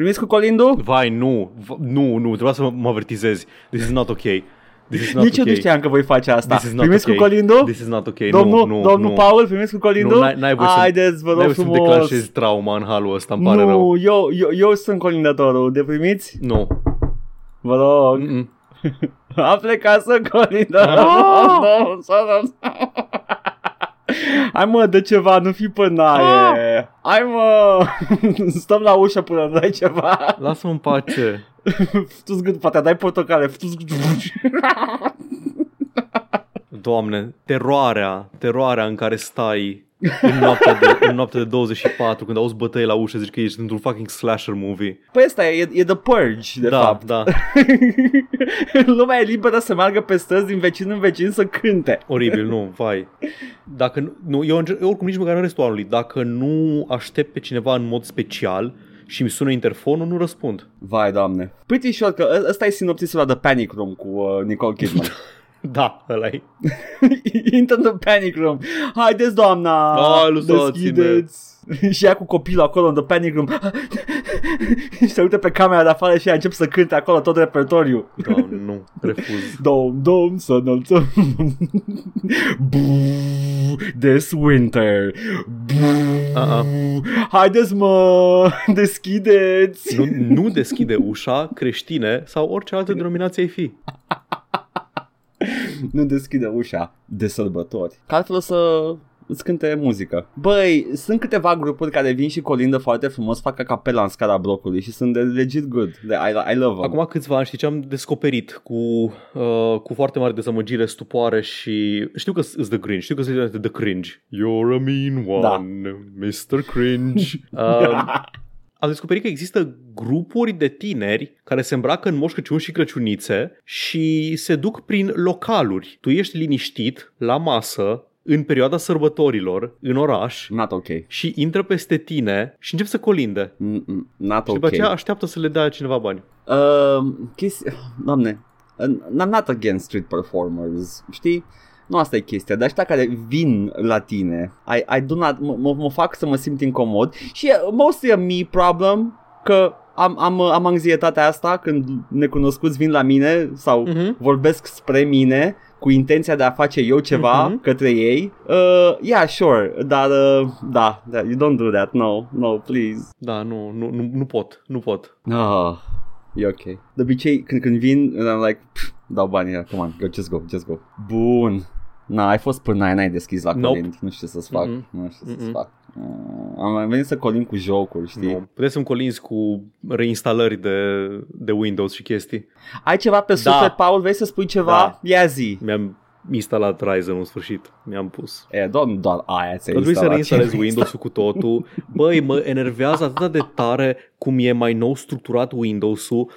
Primiți cu colindu? Vai, nu, v- nu, nu, trebuia să mă, mă avertizezi. This is not ok. This is not Nici eu okay. nu știam că voi face asta. This is not Primiți okay. cu colindu? This is not ok. Domnul, nu, nu, domnul nu. Paul, primiți cu colindu? Nu, n-ai- n-ai voie să- Haideți, vă N-ai rog voie să-mi frumos. declanșezi trauma în halul ăsta, îmi pare nu, rău. eu, eu, eu sunt colindatorul. De primiți? Nu. Vă rog. Mm-mm. A plecat să colindă. Ah! Nu, să nu. Hai mă, de ceva, nu fi pânaie. Ah! Hai mă, stăm la ușă până îmi dai ceva. Lasă-mă în pace. Tu-ți gând, poate dai portocale. Tu-ți Doamne, teroarea, teroarea în care stai în noaptea de, în noaptea de 24 când auzi bătăi la ușă zici că ești într-un fucking slasher movie. Păi ăsta e, e The Purge, de da, fapt. da, Lumea e liberă să meargă pe străzi din vecin în vecin să cânte. oribil, nu, vai. Dacă nu, nu eu, încerc- eu oricum nici măcar în restul anului, dacă nu aștept pe cineva în mod special și mi sună interfonul, nu răspund. Vai, doamne. Pretty sure că ă- ăsta e sinopsisul la The Panic Room cu uh, Nicole Kidman. Da, ăla e. Intră în The Panic Room. Haideți, doamna, Hai, lăsați-ne. deschideți. și ea cu copilul acolo în The Panic Room și se uită pe camera de afară și ea încep să cânte acolo tot repertoriu. Da, nu, refuz. Dom, dom, să înălțăm Buu, This winter Buu, Uh-uh. Haideți mă Deschideți Nu, nu deschide ușa creștine sau orice altă denominație ai fi. Nu deschide ușa de sărbători Că altfel o să îți cânte muzică Băi, sunt câteva grupuri care vin și colindă foarte frumos Fac capela în scara blocului și sunt de legit good de, I, I love them Acum câțiva ani știi ce am descoperit cu, uh, cu foarte mare dezamăgire, stupoare și știu că sunt The Grinch, știu că sunt The Cringe. You're a mean one, Da. Mr. Cringe. Uh, am descoperit că există grupuri de tineri care se îmbracă în moș Crăciun și Crăciunițe și se duc prin localuri. Tu ești liniștit la masă în perioada sărbătorilor în oraș Not ok și intră peste tine și încep să colinde. Mm-mm, Not Și după ok aceea așteaptă să le dea cineva bani. Uh, chesti... Doamne, I'm not against street performers, știi? Nu asta e chestia, dar ăștia care vin la tine, I, I do not, mă, mă, mă fac să mă simt incomod și e mostly a me problem, că am, am, am anxietatea asta când necunoscuți vin la mine sau Mhm. vorbesc spre mine cu intenția de a face eu ceva Mhm. către ei. Uh, yeah, sure, dar uh, da, da, you don't do that, no, no, please. Da, nu, nu, nu, nu pot, nu pot. Ah, e ok. De obicei, când, când vin, I'm like, pff, dau banii, yeah, come on, go, just go, just go. Bun. Na, ai fost până n-ai, n-ai deschis la Nope. colind. Nu știu ce să-ți fac. Mm-mm. Nu știu ce să-ți Mm-mm. fac. Uh, am mai venit să colim cu jocuri, știi? Nu. Puteți să-mi colinzi cu reinstalări de, de Windows și chestii. Ai ceva pe Da. suflet, Paul? Vrei să spui ceva? Da. Ia zi. Mi-am instalat Ryzen în sfârșit. Mi-am pus. E, doar, doar aia ți-ai Trebuie să instalat. reinstalez Ce- Windows-ul cu totul. Băi, mă enervează atât de tare cum e mai nou structurat Windows-ul.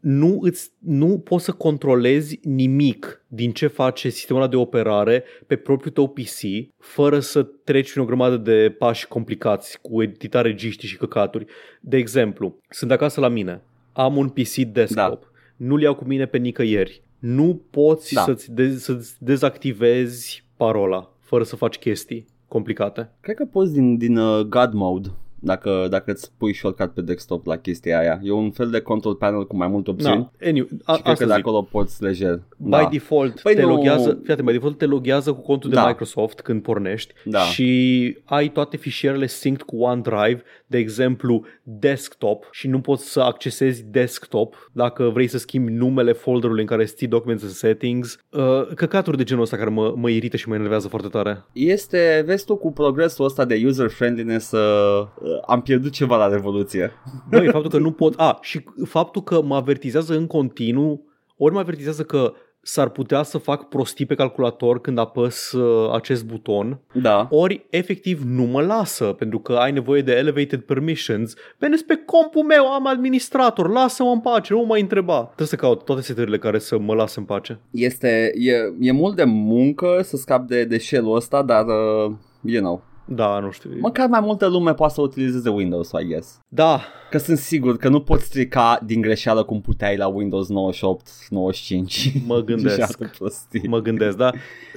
Nu, îți, nu poți să controlezi nimic din ce face sistemul ăla de operare pe propriul tău PC fără să treci prin o grămadă de pași complicați cu editare giști și căcaturi. De exemplu, sunt acasă la mine, am un PC desktop, da. nu-l iau cu mine pe nicăieri. Nu poți Da. da. să-ți, de- să-ți dezactivezi parola fără să faci chestii complicate. Cred că poți din, din uh, God mode dacă, dacă îți pui shortcut pe desktop la chestia aia. E un fel de control panel cu mai multe opțiuni. Da. Anyway, a, Și cred asta că de zic. acolo poți lejer. By da. default, Păi te nu- loghează, fii atent, by default te loghează cu contul Da. de Microsoft când pornești Da. și ai toate fișierele synced cu OneDrive, de exemplu desktop și nu poți să accesezi desktop dacă vrei să schimbi numele folderului în care ții documents and settings. Uh, căcaturi de genul ăsta care mă, mă irită și mă enervează foarte tare. Este, vezi tu, cu progresul ăsta de user-friendliness uh, uh, am pierdut ceva la revoluție. Băi, faptul că nu pot... A, și faptul că mă avertizează în continuu, ori mă avertizează că s-ar putea să fac prostii pe calculator când apăs uh, acest buton, Da. ori efectiv nu mă lasă pentru că ai nevoie de elevated permissions. Veneți pe compul meu, am administrator, lasă-mă în pace, nu mă mai întreba. Trebuie să caut toate setările care să mă lasă în pace. Este, e, e mult de muncă să scap de, de shell ăsta, dar, uh, you know, Da, nu știu. Măcar mai multă lume poate să utilizeze Windows, I guess. Da, Că sunt sigur că nu poți strica din greșeală cum puteai la Windows 98, 95. Mă gândesc. Și alte prostii. mă gândesc, da.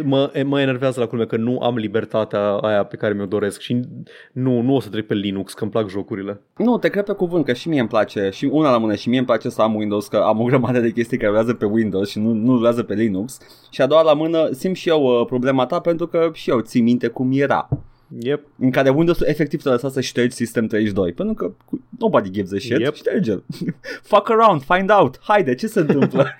Mă, mă enervează la culme că nu am libertatea aia pe care mi-o doresc și nu, nu o să trec pe Linux, că îmi plac jocurile. Nu, te cred pe cuvânt că și mie îmi place, și una la mână, și mie îmi place să am Windows, că am o grămadă de chestii care rulează pe Windows și nu, nu rulează pe Linux. Și a doua la mână simt și eu uh, problema ta pentru că și eu țin minte cum era. Yep. În care Windows efectiv te lăsa să ștergi System 32 Pentru că nobody gives a shit Yep. Șterge-l Fuck around, find out Haide, ce se întâmplă?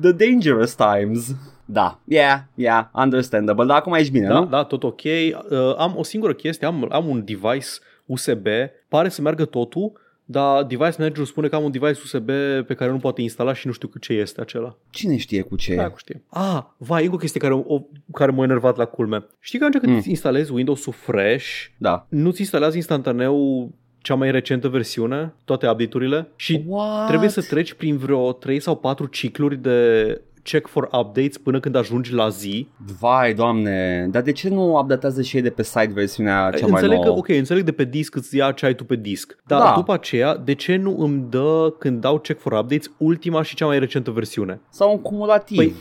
The dangerous times Da, yeah, yeah, understandable Dar acum ești bine, Da, nu? da, tot ok. Uh, am o singură chestie, am, am un device USB, pare să meargă totul, dar device managerul spune că am un device USB pe care nu poate instala și nu știu ce este acela. Cine știe cu ce? Da, știe. Ah, vai, încă o chestie care, o, care m-a enervat la culme. Știi că atunci când Mm. mm. instalezi Windows-ul fresh, Da nu-ți instalează instantaneu cea mai recentă versiune, toate update-urile și What? trebuie să treci prin vreo 3 sau 4 cicluri de check for updates până când ajungi la zi. Vai, doamne Dar de ce nu updatează și ei de pe site versiunea cea mai înțeleg nouă? că, ok, înțeleg de pe disc îți ia ce ai tu pe disc. Dar Da. da. după aceea, de ce nu îmi dă, când dau check for updates, ultima și cea mai recentă versiune? Sau un cumulativ Păi,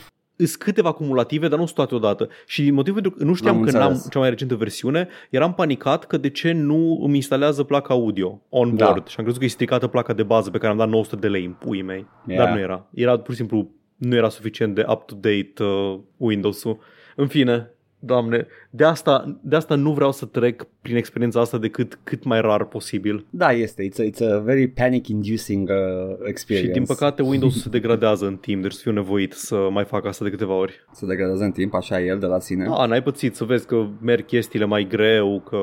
Îs câteva cumulative, dar nu sunt toate odată. Și din motivul pentru că nu știam Am că înțeles. n-am cea mai recentă versiune, eram panicat că de ce nu îmi instalează placa audio on Da. board. Și am crezut că e stricată placa de bază pe care am dat 900 de lei în puii mei. Yeah. Dar nu era. Era pur și simplu, nu era suficient de up-to-date uh, Windows-ul. În fine, doamne, de asta, de asta nu vreau să trec prin experiența asta decât cât mai rar posibil. Da, este. It's a, it's a very panic-inducing uh, experience. Și din păcate Windows se degradează în timp, deci să fiu nevoit să mai fac asta de câteva ori. Se degradează în timp, așa e el de la sine. Da, n-ai pățit să vezi că merg chestiile mai greu, că...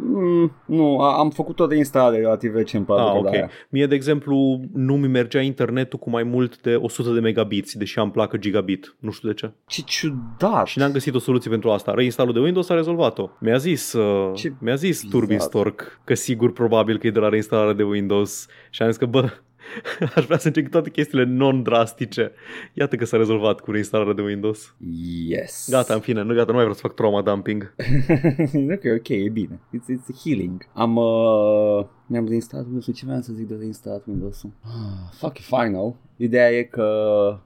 Mm, nu, a, am făcut o reinstalare relativ recent pe Ah, perioada ok. aia. Mie, de exemplu, nu mi mergea internetul cu mai mult de 100 de megabiți, deși am placă gigabit. Nu știu de ce. Ce ciudat. Și n-am găsit o soluție pentru asta. Reinstalul de Windows a rezolvat-o. Mi-a zis, uh, Ce mi-a zis bizar. Turbin Stork că sigur probabil că e de la reinstalarea de Windows și am zis că bă, aș vrea să încerc toate chestiile non-drastice. Iată că s-a rezolvat cu reinstalarea de Windows. Yes. Gata, în fine, nu gata, nu mai vreau să fac trauma dumping. ok, ok, e bine. It's, it's healing. Am, uh, mi-am reinstalat Windows-ul. Ce vreau să zic de reinstalat Windows-ul? Ah, fuck if I know. Ideea e că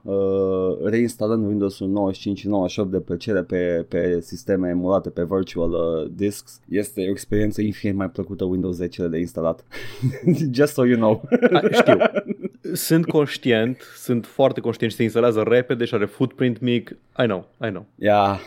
uh, reinstalând Windows-ul 95 și 98 de plăcere pe, pe sisteme emulate pe virtual uh, disks este o experiență infinit mai plăcută Windows 10 de instalat. Just so you know. A, știu. Sunt conștient, sunt foarte conștient și se instalează repede și are footprint mic. I know, I know. Ia.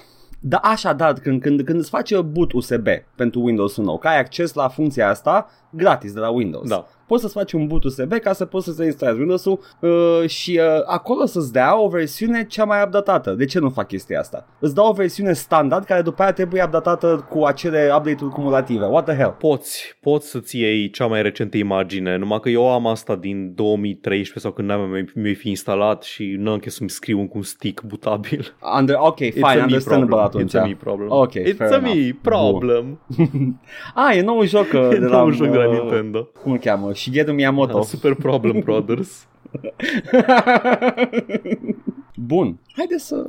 Da, așa, da, când, când, când îți faci boot USB pentru Windows-ul nou, că ai acces la funcția asta gratis de la Windows. Da. Poți să-ți faci un boot USB ca să poți să-ți instalezi Windows-ul uh, și uh, acolo să-ți dea o versiune cea mai updatată. De ce nu fac chestia asta? Îți dau o versiune standard care după aia trebuie updatată cu acele update-uri cumulative. What the hell? Poți, poți să-ți iei cea mai recentă imagine, numai că eu am asta din 2013 sau când n-am mai mi fi instalat și nu am chef să-mi scriu cu un stick butabil. Under, ok, It's fine, a me understandable problem. atunci. It's a me problem. Ok, It's fair a enough. me problem. ah, e nou joc uh, de E la... nou joc de la uh, Nintendo. Cum îl cheamă? Shigeru Miyamoto. Da, Super Problem Brothers. Bun. Haide să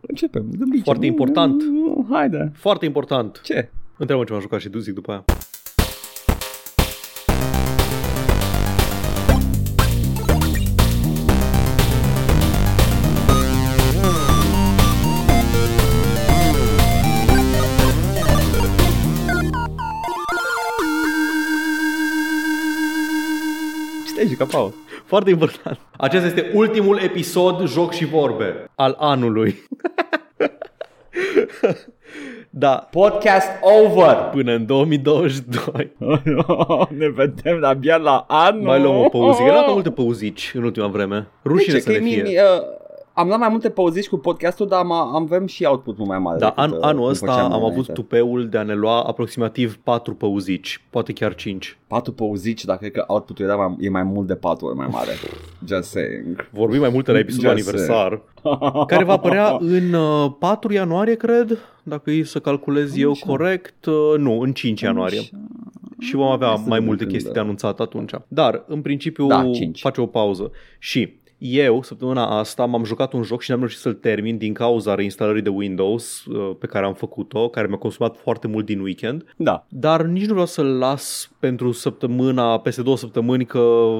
începem. Dăm bice. Foarte important. Haide. Foarte important. Ce? Întreabă ce m-am jucat și du- zic după aia. Ce te-ai jucat, Paul? Foarte important. Acesta este ultimul episod Joc și Vorbe al anului. da, Podcast over. până în 2022. ne vedem abia la anul. Mai luăm o pauzică. Am luat multe pauzici în ultima vreme. Rușine Uite, să ne că mie, fie. mie, uh, am luat mai multe pauzici cu podcastul, dar am, am avem și output mult mai mare. Da, decât, an, uh, anul cum ăsta făceam am avut înainte. tupeul de a ne lua aproximativ 4 pauzici, poate chiar 5. Patru pauzici, dar cred că output-ul era mai, e mai mult de patru ori mai mare. Just saying. Vorbim mai multe la episodul Just aniversar, care va apărea în uh, 4 ianuarie, cred, dacă e să calculez eu Așa. corect. Uh, nu, în 5 ianuarie. Și vom avea Hai să mai vedem multe când, chestii da. de anunțat atunci. Dar, în principiu, Da, cinci. face o pauză. Și Eu, săptămâna asta, m-am jucat un joc și n-am reușit să-l termin din cauza reinstalării de Windows uh, pe care am făcut-o, care mi-a consumat foarte mult din weekend. Da. Dar nici nu vreau să-l las pentru săptămâna, peste două săptămâni, că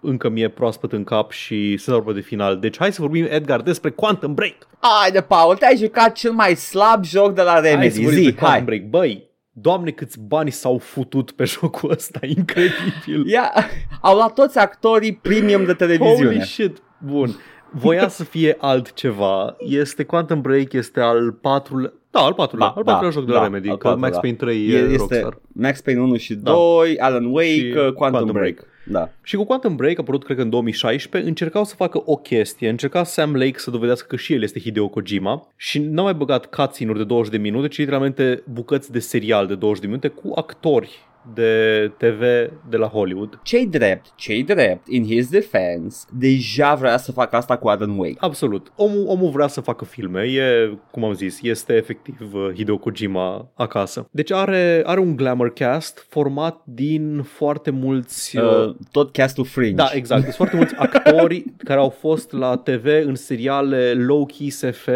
încă mi-e proaspăt în cap și se vorbă de final. Deci hai să vorbim, Edgar, despre Quantum Break. Hai de Paul, te-ai jucat cel mai slab joc de la Hai să Remedy. vorbim Zi, despre Quantum hai. Break. Băi, doamne câți bani s-au futut pe jocul ăsta, incredibil. Ia, au luat toți actorii premium de televiziune. Holy shit, bun. Voia să fie altceva. Este Quantum Break, este al patrulea, da, al patrulea, Da, al patrulea da, joc de da, la Remedy, al că Max patrulea. Payne 3 E- e este Rockstar. Max Payne 1 și Da. 2, Alan Wake, Și uh, Quantum, Quantum Break. Break. Da. Și cu Quantum Break, a apărut cred că în 2016, încercau să facă o chestie, încerca Sam Lake să dovedească că și el este Hideo Kojima și n-au mai băgat cutscene-uri de 20 de minute, ci literalmente bucăți de serial de 20 de minute cu actori de TV de la Hollywood. Cei drept, cei drept, in his defense, deja vrea să facă asta cu Alan Wake. Absolut. Omul, omul vrea să facă filme, e, cum am zis, este efectiv uh, Hideo Kojima acasă. Deci are, are un glamour cast format din foarte mulți... Uh, Uh, tot castul Fringe. da, exact. Sunt foarte mulți actori care au fost la TV în seriale low-key SF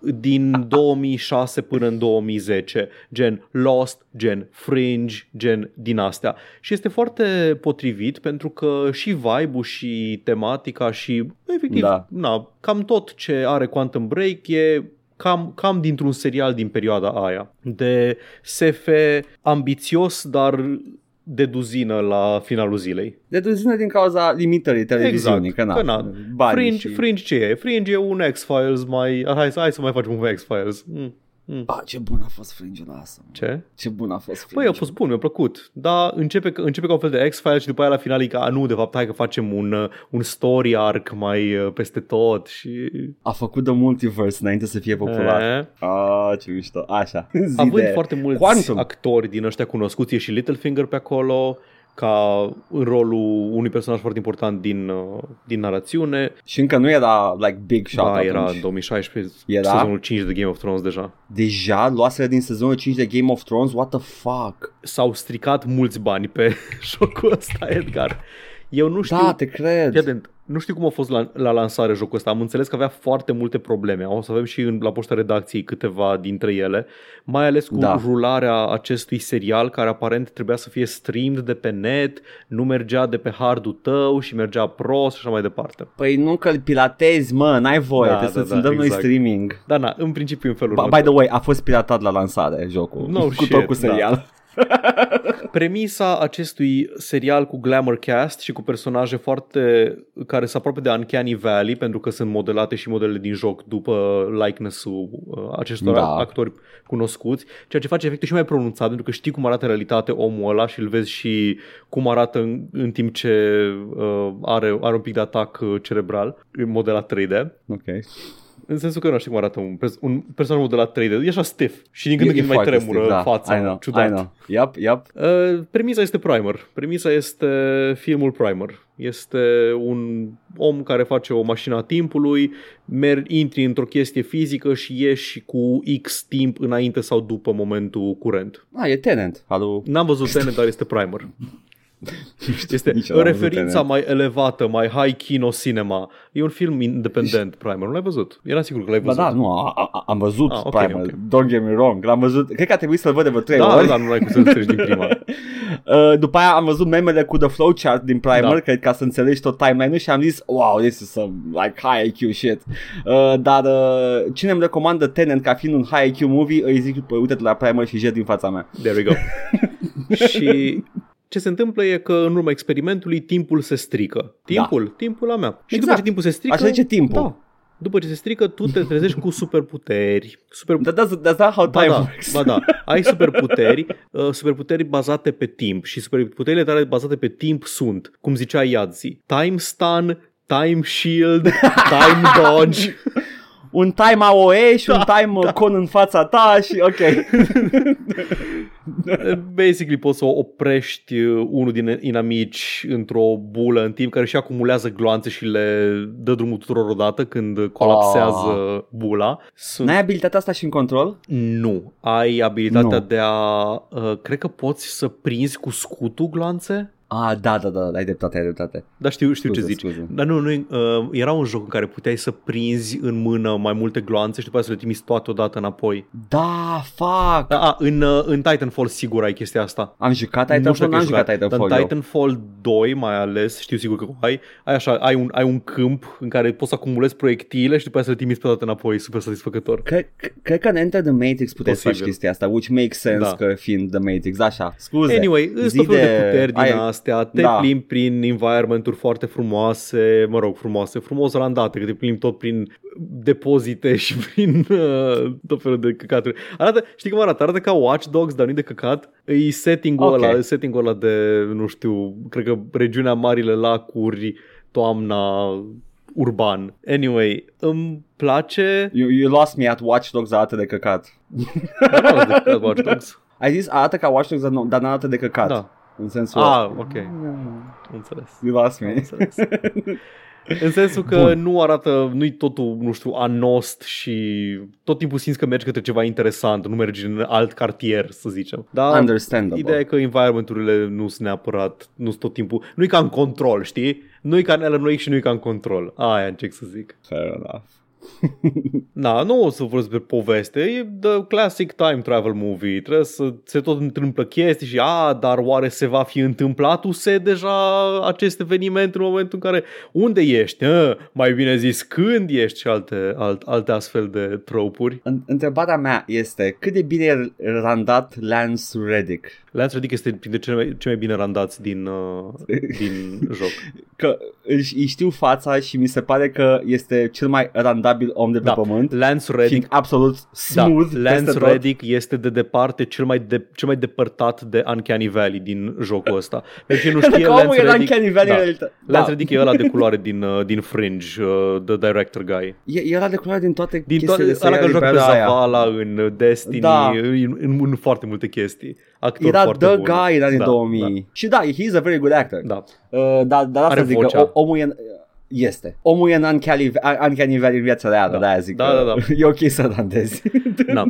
din 2006 până în 2010, gen Lost, gen Fringe, gen din astea. Și este foarte potrivit pentru că și vibe-ul și tematica și efectiv, Da. na, cam tot ce are Quantum Break e cam, cam dintr-un serial din perioada aia. De SF ambițios, dar de duzină la finalul zilei. De duzină din cauza limitării televiziunii, Exact, că na, că na. banii Fringe, și... Fringe ce e? Fringe e un X-Files mai... Hai, să- hai să mai facem un X-Files. Mm. Mm. Ba, ce bun a fost Fringe-ul ăsta. mă. Ce? Ce bun a fost Fringe. Păi a fost bun, mi-a plăcut. Dar începe, că- începe ca un fel de X-Files și după aia la final e că, a, nu, de fapt, hai că facem un, uh, un story arc mai uh, peste tot și... A făcut de multiverse înainte să fie popular. Eh. Ah, ce mișto. Așa. Zi Având de foarte mulți Quantum. actori din ăștia cunoscuți, e și Littlefinger pe acolo, ca în rolul unui personaj foarte important din, uh, din narațiune. Și încă nu era like big shot Da, atunci. era în 2016, Era? sezonul 5 de Game of Thrones deja. Deja luaseră din sezonul 5 de Game of Thrones? What the fuck? S-au stricat mulți bani pe jocul ăsta, Edgar. Eu nu știu... Da, te cred. Fii atent, nu știu cum a fost la, la lansare jocul ăsta. Am înțeles că avea foarte multe probleme. O să avem și în, la poșta redacției câteva dintre ele, mai ales cu Da. rularea acestui serial care aparent trebuia să fie streamed de pe net, nu mergea de pe hardul tău și mergea prost și așa mai departe. Păi nu că îl piratezi, mă, n-ai voie, Da, trebuie da, să-ți da, dăm noi exact. streaming. Dar na, în principiu în felul Ba- următor. By the way, a fost piratat la lansare jocul, No cu shit, tot cu da. Serial. Premisa acestui serial cu glamour cast și cu personaje foarte care sunt aproape de Uncanny Valley pentru că sunt modelate și modelele din joc după likeness-ul uh, acestor Da. da. actori cunoscuți, ceea ce face efectul și mai pronunțat pentru că știi cum arată în realitate omul ăla și îl vezi și cum arată în, în timp ce uh, are, are un pic de atac uh, cerebral în modelat 3D. Ok. În sensul că nu știu cum arată un, pers- un personaj modelat 3D. E așa stiff și din când E- în e când mai foarte tremură stil, da. fața. I know, ciudat. I know. Yep, yep. Uh, premisa este Primer. Premisa este filmul Primer. Este un om care face o mașină a timpului, mer- intri într-o chestie fizică și ieși cu X timp înainte sau după momentul curent. Ah, e Tenant. Alu. N-am văzut Tenet, dar este Primer. Este Nici eu n-am văzut referința Tenet. mai elevată, mai high kino cinema. E un film independent, Primer. Nu l-ai văzut? Eram sigur că l-ai Ba văzut. da, nu, a, a, am văzut Ah, ok, Primal, ok. don't get me wrong, l-am văzut, cred că a trebuit să-l văd de vreo trei da, ori. da, nu ai cum să înțelegi din prima. Uh, după aia am văzut memele cu The Flowchart din Primer, Da. cred ca să înțelegi tot timeline-ul și am zis, wow, this is some like high IQ shit. Uh, dar uh, cine îmi recomandă Tenant ca fiind un high IQ movie, îi zic, păi, uite-te la Primer și jet din fața mea. There we go. și ce se întâmplă e că în urma experimentului timpul se strică. Timpul? Da. Timpul la mea. Și Exact. după ce timpul se strică... Așa zice timpul. Da. După ce se strică, tu te trezești cu superputeri. Super... That, that's, that's not how Ba time da, works. ba da, ai superputeri, uh, superputeri bazate pe timp și superputerile tale bazate pe timp sunt, cum zicea Iadzi, time stun, time shield, time dodge. Un time AOE și un Da, time uh, con în fața ta și ok. Basically poți să oprești uh, unul din inamici într-o bulă în timp care și acumulează gloanțe și le dă drumul tuturor odată când colapsează bula. Sunt... N-ai abilitatea asta și în control? Nu. Ai abilitatea Nu. de a... Uh, cred că poți să prinzi cu scutul gloanțe? Ah, da, da, da, ai dreptate, ai dreptate. Dar știu, știu ce Scuze, zici. scuze. Dar nu, nu uh, era un joc în care puteai să prinzi în mână mai multe gloanțe și după aceea să le trimiți toate odată înapoi. Da, fuck! Da, a, în, uh, în Titanfall sigur ai chestia asta. Am jucat Nu știu Titanfall, dacă n-am ai jucat Dar Titanfall în eu. Titanfall 2 mai ales, știu sigur că ai, ai așa, ai un, ai un câmp în care poți să acumulezi proiectile și după aceea să le trimiți pe toate înapoi, super satisfăcător. Cred, cred că în Enter the Matrix puteți să faci Posibil. chestia asta, which makes sense Da. că fiind The Matrix, așa, scuze. Anyway, îți zi tot felul de de- puteri din ai- astea, te da. plimbi prin environment-uri foarte frumoase, mă rog, frumoase, frumos randate, că te plimbi tot prin depozite și prin uh, tot felul de căcaturi. Arată, știi cum arată? Arată ca Watch Dogs, dar nu de căcat. E setting-ul, Ok. ăla, setting-ul ăla de, nu știu, cred că regiunea Marile Lacuri, toamna, urban. Anyway, îmi place... You, you lost me at Watch Dogs arată de căcat. Dar nu arată de căcat Watch Dogs. Ai zis arată ca Watch Dogs, dar nu, dar n-arată de căcat. Da. În sensul Ah, ok. Înțeles. You lost Am me. înțeles. În sensul că Bun. nu arată, nu-i totul, nu știu, anost și tot timpul simți că mergi către ceva interesant, nu mergi în alt cartier, să zicem. Dar Understandable. ideea e că environment-urile nu sunt neapărat, nu sunt tot timpul, nu e ca în control, știi? Nu e ca în Alan Wake și nu e ca în control. Aia încerc să zic. Fair enough. Na, nu o să vorbesc despre poveste, e the classic time travel movie, trebuie să se tot întâmplă chestii și a, dar oare se va fi întâmplat se deja acest eveniment în momentul în care unde ești, a, mai bine zis când ești și alte, alt, alte astfel de tropuri. În- Întrebarea mea este cât de bine e randat Lance Reddick? Lance Reddick este printre cei mai, cei mai bine randați din, uh, din joc. Că își, își știu fața și mi se pare că este cel mai randabil om de pe Da, pământ. Lance Fiind Reddick absolut smooth da, Lance peste tot. Reddick este de departe cel mai, de, cel mai depărtat de Uncanny Valley din jocul ăsta. Pentru cine nu știe, Că omul Lance era în Reddick, Canny Valley da. în realitate. Lance Da. Reddick e ăla de culoare din, uh, din Fringe, uh, the director guy. E, era de culoare din toate Din toate, chestiile ăla care joacă pe perioada aia. Zavala, în uh, Destiny, Da. în, în, în, foarte multe chestii. Actor Era foarte the bun. guy în anii da, 2000. Și da, he's a very good actor. Da, da. Uh, dar dar asta Are zic vocea. că o- omul e în, este. Omul e în Uncanny, Uncanny Valley în viața reală, Da. de-aia zic Da, că da, da. e ok să randezi. da.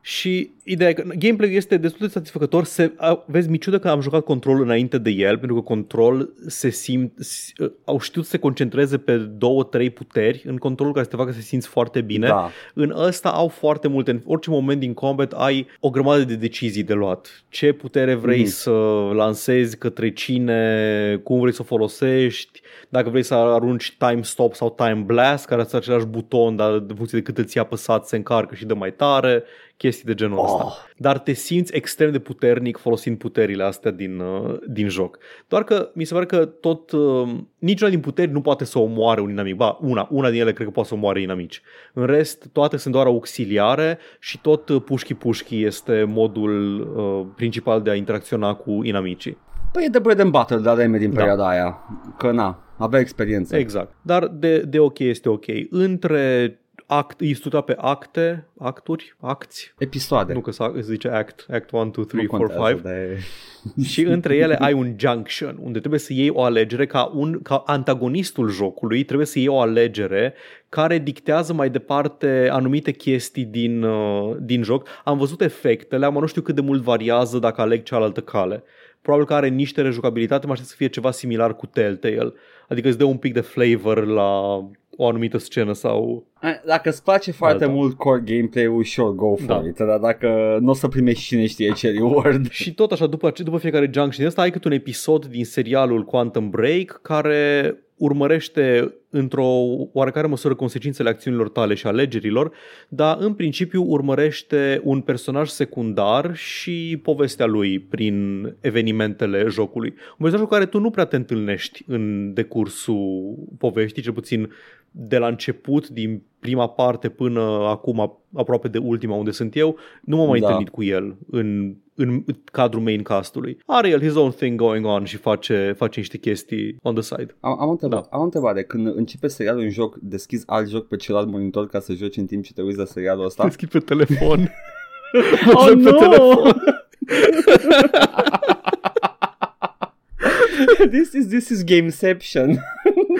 Și ideea e că gameplay este destul de satisfăcător. Se, a, vezi, mi ciudă că am jucat control înainte de el, pentru că control se simt, s- au știut să se concentreze pe două, trei puteri în controlul care să te facă să te simți foarte bine. Da. În ăsta au foarte multe, în orice moment din combat ai o grămadă de decizii de luat. Ce putere vrei Mhm. să lansezi, către cine, cum vrei să o folosești, dacă vrei să arunci time stop sau time blast, care este același buton, dar de funcție de cât îți apăsat se încarcă și dă mai tare, chestii de genul ăsta. Oh. Dar te simți extrem de puternic folosind puterile astea din, uh, din joc. Doar că mi se pare că tot, uh, niciuna din puteri nu poate să omoare un inamic. Ba, una, una din ele cred că poate să omoare inamici. În rest, toate sunt doar auxiliare și tot uh, pușchi-pușchi este modul uh, principal de a interacționa cu inamicii. Păi e de bread and butter de ADM din Da. perioada aia. Că na, avea experiență. Exact. Dar de, de ok este ok. Între act, e structurat pe acte, acturi, acți, Episoade. nu că se se zice act, act 1, 2, 3, Nu 4, contează 5. de... și între ele ai un junction, unde trebuie să iei o alegere ca, un, ca antagonistul jocului, trebuie să iei o alegere care dictează mai departe anumite chestii din, uh, din joc. Am văzut efectele, am nu știu cât de mult variază dacă aleg cealaltă cale. Probabil că are niște rejucabilitate, mă aștept să fie ceva similar cu Telltale. Adică îți dă un pic de flavor la o anumită scenă sau... A, Dacă îți place foarte Alta. mult core gameplay-ul, sure, go for Da. it. Dar dacă nu o să primești cine știe ce reward. Și tot așa, după, ace- după fiecare junction ăsta, ai cât un episod din serialul Quantum Break care urmărește într-o oarecare măsură consecințele acțiunilor tale și alegerilor, dar în principiu urmărește un personaj secundar și povestea lui prin evenimentele jocului. Un personaj cu care tu nu prea te întâlnești în decursul poveștii, cel puțin de la început, din prima parte până acum aproape de ultima unde sunt eu, nu m-am mai Da. întâlnit cu el în, în cadrul main castului. Are el his own thing going on și face, face niște chestii on the side. Am, am, o întrebare, Da. am o întrebare. Când începe serialul în joc, deschizi alt joc pe celălalt monitor ca să joci în timp ce te uiți la serialul ăsta? Deschid pe telefon. oh, Joc pe nu! telefon. this is this is gameception.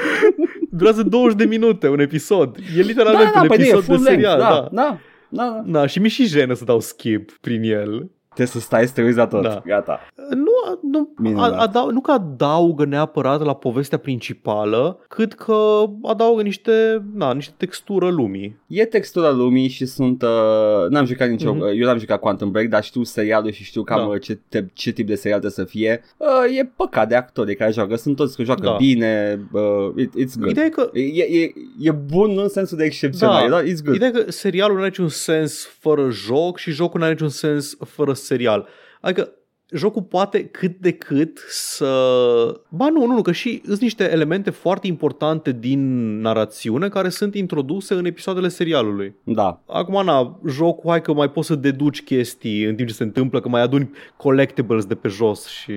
Durează 20 de minute un episod. E da, literalmente da, un păi nu, e episod de full length, serial. da, Da. da, da, da. Da, și mi și jenă să dau skip prin el. Trebuie să stai să te uiți la tot. Da. Gata. Nu, nu, Minunat. a, adau, nu că adaugă neapărat la povestea principală, cât că adaugă niște, na, niște textură lumii. E textura lumii și sunt... Uh, n-am jucat nicio... Mhm. Uh, eu n-am jucat Quantum Break, dar știu serialul și știu cam Da. uh, ce, te, ce tip de serial trebuie să fie. Uh, e păcat de actorii care joacă. Sunt toți că joacă Da. bine. Uh, it, it's good. Ideea e că E, e, e bun nu în sensul de excepțional, Da. da. it's good. Ideea e că serialul nu are niciun sens fără joc și jocul nu are niciun sens fără serial. Adică jocul poate cât de cât să... Ba nu, nu, nu, că și sunt niște elemente foarte importante din narațiune care sunt introduse în episoadele serialului. Da. Acum, na, jocul, hai că mai poți să deduci chestii în timp ce se întâmplă, că mai aduni collectibles de pe jos și...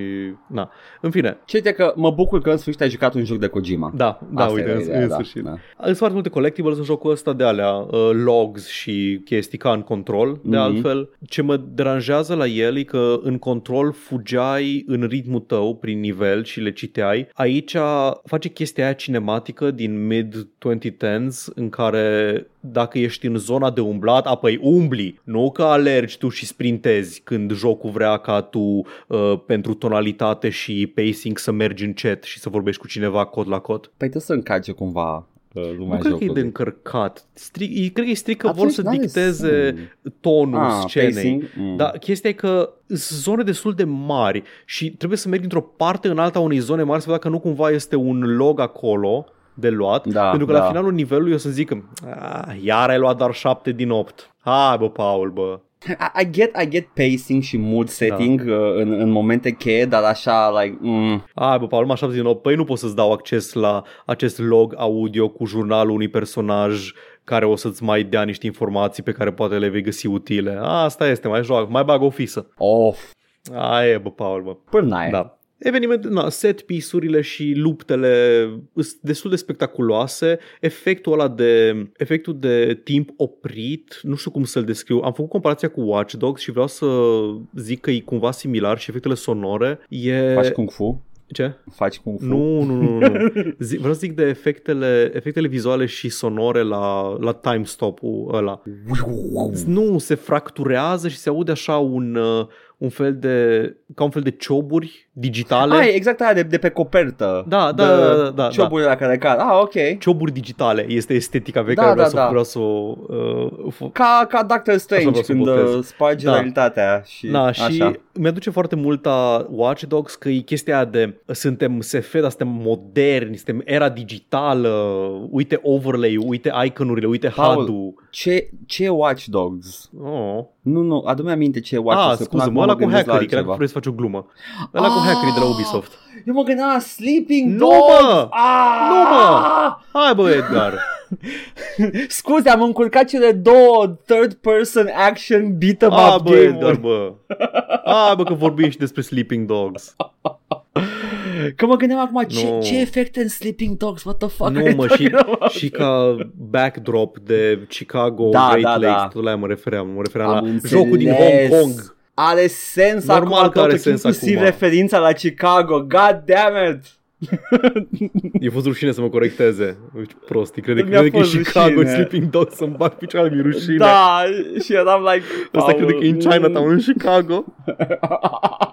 Na, în fine, Ce uite că mă bucur că în sfârșit ai jucat un joc de Kojima. da, da, Asta uite, era în, ideea, în da, sfârșit. da. Sunt foarte multe collectibles în jocul ăsta de alea, uh, logs și chestii ca în control, de Mhm. altfel. Ce mă deranjează la el e că în control fugeai în ritmul tău prin nivel și le citeai. Aici face chestia aia cinematică din mid-2010s în care dacă ești în zona de umblat, apoi umbli, nu că alergi tu și sprintezi când jocul vrea ca tu uh, pentru tonalitate și pacing să mergi încet și să vorbești cu cineva cod la cod. Păi trebuie să încarce cumva uh, lumea Nu cred că e jocului. de încărcat. Stric, e- cred că e strict că vor Atunci să n-are dicteze sens. tonul Ah, scenei. pacing? Mm. Dar chestia e că sunt zone destul de mari și trebuie să mergi într-o parte în alta a unei zone mari să vedea că nu cumva este un log acolo de luat, Da, pentru că da. la finalul nivelului o să zic că "Ah, iar ai luat doar 7 din 8. Hai bă, Paul, bă. I, I get I get pacing și mood setting Da. uh, în, în momente cheie, dar așa like mm, Hai bă, Paul, numai 7 din 8. Păi nu pot să-ți dau acces la acest log audio cu jurnalul unui personaj care o să-ți mai dea niște informații pe care poate le vei găsi utile. Asta este, mai joacă, mai bag o fisă. off Aia e, bă, Paul, bă. până Da. Eveniment, na, set piece-urile și luptele sunt destul de spectaculoase. Efectul ăla de, efectul de timp oprit, nu știu cum să-l descriu. Am făcut comparația cu Watch Dogs și vreau să zic că e cumva similar și efectele sonore. E... faci kung fu Ce? faci kung fu Nu, nu, nu, nu. Zi, vreau să zic de efectele, efectele vizuale și sonore la, la time stop-ul ăla. Nu, se fracturează și se aude așa un, uh, un fel de, ca un fel de cioburi digitale. Ah, e exact aia de, de pe copertă Da, de da, da, da, da. cioburile la care cad ah ok Cioburi digitale este estetica pe Da, care vreau, da, să, da. vreau să o uh, f- ca, ca Doctor Strange vreau să când botez. uh, sparge Da. realitatea și Da, și așa. mi-aduce foarte mult a Watch Dogs că e chestia aia de suntem SF, dar suntem moderni, suntem era digitală, uite overlay-ul, uite iconurile, uite Paul, HUD-ul. Ce, ce e Watch Dogs? Oh. Nu, nu, adu-mi aminte ce e Watch Ah, Dogs. că până scuze, mă, acum ăla cu gândesc la hackerii, cred că altceva. vrei să faci o glumă. Ăla cu hackerii de la Ubisoft. Eu mă gândeam la Sleeping Nu, Dogs! mă! Ah! Nu, mă! Hai bă, Edgar! Scuze, am încurcat cele două third person action beat 'em Ah, up bă, Edgar, game bă! Ah, bă, că vorbim și despre Sleeping Dogs. Că mă gândeam acum, ce, Nu. ce efecte în Sleeping Dogs? What the fuck Nu, are you mă, și, talking about? și ca backdrop de Chicago, Da, Great da, Lakes, da. tot la aia mă refeream, mă refeream Am la înțeles. jocul din Hong Kong. Are sens Normal acum că are totul, sens inclusiv acum. referința la Chicago. God damn it! E fost rușine să mă corecteze. Uite, prost, crede, Mi-a crede că e fost Chicago, rușine. Sleeping Dogs, să-mi bag picioarele, mi rușine. Da, și eram like... Asta Paul, crede că e în Chinatown, în Chicago.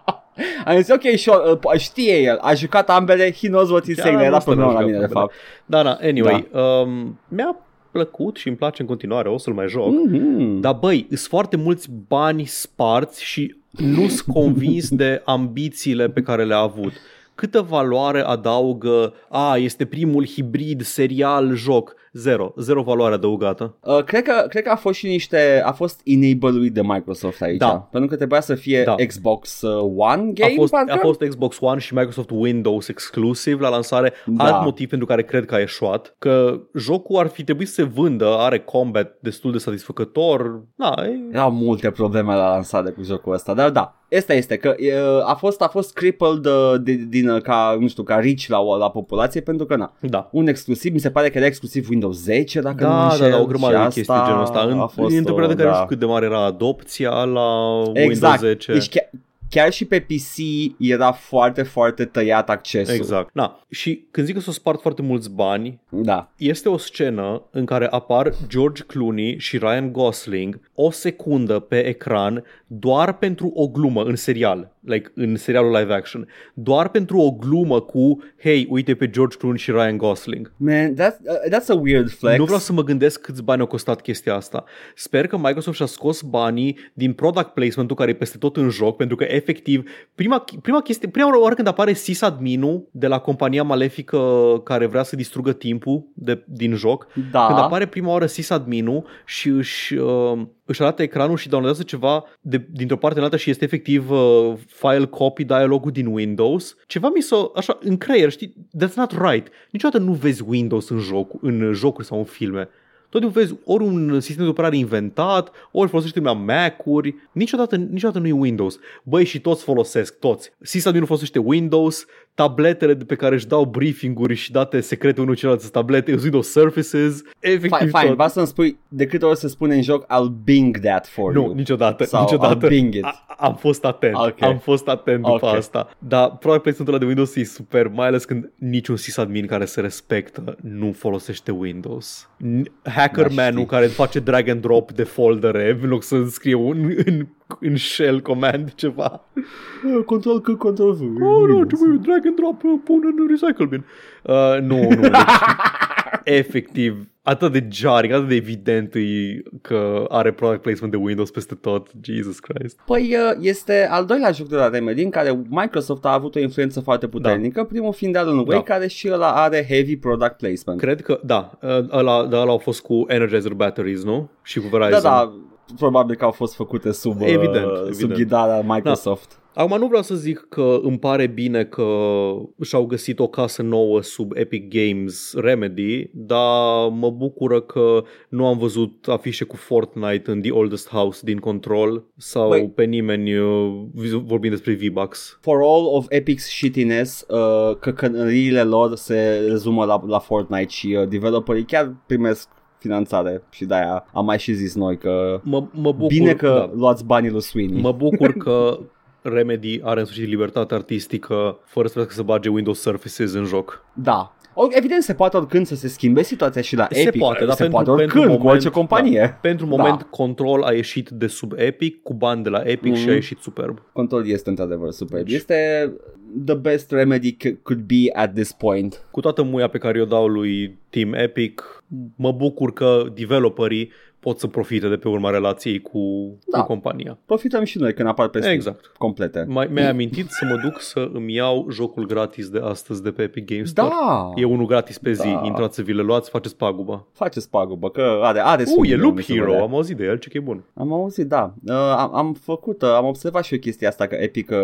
Am zis, ok, sure, uh, știe el, a jucat ambele, he knows what he's Chiar saying, era asta problemă n-a la jucat mine, de ambele. fapt. Da, da, anyway, um, mi-a plăcut și îmi place în continuare, o să-l mai joc. Mhm. Dar băi, sunt foarte mulți bani sparți și nu sunt convins de ambițiile pe care le-a avut. Câtă valoare adaugă, a, este primul hibrid serial joc? Zero, zero valoare adăugată. Uh, cred, că, cred că a fost și niște, a fost enabluit de Microsoft aici, Da. pentru că trebuia să fie Da. Xbox uh, One game, A fost, parcă? a fost Xbox One și Microsoft Windows exclusiv la lansare. Da. Alt motiv pentru care cred că a eșuat, că jocul ar fi trebuit să se vândă, are combat destul de satisfăcător. Da, e... Erau multe probleme la lansare cu jocul ăsta, dar da, Asta este că uh, a fost a fost crippled uh, de, din uh, ca nu știu, ca rich la la populație pentru că na, Da. un exclusiv, mi se pare că era exclusiv Windows 10 dacă nu mă Da, da, înșel, da, o grămadă și de asta chestii genul ăsta. În, a fost, într-o perioadă uh, care nu da. știu cât de mare era adopția la Exact. Windows 10. Deci chiar, chiar și pe PC era foarte, foarte tăiat accesul. Exact. Na. Și când zic că s-au spart foarte mulți bani, Da. este o scenă în care apar George Clooney și Ryan Gosling o secundă pe ecran doar pentru o glumă în serial, like în serialul live action, doar pentru o glumă cu hey, uite pe George Clooney și Ryan Gosling. Man, that's, uh, that's a weird flex. Nu vreau să mă gândesc câți bani au costat chestia asta. Sper că Microsoft și-a scos banii din product placement-ul care e peste tot în joc, pentru că efectiv, prima, prima chestie, prima oară când apare sysadmin-ul de la compania malefică care vrea să distrugă timpul de, din joc, Da. când apare prima oară sysadmin-ul și își, uh, își arată ecranul și downloadează ceva de, dintr-o parte în alta și este efectiv uh, file copy dialogul din Windows, ceva mi s-a, așa, în creier, știi, that's not right. Niciodată nu vezi Windows în, joc, în jocuri sau în filme. Tot timpul vezi ori un sistem de operare inventat, ori folosește lumea Mac-uri, niciodată, niciodată nu e Windows. Băi, și toți folosesc, toți. Sysadmin nu folosește Windows, tabletele de pe care își dau briefing-uri și date secrete unul celălalt sunt tablete, sunt Windows Surfaces, efectiv Fine, fine, tot. vreau să-mi spui de câte ori se spune în joc I'll Bing that for Nu, you. niciodată, Sau niciodată. I'll Bing it. A, am fost atent, Ok. am fost atent după Ok. asta. Dar probabil placementul ăla de Windows e super, mai ales când niciun sysadmin care se respectă nu folosește Windows. N- Hackerman-ul știi. care face drag and drop de foldere în loc să scrie un, în, în shell command ceva. Control C, Control V. Oh, nu, trebuie drag and drop, uh, pun în recycle bin. Uh, nu, nu, deci, efectiv, atât de jarring, atât de evident e că are product placement de Windows peste tot. Jesus Christ. Păi uh, este al doilea joc de la Remedy în care Microsoft a avut o influență foarte puternică, primul fiind Alan Wake, Da. care și ăla are heavy product placement. Cred că, da, ăla, da, ăla au fost cu Energizer Batteries, nu? Și cu Verizon. Da, da, probabil că au fost făcute sub, uh, Evident, sub evident. ghidarea Microsoft. Acum nu vreau să zic că îmi pare bine că și-au găsit o casă nouă sub Epic Games Remedy, dar mă bucură că nu am văzut afișe cu Fortnite în The Oldest House din Control sau Băi. pe nimeni uh, vorbind despre V-Bucks. For all of Epic's shittiness, uh, căcănăriile lor se rezumă la, la Fortnite și uh, developerii chiar primesc finanțare și de-aia am mai și zis noi că Mă, mă bucur, bine că da. luați banii lui Sweeney. Mă bucur că Remedy are în sfârșit libertate artistică fără să trebuiască să bage Windows Surfaces în joc. Da. O, evident se poate oricând să se schimbe situația și la Se Epic. poate, dar se pentru- poate pentru oricând cu moment, orice companie. Da. Pentru Da. moment Control a ieșit de sub Epic cu bani de la Epic și a Mhm. ieșit superb. Control este într-adevăr super. Deci- Este the best remedy c- could be at this point. Cu toată muia pe care o dau lui Team Epic, mă bucur că developerii pot să profite de pe urma relației cu, Da. cu compania. Profităm și noi când apar pe Steam Exact. complete. Mai, mi-ai amintit să mă duc să îmi iau jocul gratis de astăzi de pe Epic Games Store. Da, E unul gratis pe zi, Da. intrați să vi le luați, faceți paguba. faceți pagubă, că are, are Uh, Sweeney e de Loop unde se Hero, vedea. am auzit de el, ce că e bun. Am auzit, da. Uh, am, am făcut, uh, am observat și eu chestia asta că Epic uh,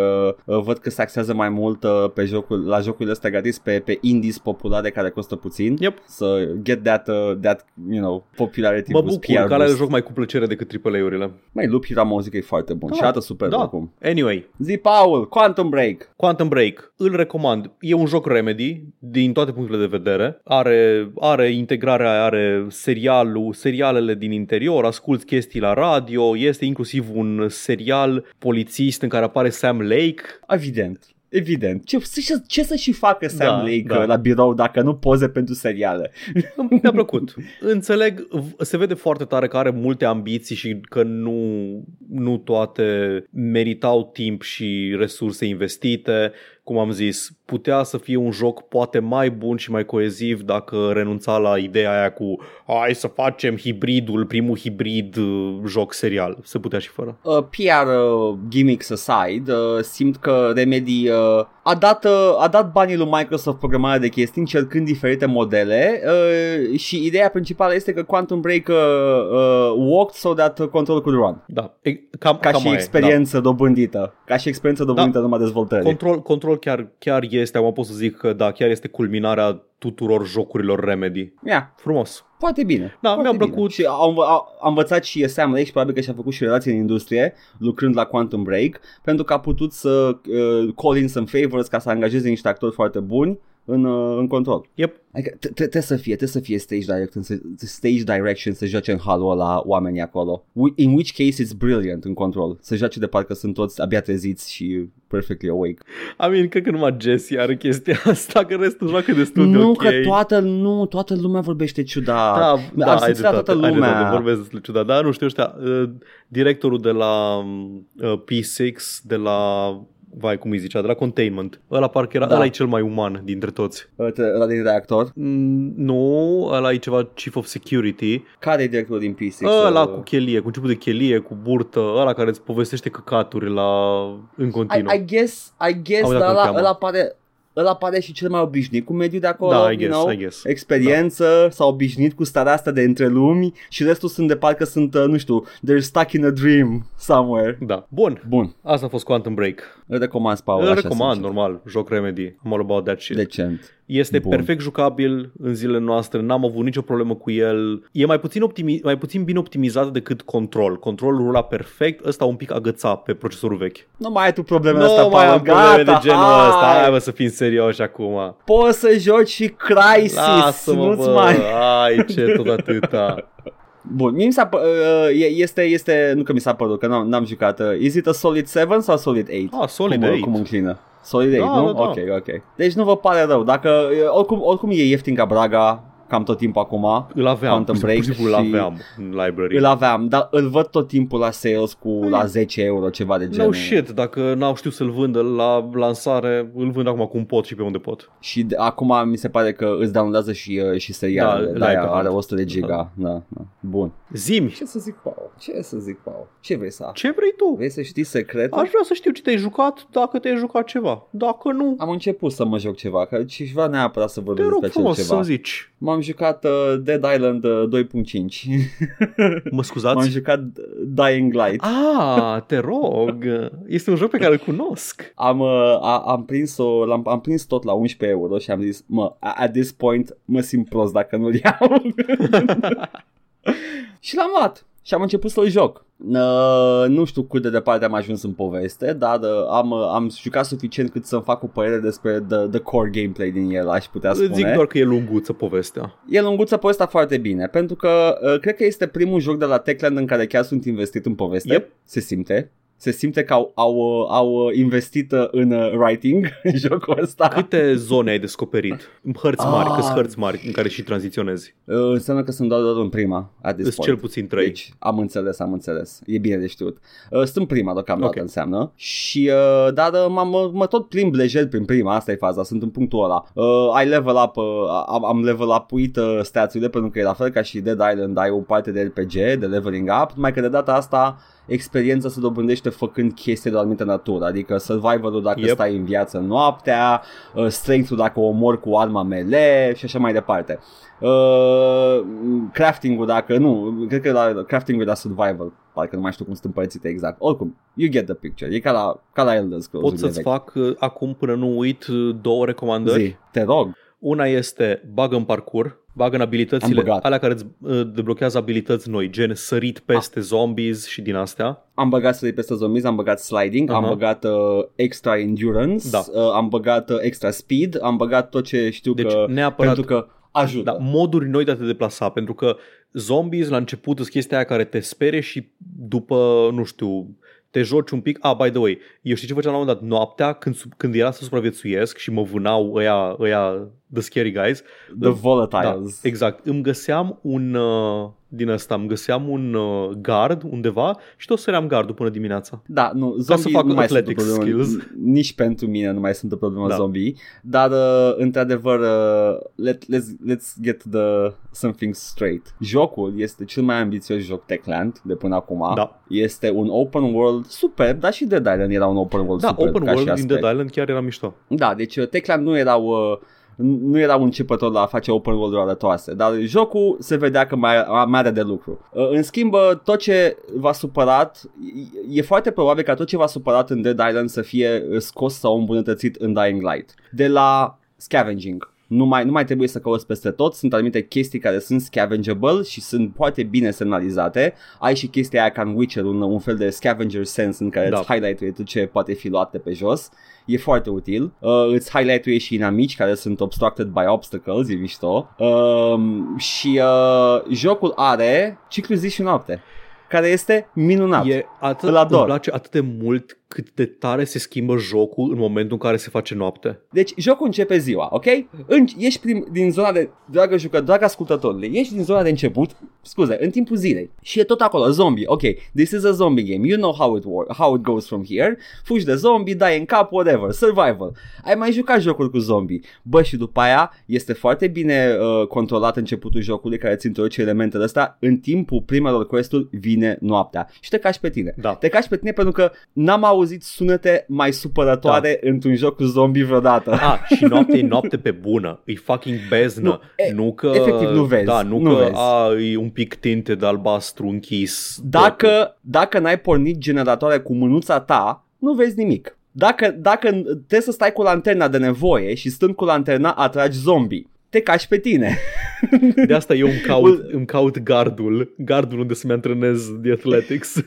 uh, văd că se axează mai mult uh, pe jocul, la jocurile astea gratis pe, pe indies populare care costă puțin. Yep. Să get that, uh, that, you know, popularity Mă boost, bucur PR că alea boost. joc mai cu plăcere decât AAA-urile. Mai Loop Hero am auzit că e foarte bun și arată super da. acum. Anyway, Zi, Paul, Quantum Break. Quantum Break, îl recomand. E un joc Remedy din toate punctele de vedere. Are, are integrarea, are serialul, serialele din interior, asculti chestii la radio, este inclusiv un serial polițist în care apare Sam Lake. Evident. Evident. Ce, ce, ce să și facă Sam Da, Lake da. uh, la birou dacă nu poze pentru seriale? Mi-a plăcut. Înțeleg, v- se vede foarte tare că are multe ambiții și că nu, nu toate meritau timp și resurse investite. Cum am zis, putea să fie un joc poate mai bun și mai coeziv dacă renunța la ideea aia cu hai să facem hibridul, primul hibrid uh, joc serial. Se putea și fără. Uh, PR uh, gimmicks aside, uh, simt că Remedy uh, a, dat, uh, a dat banii lui Microsoft programarea de chestii încercând diferite modele uh, și ideea principală este că Quantum Break uh, uh, walked so that uh, Control could run. Da, e, cam, Ca cam și aia e, experiență dobândită. Ca și experiență dobândită da. numai da. dezvoltării. Control, control chiar, chiar este, am pot să zic că da, chiar este culminarea tuturor jocurilor Remedy. yeah. Frumos. Foarte bine. Da, foarte mi-a bine. plăcut. Și a, a, a învățat și Sam Lake și probabil că și-a făcut și relații în industrie lucrând la Quantum Break pentru că a putut să uh, call in some favors ca să angajeze niște actori foarte buni în, uh, în control. Yep. Adică t- t- trebuie să fie, trebuie să fie stage direction, să, stage direction să joace în halul ăla oamenii acolo. Whi- In which case it's brilliant în control. Să joace de parcă sunt toți abia treziți și perfectly awake. I mean, cred că numai Jesse are chestia asta, că restul joacă destul de nu ok. că toată, nu, toată lumea vorbește ciudat. Da, da, Ar ai simți la dreptate, toată ai lumea. dreptate, vorbesc despre ciudat. Da, nu știu, ăștia, uh, directorul de la uh, P6, de la vai cum îi zicea, de la Containment. Ăla parcă era, Da. ăla e cel mai uman dintre toți. Ăla din reactor. Mm, nu, ăla e ceva Chief of Security. Care e directorul din P6? Ăla Uh, cu chelie, cu început de chelie, cu burtă, ăla care îți povestește căcaturi la în continuu. I, I guess, I guess, Am uitat dar cum îl ăla, cheamă. ăla pare ăla pare și cel mai obișnuit cu mediul de acolo, Da, I you guess, know? I guess. experiență, s-au obișnuit cu starea asta de între lumi și restul sunt de parcă sunt, uh, nu știu, they're stuck in a dream somewhere. Da. Bun. Bun, Asta a fost Quantum Break. îl recomand, Paul, Îl așa recomand, sincer. normal, joc Remedy. I'm all about that shit. Decent. Este Bun. perfect jucabil în zilele noastre, n-am avut nicio problemă cu el. E mai puțin, optimi- mai puțin bine optimizat decât Control. Controlul rula perfect, ăsta un pic agăța pe procesorul vechi. Nu mai ai tu problemele Nu astea, mai Paul, am probleme gata, de genul hai! ăsta, hai bă să fim serioși acum. Poți să joci și Crysis, Lasă-mă nu-ți bă, mai... ai ce tot atâta. Bun, mie mi s-a pă- uh, e- este, este, nu că mi s-a părut, că n-am, n-am jucat. Uh, is it a Solid 7 sau Solid 8? Ah, Solid cum, 8. Cum înclină? Solid 8, Da, nu? da, da. Ok, ok. Deci nu vă pare rău. Dacă, uh, oricum, oricum e ieftin ca Braga, cam tot timpul acum. Îl aveam, Quantum pur Break și simplu îl și- aveam în library. Îl aveam, dar îl văd tot timpul la sales cu la 10 euro, ceva de genul. No shit, dacă n-au știut să-l vândă la lansare, îl vând acum cum pot și pe unde pot. Și de, acum mi se pare că îți downloadează și, uh, și serialele. Da, Da, da, e da pe are cont. 100 de giga. Da. Da, Bun. Zimi, Ce să zic, Paul? Ce să zic, Paul? Ce vrei să afli? ce vrei tu? Vrei să știi secretul? Aș vrea să știu ce te-ai jucat, dacă te-ai jucat ceva. Dacă nu, Am început să mă joc ceva, că și vreau neapărat să te vorbesc rog despre acel frumos ceva. să zici. M-am jucat uh, Dead Island uh, 2.5. Mă M-am scuzați? jucat Dying Light. Ah, te rog. Este un joc pe care îl cunosc. Am, uh, a, am, prins-o, l-am, am prins tot la 11 euro și am zis, mă, a- at this point mă simt prost dacă nu-l iau. și l-am luat și am început să-l joc. Uh, nu știu cât de departe am ajuns în poveste, dar uh, am, uh, am jucat suficient cât să-mi fac o părere despre the, the core gameplay din el, aș putea spune. Îți zic doar că e lunguță povestea. E lunguță povestea foarte bine, pentru că uh, cred că este primul joc de la Techland în care chiar sunt investit în poveste. Yep. Se simte. Se simte că au, au, uh, au uh, investit uh, în uh, writing în jocul ăsta. Câte zone ai descoperit? Hărți mari, Ah. câți hărți mari în care și tranziționezi? Uh, înseamnă că sunt doar, doar în prima, at this Îți point. cel puțin trei. Deci am înțeles, am înțeles. E bine de știut. Uh, sunt prima deocamdată Ok. înseamnă. Și uh, dar uh, mă, mă, mă tot plimb lejer prin prima, asta e faza, sunt în punctul ăla. Uh, ai level up, uh, am, am level up-uit uh, stats-urile pentru că e la fel ca și Dead Island, ai o parte de RPG, de leveling up, numai că de data asta experiența se dobândește făcând chestii de o anumită natură, adică survival-ul dacă Yep. stai în viață noaptea, uh, strength-ul dacă omori cu arma melee și așa mai departe. Uh, crafting-ul dacă nu, cred că la crafting-ul e la survival, parcă nu mai știu cum sunt împărțite exact. Oricum, you get the picture, e ca la, ca la Elder Scrolls. Pot să-ți fac uh, acum până nu uit uh, două recomandări. Zi, te rog. Una este bag în parcur, bag în Am abilitățile, băgat. alea care îți uh, deblochează abilități noi, gen sărit peste zombies și din astea. Am băgat să peste zombies, am băgat sliding, am Aha. băgat uh, extra endurance, Da. uh, am băgat uh, extra speed, am băgat tot ce știu Deci că neapărat pentru că ajută. Da, moduri noi de a te deplasa, pentru că zombies la început sunt chestia aia care te sperie și după, nu știu, te joci un pic. Ah, by the way, eu știi ce făceam la un moment dat? Noaptea, când, sub- când era să supraviețuiesc și mă vânau ăia, ăia the scary guys. The Da, volatiles. exact. Îmi găseam un, uh, din ăsta, îmi găseam un uh, gard undeva și tot săream gardul până dimineața. Da, nu, să zombie fac nu mai sunt o athletics problemă, skills. nici pentru mine nu mai sunt o problemă Da. zombie, dar uh, într-adevăr uh, let, let's, let's get the something straight. Jocul este cel mai ambițios joc Techland de până acum. Da. Este un open world superb, dar și Dead Island era un open world Da, superb open ca și world din aspect. Dead Island chiar era mișto. Da, deci uh, Techland nu erau uh, nu erau începători la a face open world-uri arătoase, dar jocul se vedea că mai, mai are de lucru. Uh, În schimb, uh, tot ce v-a supărat, e- e foarte probabil ca tot ce v-a supărat în Dead Island să fie uh, scos sau îmbunătățit în Dying Light. De la scavenging. Nu mai, nu mai trebuie să cauți peste tot, sunt anumite chestii care sunt scavengeable și sunt foarte bine semnalizate. Ai și chestia aia ca în Witcher, un, un fel de scavenger sense în care Da. îți highlight tot ce poate fi luat de pe jos. E foarte util. Uh, îți highlight și inamici care sunt obstructed by obstacles, e mișto. Uh, și uh, jocul are ciclu zi și noapte, care este minunat. E atât, Îl ador. îmi place atât de mult cât de tare se schimbă jocul în momentul în care se face noapte. Deci jocul începe ziua, ok? În, ești prim, din zona de, dragă jucă, dragă ascultătorule, ești din zona de început, scuze, în timpul zilei și e tot acolo, zombie, ok, this is a zombie game, you know how it, work, how it goes from here, fugi de zombie, dai în cap, whatever, survival. Ai mai jucat jocul cu zombie, bă, și după aia este foarte bine uh, controlat începutul jocului care îți introduce elementele astea, în timpul primelor quest-uri vine noaptea și te cași pe tine. Da. Te cași pe tine pentru că n-am auzit sunete mai supărătoare da. într-un joc cu zombie vreodată. Ah, și noapte e noapte pe bună. E fucking beznă. Nu, e- nu că... efectiv nu vezi, Da, nu, nu că vezi. A, e un pic tinte de albastru închis. totul. Dacă, dacă n-ai pornit generatoare cu mânuța ta, nu vezi nimic. Dacă, dacă trebuie să stai cu lanterna de nevoie și stând cu lanterna atragi zombie, te cași pe tine. De asta eu îmi caut, îmi caut gardul. Gardul unde să-mi antrenez de athletics.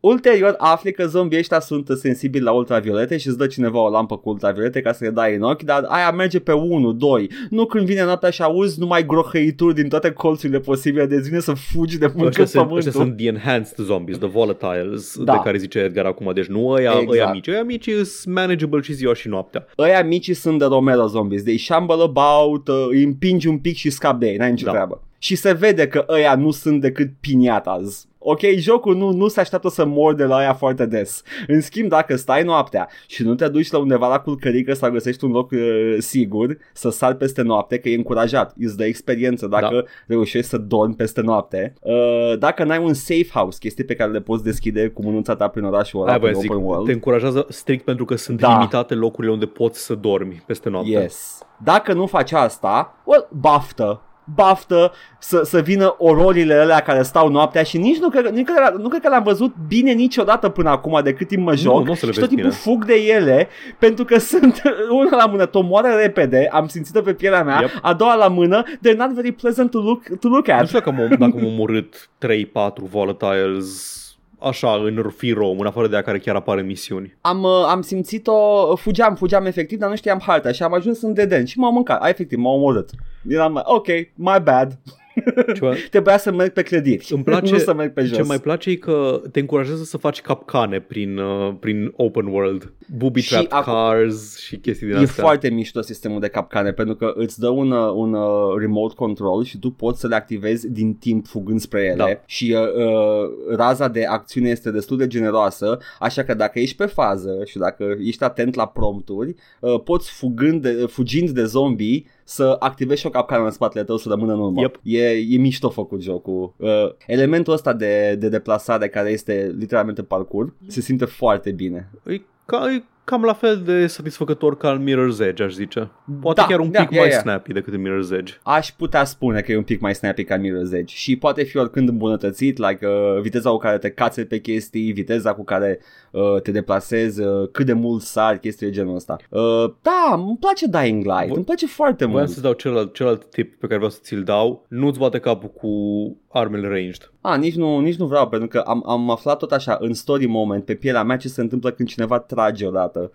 Ulterior afli că zombii ăștia sunt sensibili la ultraviolete și îți dă cineva o lampă cu ultraviolete ca să le dai în ochi, dar aia merge pe 1, 2. Nu când vine noaptea și auzi numai grohăituri din toate colțurile posibile, de vine să fugi de mâncă Ăștia sunt, pământul. ăștia sunt the enhanced zombies, the volatiles, Da. de care zice Edgar acum. Deci nu ăia, Exact. ăia mici. Ăia mici sunt manageable și ziua și noaptea. Ăia mici sunt de Romero zombies, they shamble about, uh, îi împingi un pic și scap de ei, n-ai nicio Da. treabă. Și se vede că ăia nu sunt decât piniatas. Ok, jocul nu, nu se așteaptă să mor de la aia foarte des. În schimb, dacă stai noaptea și nu te duci la undeva la culcărică sau găsești un loc uh, sigur să sari peste noapte, că e încurajat, îți dă experiență dacă Da. reușești să dormi peste noapte. Uh, dacă n-ai un safe house, chestii pe care le poți deschide cu mânuța ta prin orașul ăla, Aia prin voiam zic, open world. te încurajează strict pentru că sunt Da. limitate locurile unde poți să dormi peste noapte. Yes. Dacă nu faci asta, well, baftă. Baftă să, să vină ororile alea care stau noaptea și nici nu cred, nici cred, nu cred că le-am văzut bine niciodată până acum de cât timp mă joc nu o să le și tot vezi timpul bine. fug de ele pentru că sunt una la mână, o moară repede, am simțit-o pe pielea mea, Yep. a doua la mână, they're not very pleasant to look, to look Nu at. știu dacă am, dacă am omorât 3-4 volatiles așa în free roam, în afară de aia care chiar apar în misiuni. Am, uh, am simțit-o, fugeam, fugeam efectiv, dar nu știam harta și am ajuns în deden și m-am mâncat, a, efectiv, m-au omorât. Eram, ok, my bad. Ceva, Trebuia să merg pe clădiri. Îmi place- nu să merg pe jos. ce mai place e că te încurajează să faci capcane prin, uh, prin open world. Booby Și trap acum- cars și chestii din E astea. foarte mișto sistemul de capcane pentru că îți dă un, uh, un uh, remote control și tu poți să le activezi din timp fugând spre ele Da. și uh, uh, raza de acțiune este destul de generoasă, așa că dacă ești pe fază și dacă ești atent la prompturi, uh, poți fugând de, fugind de zombie să activezi și o capcană în spatele tău să rămână în urmă. Yep. E, e mișto făcut jocul. Uh, elementul ăsta de, de deplasare care este literalmente parcurs se simte foarte bine. E, ca, e cam la fel de satisfăcător ca în Mirror's Edge, aș zice. Poate Da, chiar un da, pic ia, mai ia. snappy decât în Mirror's Edge. Aș putea spune că e un pic mai snappy ca Mirror's Edge și poate fi oricând îmbunătățit, like uh, viteza cu care te cațe pe chestii, viteza cu care uh, te deplasezi, uh, cât de mult sari, chestii de genul ăsta. Uh, da, îmi place Dying Light, Vo- îmi place foarte Voiam mult. să dau celălalt, celălalt tip pe care vreau să ți-l dau. Nu-ți bate capul cu armele ranged. A, nici nu, nici nu vreau, pentru că am, am aflat tot așa, în story moment, pe pielea mea, ce se întâmplă când cineva trage odată.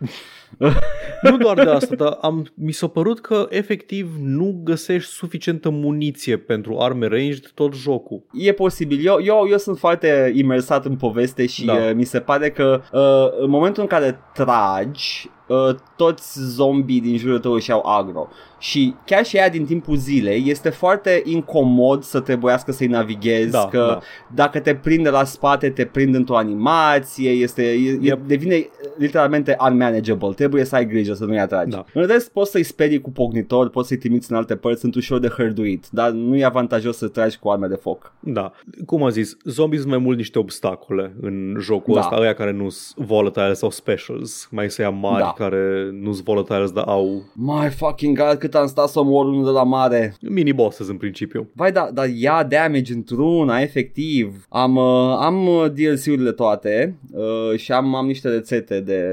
Nu doar de asta, dar am, mi s-a părut că efectiv nu găsești suficientă muniție pentru arme ranged tot jocul. E posibil. Eu, eu, eu sunt foarte imersat în poveste și Da. da. uh, mi se pare că uh, în momentul în care tragi, uh, toți zombii din jurul tău își iau agro. Și chiar și aia din timpul zilei este foarte incomod să trebuiască să-i navighezi, Da, că da. dacă te prinde la spate, te prind într-o animație, este, e, Yep. yep. devine literalmente unmanageable, trebuie să ai grijă să nu-i atragi. Da. În rest, poți să-i sperii cu pognitor, poți să-i trimiți în alte părți, sunt ușor de hărduit, dar nu e avantajos să tragi cu arme de foc. Da. Cum am zis, zombii sunt mai mult niște obstacole în jocul Da. ăsta, ăia care nu sunt volatile sau specials, mai să ia mari Da. care nu-s volatiles, dar au My fucking god, cât am stat să omor unul de la mare. mini-bosses în principiu. Vai, da, dar ia damage într-una, efectiv. Am, uh, am uh, DLC-urile toate uh, și am, am niște rețete de...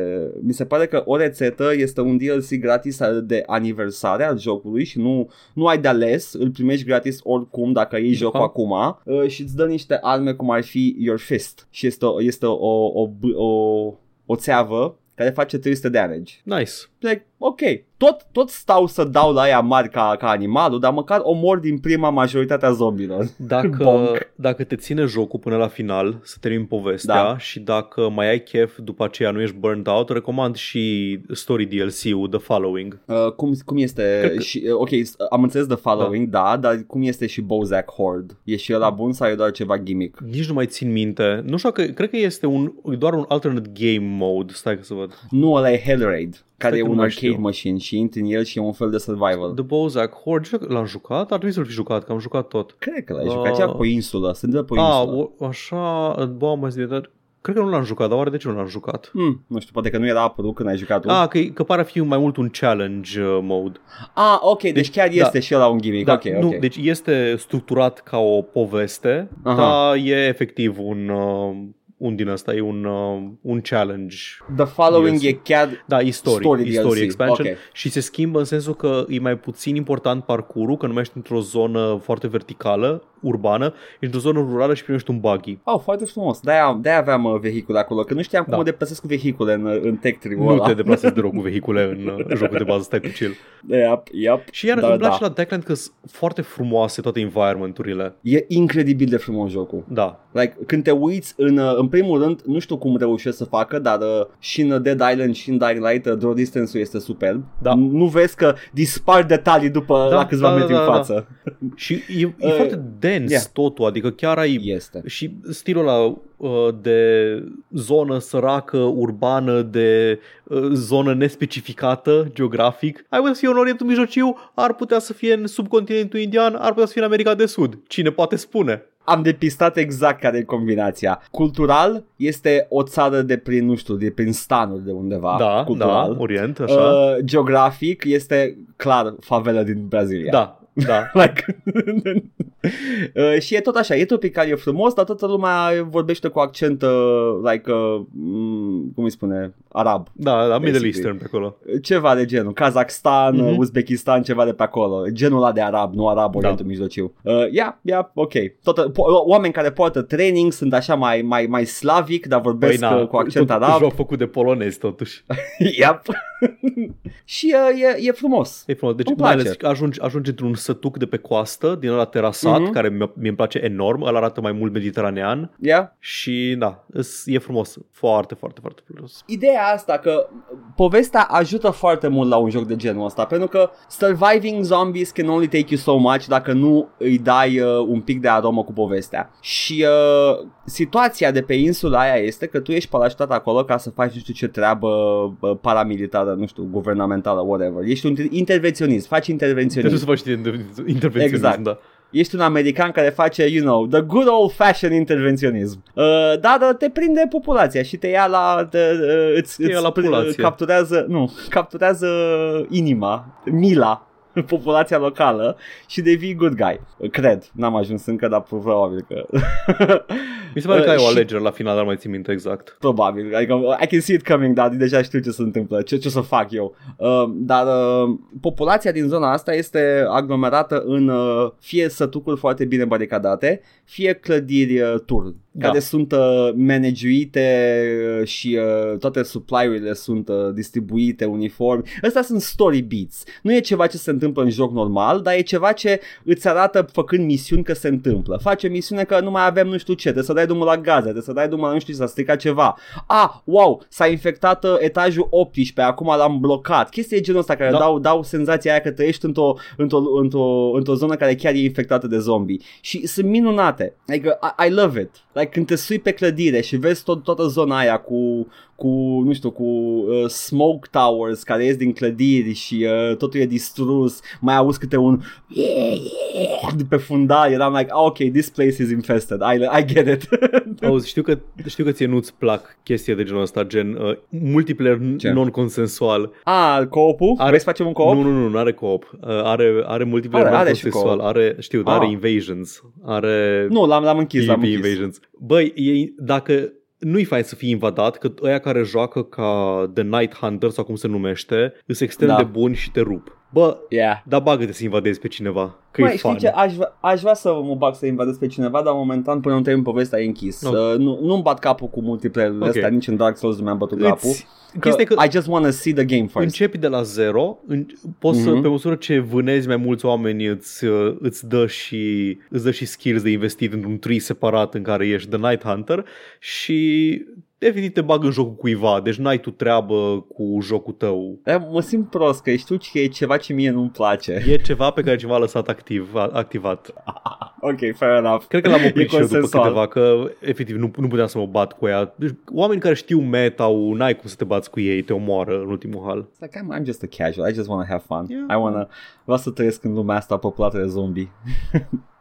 Mi se pare că o rețetă este un DLC gratis de aniversare al jocului și nu, nu ai de ales, îl primești gratis oricum dacă iei jocul Aha. acum uh, și îți dă niște arme cum ar fi Your Fist și este o, este o, o, o, o, o țeavă care face 300 damage. Nice. Like, ok, tot, tot stau să dau la ea mari ca, ca animalul, dar măcar omor din prima majoritatea zombilor. Dacă, Bonk. dacă te ține jocul până la final, să termini povestea Da. și dacă mai ai chef după aceea nu ești burnt out, recomand și Story DLC-ul The Following. Uh, cum, cum este Cred că- și, uh, ok, s- am înțeles The Following, da. da, dar cum este și Bozak Horde? E și ăla bun sau e doar ceva gimmick? Nici nu mai țin minte. Nu știu că cred că este un, doar un alternate game mode. Stai că să văd. Nu, ăla e Hellraid, care Stai e că nu un mai arcade știu. machine și intri în el și e un fel de survival. The Bozak Horde, știu că l-am jucat, ar trebui să-l fi jucat, că am jucat tot. Cred că l-ai Uh, jucat, ceva pe o insulă, se întâmplă pe o A, insulă. o, așa, bă, mă zi, dar cred că nu l-am jucat, dar oare de ce nu l-am jucat? Hmm, nu știu, poate că nu era apărut când ai jucat tu. A, că, că pare a fi mai mult un challenge uh, mode. ah ok, deci, deci, chiar da. este și ăla un gimmick, Da, ok, nu, ok. Deci este structurat ca o poveste, Aha. dar e efectiv un, uh, un din ăsta, e un, uh, un challenge. The Following DLC. e chiar Da, e story, Story e story DLC, expansion ok. și se schimbă în sensul că e mai puțin important parcurul, că nu mai ești într-o zonă foarte verticală, urbană, ești într-o zonă rurală și primești un buggy. Oh, foarte frumos. De-aia, de-aia aveam uh, vehicule acolo, că nu știam cum Da. mă deplasez cu vehicule în, uh, în tech tree Nu te deplasezi deloc cu vehicule în uh, jocul de bază, stai pe chill. Yep, yep. Și iar Da, îmi place da. la Techland că sunt foarte frumoase toate environment-urile. E incredibil de frumos jocul. Da, Like, când te uiți în, uh, în primul rând, nu știu cum reușesc să facă, dar uh, și în Dead Island și în Dying Light uh, draw distance-ul este superb. Da. Nu vezi că dispar detalii după Da, la câțiva da, da, metri da, în da. față. și e, e Uh, foarte dens yeah. totul, adică chiar ai Este. Și stilul ăla uh, de zonă săracă, urbană, de uh, zonă nespecificată geografic, ai putea să fie în Orientul Mijlociu, ar putea să fie în subcontinentul indian, ar putea să fie în America de Sud. Cine poate spune? Am depistat exact care e combinația. Cultural este o țară de prin, nu știu, de prin stanuri de undeva. da, cultural. da, Orient, așa. Uh, geografic este clar favela din Brazilia. da, da. Like, uh, și e tot așa, e tropical, e frumos, dar toată lumea vorbește cu accent, uh, like, uh, mm, cum îi spune, arab. Da, da, Middle Basically. Eastern pe acolo. Ceva de genul, Kazakhstan, Mhm. uh, Uzbekistan, ceva de pe acolo. Genul ăla de arab, nu arab, Orientul Mijlociu. Uh, yeah, yeah, ok. Toată, po- oameni care poartă training sunt așa mai, mai, mai slavic, dar vorbesc Păi, na, uh, cu accent tot arab. joc făcut de polonezi totuși. yep. și uh, e, e frumos. E frumos. Deci Îmi mai place. ales că ajungi, ajungi într-un sătuc de pe coastă, din ăla terasat, Mhm. care mi- mi îmi place enorm, ăla arată mai mult mediteranean Yeah? și da, îs- e frumos, foarte, foarte, foarte frumos. Ideea asta că povestea ajută foarte mult la un joc de genul ăsta pentru că surviving zombies can only take you so much dacă nu îi dai uh, un pic de aromă cu povestea. Și uh, situația de pe insula aia este că tu ești parașutat acolo ca să faci nu știu ce treabă uh, paramilitară, nu știu, guvernamentală, whatever. Ești un intervenționist, faci Trebuie intervenționism. să faci intervenționism, Exact. da. Ești un american care face, you know, the good old fashioned intervenționism. Uh, dar uh, te prinde populația și te ia la... Te, uh, îți, Te ia îți la pr- populație. capturează, nu, capturează inima, mila, populația locală și devii good guy. Cred, n-am ajuns încă, dar probabil că... Mi se pare că ai o Uh, și- alegere la final, dar nu mai țin minte exact. Probabil, adică I can see it coming, dar deja știu ce se întâmplă, ce, ce o să fac eu. Uh, dar uh, populația din zona asta este aglomerată în uh, fie sătucuri foarte bine baricadate, fie clădiri uh, turn, Da. care sunt uh, managuite uh, și uh, toate supply-urile sunt uh, distribuite uniform. Astea sunt story beats. Nu e ceva ce se întâmplă în joc normal, dar e ceva ce îți arată făcând misiuni că se întâmplă. Face misiune că nu mai avem nu știu ce, trebuie să dai drumul la gaze, trebuie să dai drumul la nu știu ce, s-a stricat ceva. Ah, wow, s-a infectat uh, etajul 18, acum l-am blocat. Chestii de genul ăsta care Da. dau, dau senzația aia că trăiești într-o, într-o, într-o, într-o zonă care chiar e infectată de zombie. Și sunt minunate. Adică, I, I love it. Like, când te sui pe clădire și vezi tot, toată zona aia cu, cu, nu știu, cu uh, smoke towers care ies din clădiri și uh, totul e distrus, mai auzi câte un de pe fundal, eram like, oh, ok, this place is infested, I, I get it. Auzi, știu că, știu că ție nu-ți plac chestii de genul ăsta, gen uh, multiplayer Ce? non-consensual. ah, co-op-ul? Are- Vrei să facem un co-op? Nu, nu, nu, nu are co-op. Uh, are, are multiplayer Are- are și non-consensual. co-op. Are, știu, dar Ah. are invasions. Are Nu, l-am, l-am închis, l-am PvP închis. invasions. Băi, ei, dacă nu-i fain să fii invadat, că ăia care joacă ca The Night Hunter sau cum se numește, sunt extrem Da. de buni și te rup. Bă, Yeah. dar bagă-te să invadezi pe cineva, că Mai e știi fun. ce, aș, vrea- aș vrea să mă bag să invadez pe cineva, dar momentan până nu termin povestea e închis. Ok. Uh, nu, nu-mi bat capul cu multiplayer-ul Ok. ăsta, nici în Dark Souls nu mi-am bătut capul. Îți, Că, chestia e că I just want to see the game first. începi de la zero, în, poți să, Mhm. pe măsură ce vânezi mai mulți oameni, îți, uh, îți, dă și, îți dă și skills de investit într-un tree separat în care ești The Night Hunter și efectiv te bag în jocul cuiva, deci n-ai tu treabă cu jocul tău. E, mă simt prost că știu că e ceva ce mie nu-mi place. E ceva pe care cineva a lăsat activ, a- activat. ok, fair enough. Cred că l-am E oprit și eu după consensual. câteva, că efectiv nu, nu puteam să mă bat cu ea. Deci, oameni care știu meta n-ai cum să te bați cu ei, te omoară în ultimul hal. It's like, I'm, I'm just a casual, I just want to have fun. Yeah. I wanna, vreau să trăiesc în lumea asta populată de zombie.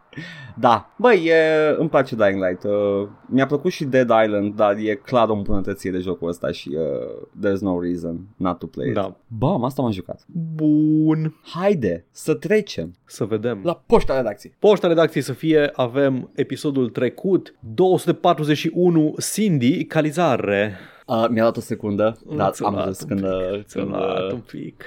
da, băi, e, îmi place Dying Light. Uh, mi-a plăcut și Dead Island, dar e clar o îmbunătățire de jocul ăsta și uh, there's no reason not to play it. Da. Bam, asta m-am jucat. Bun. Haide, să trecem Să vedem. la poșta redacției. Poșta redacției să fie, avem episodul trecut, 241, Cindy, calizare. Uh, mi-a dat o secundă, dar Ți-o am luat râs un când... pic, uh, Ți-o când luat uh, un pic.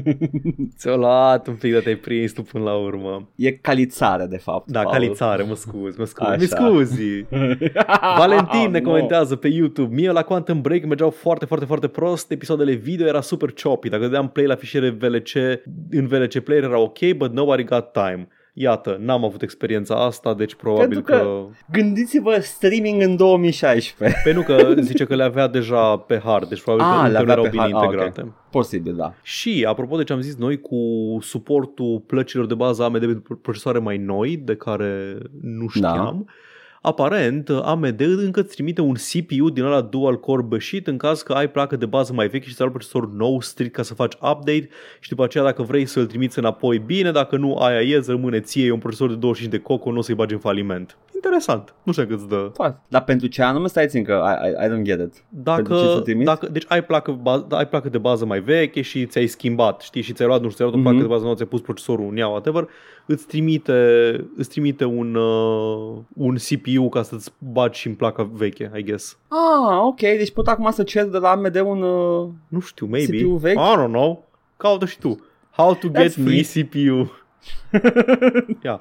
Ți-o luat un pic, dar te-ai prins tu până la urmă. e calițare, de fapt. Da, Paul. calițare, mă scuzi, mă scuzi. Așa. Mi scuzi. Valentin ne Nu. comentează pe YouTube Mie la Quantum Break mergeau foarte, foarte, foarte prost Episoadele video era super choppy Dacă dădeam play la fișiere VLC În VLC player era ok But nobody got time Iată, n-am avut experiența asta Deci probabil Pentru că- că... Gândiți-vă streaming în 2016. Pentru că zice că le avea deja pe hard Deci probabil Ah, că le încă nu avea erau pe bine hard. Ah, ok. integrate Posibil, da. Și, apropo de ce am zis noi cu suportul plăcilor de bază AMD pentru procesoare mai noi, de care nu știam, da. Aparent AMD încă îți trimite un CPU din ăla dual core bășit în caz că ai placă de bază mai veche și ți-ai luat procesor nou strict ca să faci update și după aceea dacă vrei să-l trimiți înapoi bine, dacă nu aia e, îți rămâne ție e un procesor de 25 de coco, nu o să-i bagi în faliment. Interesant. Nu știu cât îți dă. Foarte. Dar pentru ce anume stai țin că I, I, I don't get it. Pentru ce Dacă, să trimiți? dacă, deci ai placă, baz, ai placă de bază mai veche și ți-ai schimbat, știi, și ți-ai luat, nu știu, ți-ai luat o placă Mhm. de bază nouă, ți-ai pus procesorul în ea, whatever, îți trimite, îți trimite un, uh, un CPU ca să-ți bagi și în placa veche, I guess. Ah, ok, deci pot acum să cer de la AMD un... Uh... Nu știu, maybe. CPU vechi? I don't know. Caută și tu. How to get That's free CPU. Ia.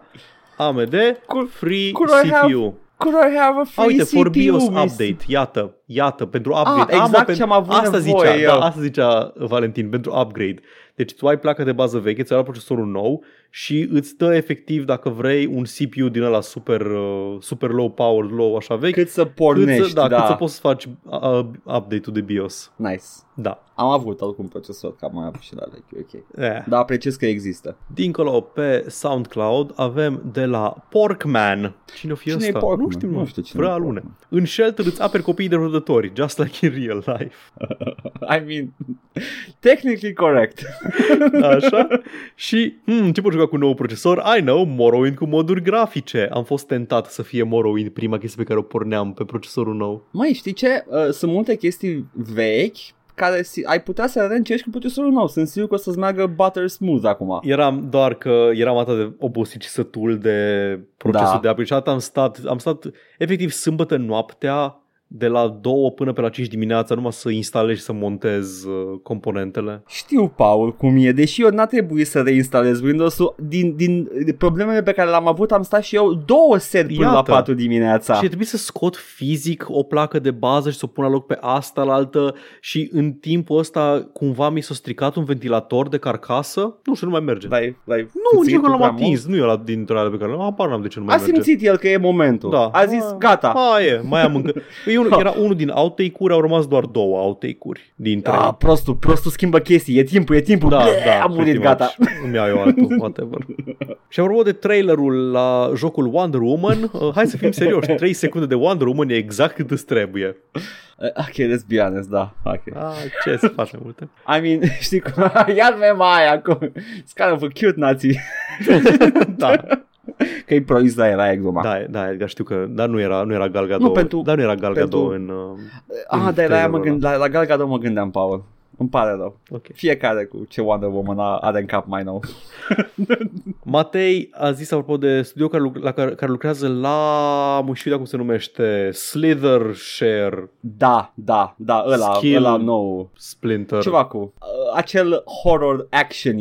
AMD, Could- free could I have CPU. Could I have a free A, uite, CPU? for BIOS miss? update, iată, iată, pentru upgrade. Ah, exact mă, ce am avut asta nevoie zicea, eu. da, asta zicea Valentin, pentru upgrade. Deci tu ai placa de bază veche, ți-ai luat procesorul nou și îți dă efectiv, dacă vrei, un CPU din ăla super, uh, super low power, low, așa vechi. Cât să cât pornești, să, da, da. cât să poți să faci uh, update-ul de BIOS. Nice. Da. Am avut oricum procesor, că am mai avut și la vechi, ok. Eh. Dar apreciez că există. Dincolo pe SoundCloud avem de la Porkman. Cine o fi Cine e ăsta? Porkman? Nu știu, Nu nu știu cine e Vrea lune. Porkman. În shelter îți aperi copiii de rădători, just like in real life. I mean, technically correct. Așa. Și hmm, ce pot juca cu nou procesor? I know, Morrowind cu moduri grafice. Am fost tentat să fie Morrowind prima chestie pe care o porneam pe procesorul nou. Mai știi ce? Uh, sunt multe chestii vechi care si- ai putea să le reîncerci cu procesorul nou. Sunt sigur că o să-ți meargă butter smooth acum. Eram doar că eram atât de obosit și sătul de procesul Da. de aplicare. Am stat, am stat efectiv sâmbătă noaptea de la 2 până pe la 5 dimineața numai să instalez și să montez uh, componentele. Știu, Paul, cum e. Deși eu n-a trebuit să reinstalez Windows-ul, din, din problemele pe care le-am avut, am stat și eu două seri până la Iată. 4 dimineața. Și trebuie să scot fizic o placă de bază și să o pun la loc pe asta la altă și în timpul ăsta cumva mi s-a stricat un ventilator de carcasă. Nu știu, nu mai merge. L-ai, l-ai nu, nici eu că l-am prea atins, nu e ăla dintre alea pe care l-am, apar n-am de ce nu mai mult? A merge. simțit el că e momentul. Da. A zis, gata. Mai e, mai am încă. E e un, era unul din outtake-uri, au rămas doar două outtake-uri din trei. Ah, prostul, prostul schimbă chestii, e timpul, e timpul, Da, Bleh, da, am murit, pretty gata. much. Îmi iau eu altul, whatever. și apropo de trailerul la jocul Wonder Woman, uh, hai să fim serioși, 3 secunde de Wonder Woman e exact cât îți trebuie. Uh, Ok, let's be honest, da, ok. Ah, ce să faci mai multe? I mean, știi cum, iar mema aia acum, it's kind of a cute nazi, da, că e pro Israel, aia e gluma. da, da, Edgar, știu că, dar nu era, nu era Gal Gadot, Nu, pentru- dar nu era Gal Gadot pentru- în... Uh, ah, în dar la, aia mă trailerul gând, la, la Gal Gadot mă gândeam, Paul. Îmi pare rău. ok. Fiecare cu ce Wonder Woman a- are în cap mai nou. Matei a zis apropo de studio care, luc- la care, care lucrează la, mă știu de cum se numește, Slither Share Da, da, da, ăla, Skill. ăla nou. Splinter. Ceva cu uh, acel horror action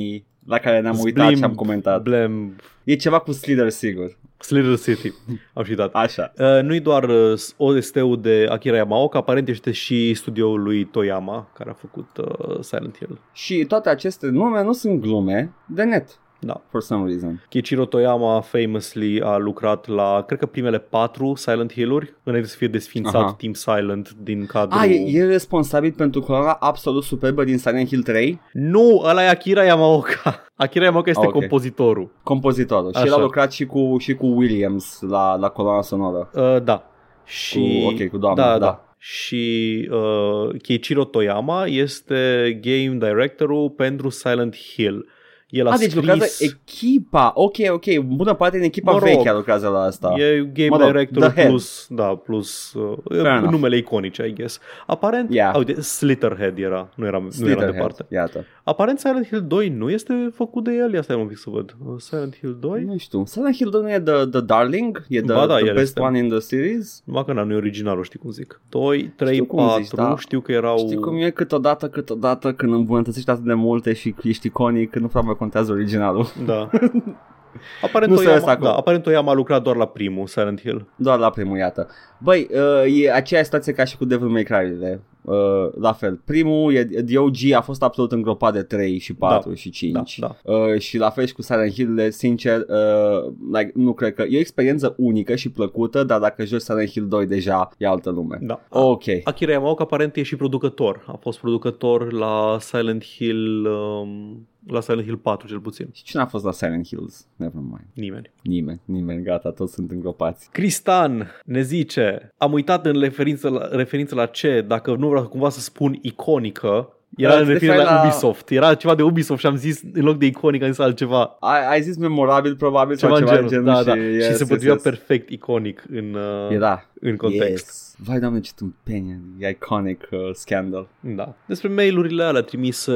la care ne-am uitat și am comentat. Blam, E ceva cu Slither, sigur. Slither City. Am și dat. Așa. Uh, nu-i doar uh, OST-ul de Akira Yamaoka, aparent este și studioul lui Toyama, care a făcut uh, Silent Hill. Și toate aceste nume nu sunt glume de net, Da. for some reason. Kichiro Toyama famously a lucrat la, cred că primele patru Silent Hill-uri, înainte să fie desfințat Aha. Team Silent din cadrul... A, e, e responsabil pentru coloana absolut superbă din Silent Hill 3, Nu, ăla e Akira Yamaoka. Akira Yamaoka este Ah, ok. compozitorul. compozitorul. Și Așa. el a lucrat și cu, și cu Williams la, la coloana sonoră. Uh, da. Și, Cu- ok, cu doamna, da, da. Și uh, Keiichiro Toyama este game directorul pentru Silent Hill. El a A, deci scris... lucrează echipa. Ok, ok. Bună parte din echipa Mă rog, veche lucrează la asta. E game Mă rog, director the head. plus, da, plus uh, enough. numele iconice, I guess. Aparent, Yeah. yeah. uite, Slitterhead era, nu era, nu era Slitherhead, departe. Iată. Aparent Silent Hill 2 nu este făcut de el, ia stai un pic să văd. Uh, Silent Hill 2? Nu știu. Silent Hill 2 nu e the, the Darling? E the, Ba da, the el best este. one in the series? Numai că na, nu e originalul, știi cum zic. 2, 3, Știu cum 4, zici, da. știu că erau... Știi cum e câteodată, câteodată când îmbunătățești atât de multe și ești iconic, nu prea mai contează originalul. Da. Aparent, Nu se Toyama, lăsa acolo. da, aparent Toyama a lucrat doar la primul Silent Hill. Doar la primul, iată. Băi, uh, e aceeași situație ca și cu Devil May Cry-urile. Uh, la fel. Primul, e, The OG a fost absolut îngropat de 3 și 4 Da, și 5. da, Uh, și la fel și cu Silent Hill, sincer, uh, like, nu cred că... E o experiență unică și plăcută, dar dacă joci Silent Hill 2 deja e altă lume. Da. Ok. Akira Yamaoka aparent e și producător. A fost producător la Silent Hill... Um, la Silent Hill 4 cel puțin. Și cine a fost la Silent Hills? Never mind. Nimeni. Nimeni, nimeni, gata, toți sunt îngropați. Cristan ne zice Am uitat în referință la, referință la ce Dacă nu vreau cumva să spun iconică era Da, în te referire la, referi la- Ubisoft. Era ceva de Ubisoft și am zis, în loc de iconic, am zis altceva. Ai, ai zis memorabil, probabil, Ceva, sau în ceva genul. de genul da, da. și, și yes, se yes, potrivea yes. perfect iconic în, uh, Era. În context. Yes. Vai, doamne, ce tâmpenie. E iconic uh, scandal. Da. Despre mail-urile alea trimise,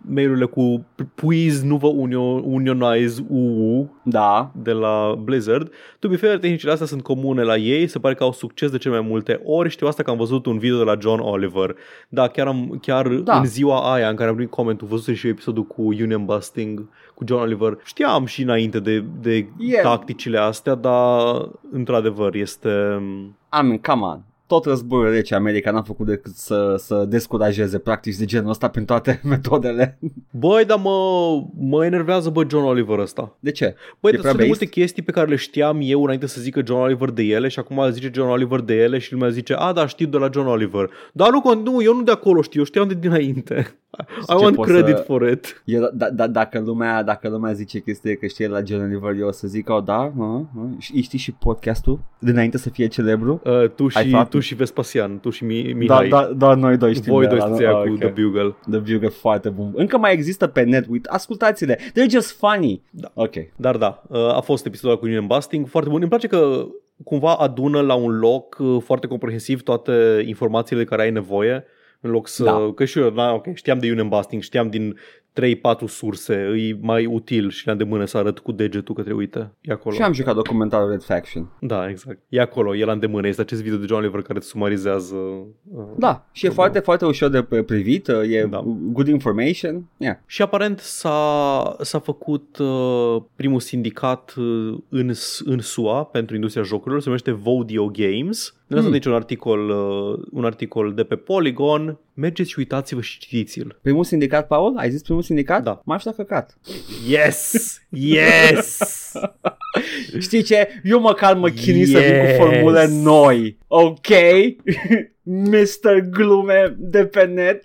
mail-urile cu please nu vă unio- unionize UU Da. de la Blizzard. To be fair, tehnicile astea sunt comune la ei, se pare că au succes de cele mai multe ori. Știu asta că am văzut un video de la John Oliver. Da, chiar, am, chiar Da. în ziua aia în care am primit comentul, văzut și eu episodul cu Union Busting cu John Oliver. Știam și înainte de, de Yeah. tacticile astea, dar într-adevăr este... I mean, come on. Tot războiul rece America n-a făcut decât să, să descurajeze practici de genul ăsta prin toate metodele. Băi, dar mă, mă enervează, bă, John Oliver ăsta. De ce? Băi, E sunt prea de based? multe chestii pe care le știam eu înainte să zică John Oliver de ele și acum zice John Oliver de ele și lumea zice, a, da, știu de la John Oliver. Dar nu, con- nu, eu nu de acolo știu, eu știam de dinainte. I ce want poți credit să- for it. Eu, da, da, dacă, lumea, dacă lumea zice chestia că știe la John Oliver, eu o să zic, oh, da, a, a. Și știi și podcastul dinainte să fie celebru? Uh, tu, Ai și, făcut? Tu și Vespasian, tu și Mi- Da, Mihai. da, da, noi doi știm Voi de doi ăla, sunteți nu? aia Ah, cu ok. The Bugle. The Bugle foarte bun. Încă mai există pe net, uite, ascultați-le. They're just funny. Da. Ok. Dar da, uh, a fost episodul cu Union Busting foarte bun. Îmi place că cumva adună la un loc uh, foarte comprehensiv toate informațiile de care ai nevoie în loc să... Da. Că și eu, da, ok, știam de Union Busting, știam din 3-4 surse, e mai util și le-am de mână să arăt cu degetul către uite, e acolo. Și am jucat documentarul Red Faction. Da, exact. E acolo, e la îndemână. Este acest video de John Oliver care îți sumarizează... Uh, Da, și e Da. foarte, foarte ușor de pe- privit, e Da. good information. Yeah. Și aparent s-a, s-a făcut uh, primul sindicat uh, în, în SUA pentru industria jocurilor, se numește Vodio Games. Ne Hmm. hmm. aici un articol, uh, un articol de pe Polygon. Mergeți și uitați-vă și citiți-l. Primul sindicat, Paul? Ai zis primul sindicat? Da. M-aș da căcat. Yes! Yes! Știi ce? Eu măcar mă chinui să vin Yes. cu formule noi. Ok? Mr. Glume de pe net.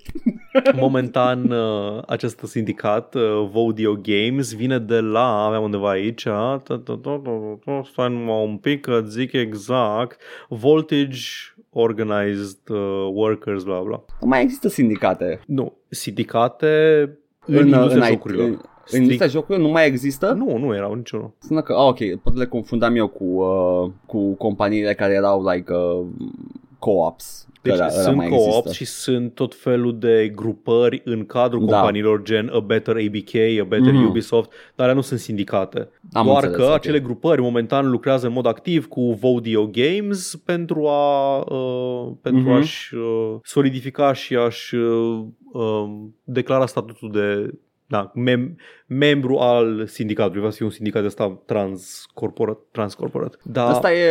Momentan uh, acest sindicat, uh, Vodio Games, vine de la, aveam undeva aici, ta- ta- ta- ta- ta- stai numai un pic că zic exact, Voltage Organized uh, Workers, bla bla. Nu mai există sindicate. Nu, sindicate în, industria IT jocurilor. În, în industria jocurilor nu mai există? Nu, nu erau niciunul. Sună că, ah, ok, poate le confundam eu cu, uh, cu companiile care erau like uh, co-ops. Deci Ăla- ăla sunt mai co-op există. și sunt tot felul de grupări în cadrul Da. companiilor gen A Better ABK, A Better Mhm. Ubisoft, dar alea nu sunt sindicate. Am Doar înțeles, că ok. acele grupări momentan lucrează în mod activ cu Vodio Games pentru a uh, pentru Mhm. a-și uh, solidifica și a-și uh, uh, declara statutul de da, mem- membru al sindicatului. Va fi un sindicat de ăsta transcorporat. transcorporat. Da, Asta e,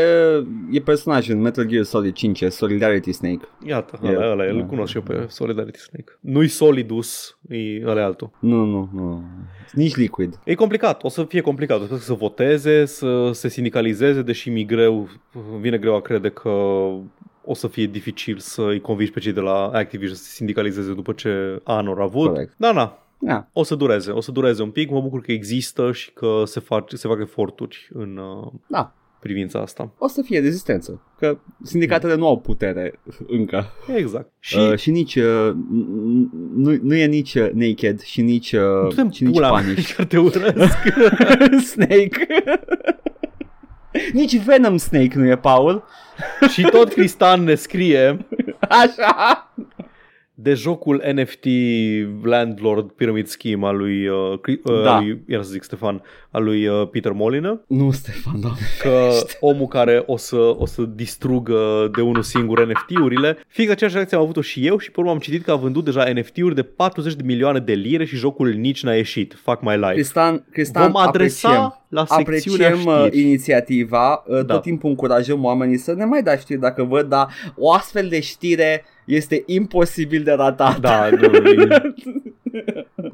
e personaj în Metal Gear Solid 5, e Solidarity Snake. Iată, E- ăla, ăla, îl da. cunosc și eu pe Solidarity Snake. Nu-i Solidus, e ăla e altul. Nu, nu, nu. Nici Liquid. E complicat, o să fie complicat, o să, să voteze, să se sindicalizeze, deși mi greu, vine greu a crede că o să fie dificil să îi convingi pe cei de la Activision să se sindicalizeze după ce anul au avut. Corect. Da, na, Da. o să dureze, o să dureze un pic, mă bucur că există și că se fac, se fac eforturi în uh, Da. privința asta. O să fie rezistență. Că sindicatele nu au putere încă. Exact. Și Și, uh, și nici uh, n- nu, nu e nici uh, Naked și nici, uh, du-te-mi și nici pula mea, Punish. chiar te urăsc. Snake. nici Venom Snake nu e, Paul. și tot Cristan ne scrie Așa. De jocul NFT Landlord Pyramid Scheme al lui, uh, Cri- uh, Da. al lui iar să zic Stefan, al lui uh, Peter Molină, Nu, Stefan, doamne. că omul care o să, o să distrugă de unul singur NFT-urile, fix aceeași reacție am avut-o și eu și pe urmă am citit că a vândut deja NFT-uri de 40 de milioane de lire și jocul nici n-a ieșit. Fuck my life. Cristian, Cristian Vom adresa apreciem. La secțiunea Apreciem uh, știri. inițiativa, uh, Da. tot timpul încurajăm oamenii să ne mai da știri dacă văd, dar o astfel de știre este imposibil de ratat. Da, nu, e-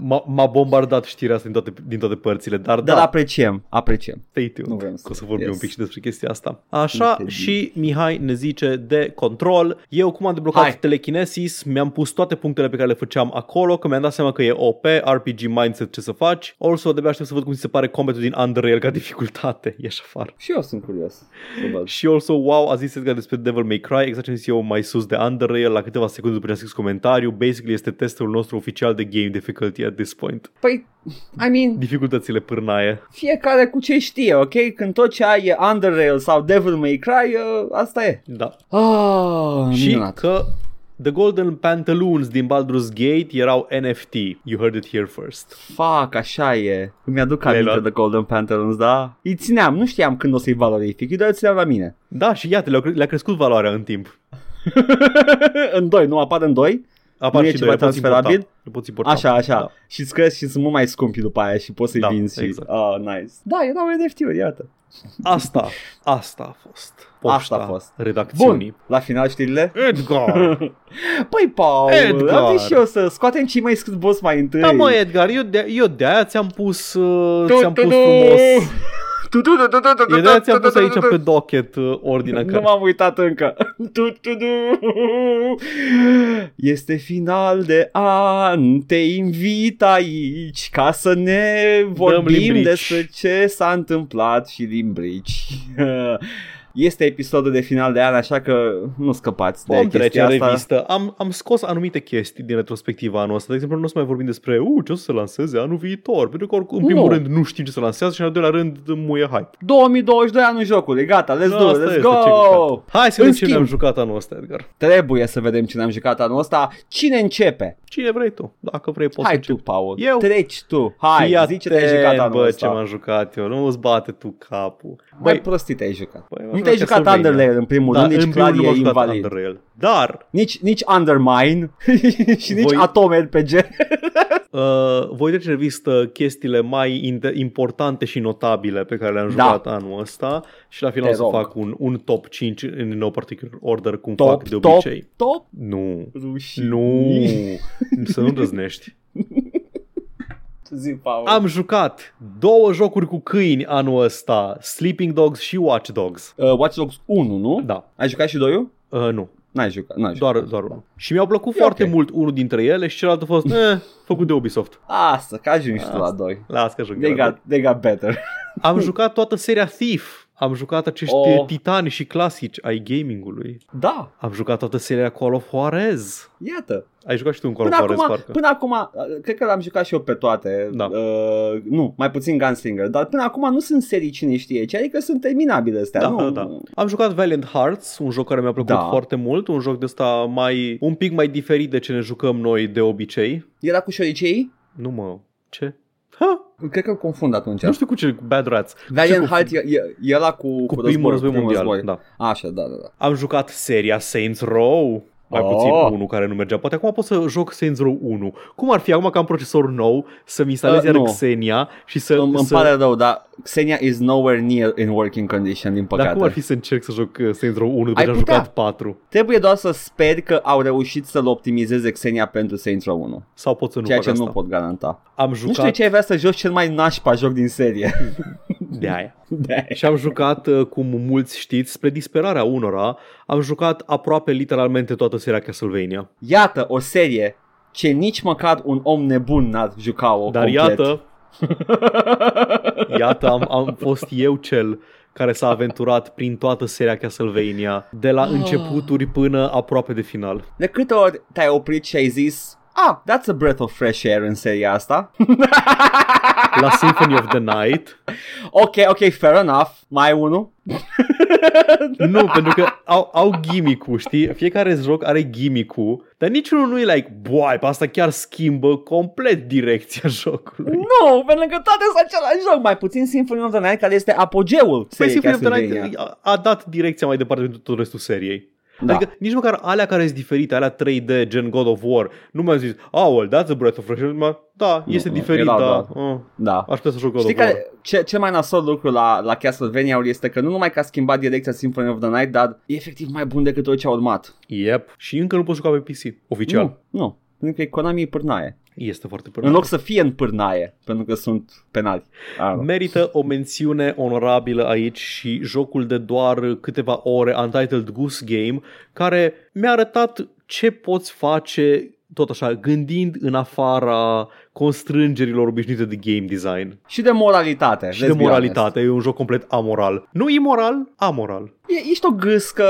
m-a, m-a bombardat știrea asta din toate, din toate părțile, dar Dar da, apreciem, apreciem. Stay tuned. Nu vrem să- Că o să vorbim yes. un pic și despre chestia asta. Așa Este și Mihai ne zice de control. Eu cum am deblocat Hai. telekinesis, mi-am pus toate punctele pe care le făceam acolo, că mi-am dat seama că e OP, RPG mindset ce să faci. Also, de aștept să văd cum ți se pare combatul din Underrail ca dificultate. Ieși afară. Și eu sunt curios. să văd. Și also, wow, a zis Edgar despre Devil May Cry, exact ce am zis eu mai sus de Underrail, la câteva secunde după ce am scris comentariu. Basically este testul nostru oficial de game difficulty at this point. Păi, I mean, Dificultățile pârnaie. fiecare cu ce știe, ok? Când tot ce ai e Underrail sau Devil May Cry, uh, asta e. Da. Ah, Și minunat. că The Golden Pantaloons din Baldur's Gate erau NFT. You heard it here first. Fuck, așa e. Îmi aduc Le-ai aminte luat? de Golden Pantheons, da? Îi țineam, nu știam când o să-i valorific, îi doar îi țineam la mine. Da, și iată, le-a, cre- le-a crescut valoarea în timp. în doi, nu apar în doi? Apar Nu e și ceva doi, le poți transferabil? importa. Le poți importa. Așa, așa. Da. Și îți cresc și sunt mult mai scumpi după aia și poți să-i Da, vinzi. Și... exact. Ah, nice. Da, erau NFT-uri, iată. Asta, asta a fost. Asta a poșta fost. redacțiunii. Bun, la final știrile? Edgar! Păi, Paul, Edgar. am zis și eu să scoatem cei mai scris boss mai întâi. da, mă, Edgar, eu de, eu de-aia ți-am pus, uh, Tu, ți-am tu, pus tu. frumos. Tu, tu, tu, tu, tu, tu, Eu de-aia tu, ți-am tu, pus tu, aici tu, tu. pe docket uh, ordinea Nu care... m-am uitat încă. Tu, tu, tu. Este final de an, te invit aici ca să ne vorbim limbrici. despre ce s-a întâmplat și limbrici. Este episodul de final de an, așa că nu scăpați de Vom trece chestia în asta. revistă. Am, am scos anumite chestii din retrospectiva anul ăsta. De exemplu, nu o să mai vorbim despre uh, ce o să se lanseze anul viitor. Pentru că, oricum, în primul Nu. rând, nu știm ce se lansează și, în al doilea rând, muie hype. 2022 anul jocului, gata, let's do, Asta it, let's este, go! ce jucat. Hai să În vedem ce schimb- ne-am jucat anul ăsta, Edgar. Trebuie să vedem ce ne-am jucat anul ăsta. Cine începe? Cine vrei tu? Dacă vrei, poți Hai să tu, începi. Paul. Eu? Treci tu. Hai, Fii zi ce te-ai atent, jucat anul bă, ăsta. ce m-am jucat eu. Nu îți bate tu capul. Mai Băi, prostit te-ai jucat. Băi, m-am nu te-ai jucat jucat Castlevania. Underlayer în primul da, rând, nici în primul clar rând nu e m-am jucat invalid. Underrail. Dar Nici, nici Undermine și nici Voi- Atom RPG. uh, voi trece în revistă chestiile mai inte- importante și notabile pe care le-am Da. jucat anul ăsta și la final Te o să rog. fac un, un top 5 în no particular order cum top, fac de top, obicei. top. Nu. Rușine. Nu. să nu răznești. Zi, Paul. Am jucat două jocuri cu câini anul ăsta, Sleeping Dogs și Watch Dogs. Uh, Watch Dogs 1, nu? Da, Ai jucat și 2 uh, nu, N-ai jucat, n-ai jucat. doar, doar unul. Și mi-au plăcut E foarte ok. mult unul dintre ele și celălalt a fost, eh, făcut de Ubisoft. Asta, că ajungi tu la Asta. 2. Las că joc. They got, they got better. Am jucat toată seria Thief. Am jucat acești Oh. oh. titani și clasici ai gamingului. Da, Am jucat toată seria Call of Juarez. iată. Ai jucat și tu un Call Până of Juarez, acum, parcă. până acum, uh, cred că l-am jucat și eu pe toate. Da. Uh, nu, mai puțin Gunslinger, dar până acum nu sunt serii cine știe ce, adică sunt terminabile astea. Da, nu? da, da. Am jucat Valiant Hearts, un joc care mi-a plăcut Da. foarte mult, un joc de ăsta mai, un pic mai diferit de ce ne jucăm noi de obicei. Era cu șoricei? Nu mă, ce? Ha? Cred că îl confund atunci. Nu știu cu ce, cu Bad Rats. Valiant Ce cu- Heart e, e, e ăla cu, Cu primul război mondial, război. da. Așa, da, da, da. Am jucat seria Saints Row, mai Oh. puțin unul care nu mergea. Poate acum pot să joc Saints Row 1. Cum ar fi acum că am procesor nou să-mi instalez Uh, iar nu. Xenia și să... Îmi, îmi să... pare rău, dar Xenia is nowhere near in working condition, din păcate. Dar cum ar fi să încerc să joc uh, Saints Row 1 după Ai ce am putea. jucat 4? Trebuie doar să speri că au reușit să-l optimizeze Xenia pentru Saints Row 1, Sau pot să nu ceea fac ce asta? nu pot garanta. Am Nu știu jucat ce ai vrea să joci cel mai nașpa joc din serie. de aia. De Și am jucat, uh, cum mulți știți, spre disperarea unora, am jucat aproape literalmente toată seria Castlevania. Iată o serie ce nici măcar un om nebun n-ar juca-o Dar complet. iată, iată, am, am fost eu cel care s-a aventurat prin toată seria Castlevania, de la Ah. începuturi până aproape de final. De câte ori te-ai oprit și ai zis Ah, that's a breath of fresh air în seria asta. La Symphony of the Night, ok, ok, fair enough. Mai ai unul? nu, pentru că au, au gimmick-ul, știi? Fiecare joc are gimmick-ul, dar niciunul nu e like, boai, pe asta chiar schimbă complet direcția jocului. Nu, pentru că toate sunt același joc. Mai puțin Symphony of the Night, care este apogeul Păi seriei Symphony of the Castlevania. Night a, a dat direcția mai departe pentru tot restul seriei. Da. Adică nici măcar alea care sunt diferite, alea 3D, gen God of War, nu mi-au zis, oh, well, that's a breath of fresh air. Ma, Da, este nu, diferit, erau, da. da. Uh, Da. aș putea să joc God Știi of War. care, ce, cel mai nasol lucru la, la Castlevania este că nu numai că a schimbat direcția Symphony of the Night, dar e efectiv mai bun decât tot ce a urmat. Yep. Și încă nu poți juca pe PC, oficial. Nu, nu. Pentru că Konami e pârnaie. Este foarte În până. loc să fie în pârnaie, pentru că sunt penali. Ah, Merită o mențiune onorabilă aici și jocul de doar câteva ore, Untitled Goose Game, care mi-a arătat ce poți face tot așa, gândind în afara constrângerilor obișnuite de game design. Și de moralitate. Și let's de be moralitate, e un joc complet amoral. Nu imoral, amoral. honest. E, ești o gâscă,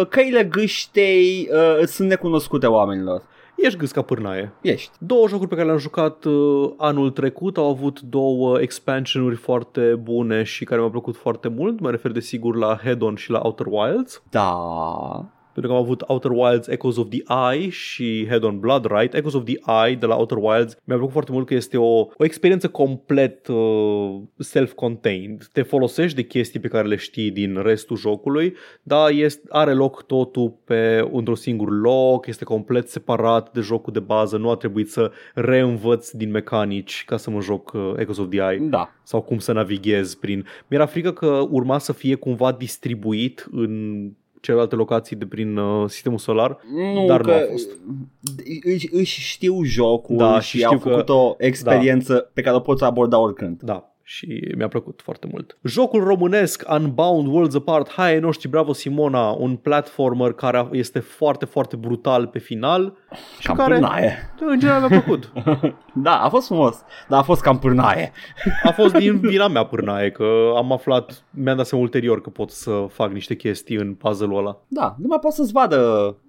uh, căile gâștei uh, sunt necunoscute oamenilor. Ești gâsca pârnaie. Ești. Două jocuri pe care le-am jucat uh, anul trecut au avut două expansionuri foarte bune și care mi-au plăcut foarte mult. Mă refer desigur la Head-On și la Outer Wilds. Da. Pentru că am avut Outer Wilds Echoes of the Eye și Head on Blood Right. Echoes of the Eye de la Outer Wilds mi-a plăcut foarte mult că este o, o experiență complet uh, self-contained. Te folosești de chestii pe care le știi din restul jocului, dar este, are loc totul pe într-un singur loc, este complet separat de jocul de bază, nu a trebuit să reînvăț din mecanici ca să mă joc uh, Echoes of the Eye Da. sau cum să navighez prin... Mi-era frică că urma să fie cumva distribuit în celelalte locații de prin uh, sistemul solar. Nu, Dar că nu a fost. Își, își știu jocul Da, și, și au știu făcut că- o experiență pe care o poți aborda oricând. Da, și mi-a plăcut foarte mult. Jocul românesc Unbound Worlds Apart, hai ai noștri, bravo Simona, un platformer care este foarte, foarte brutal pe final și Cam care, pârnaie. în general mi-a plăcut. Da, a fost frumos, dar a fost cam pârnaie. A fost din vina mea pârnaie, că am aflat, mi-am dat seama ulterior că pot să fac niște chestii în puzzle-ul ăla. Da, nu mai poți să-ți vadă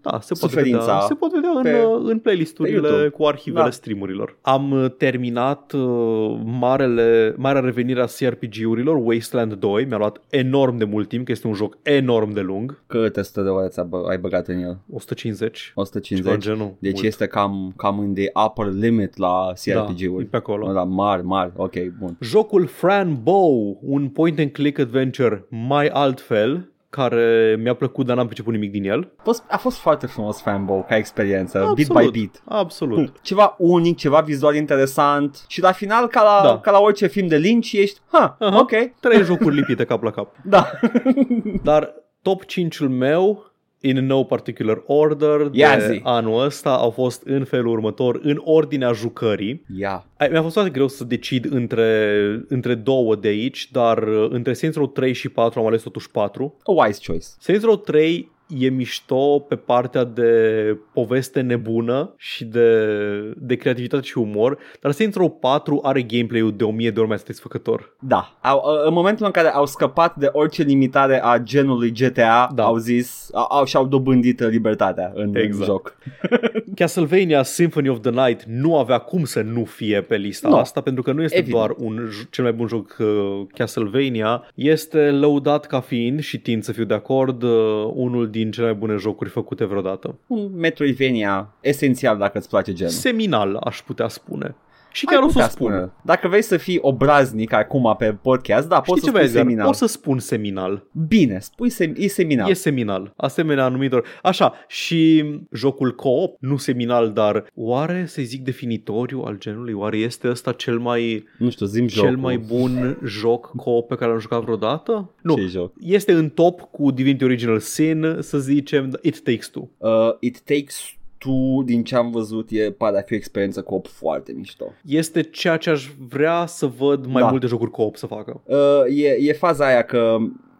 Da, se poate Suferința vedea, se poate vedea pe- în, uh, în pe playlisturile YouTube. cu arhivele Da. streamurilor. Am uh, terminat uh, marele, marea revenire a CRPG-urilor, Wasteland 2, mi-a luat enorm de mult timp, că este un joc enorm de lung, câte sute de ore ți-a bă- ai băgat în el. 150. ceva 150. genul. Deci mult. este cam, cam în the upper limit la da, e CRPG-uri. pe acolo. La mari, mari, ok, bun. Jocul Fran Bow, un point and click adventure mai altfel, care mi-a plăcut, dar n-am priceput nimic din el. A fost, a fost foarte frumos fanbow ca experiență, bit Absolut. by bit. Absolut. Ceva unic, ceva vizual interesant și la final, ca la, Da. ca la orice film de Lynch, ești, ha, Aha. ok, Trei jocuri lipite cap la cap. da. Dar top 5-ul meu in no particular order de Ia zi. anul ăsta au fost în felul următor, în ordinea jucării. Ia. Ai- Mi-a fost foarte greu să decid între, între două de aici, dar uh, între Saints Row 3 și 4 am ales totuși 4. A wise choice. Saints Row 3 e mișto pe partea de poveste nebună și de, de creativitate și umor, dar Saints Row 4 are gameplay-ul de o mie de ori mai satisfăcător. Da. Au, în momentul în care au scăpat de orice limitare a genului GTA, Da. au zis, au, au, și-au dobândit libertatea în, în Exact. joc. Castlevania Symphony of the Night nu avea cum să nu fie pe lista Nu. asta, pentru că nu este Evident. doar un j- cel mai bun joc uh, Castlevania, este lăudat ca fiind, și tind să fiu de acord, uh, unul din cele mai bune jocuri făcute vreodată. Un Metroidvania esențial dacă îți place genul. Seminal, aș putea spune. Și Ai chiar o să putea spun. spune. Dacă vrei să fii obraznic acum pe podcast, da, poți Știi să ce, spui Edgar? seminal. O să spun seminal. Bine, spui sem- e seminal. E seminal. Asemenea anumitor. Așa, și jocul co-op, nu seminal, dar oare să zic definitoriu al genului? Oare este ăsta cel mai Nu știu, zim cel jocul. mai bun joc co-op pe care l-am jucat vreodată? Nu. Ce joc? Este în top cu Divinity Original Sin, să zicem, It Takes Two. Uh, It Takes Two, din ce am văzut, e, pare a fi o experiență cu foarte mișto. Este ceea ce aș vrea să văd mai Da. multe jocuri co-op să facă. Uh, e, e faza aia că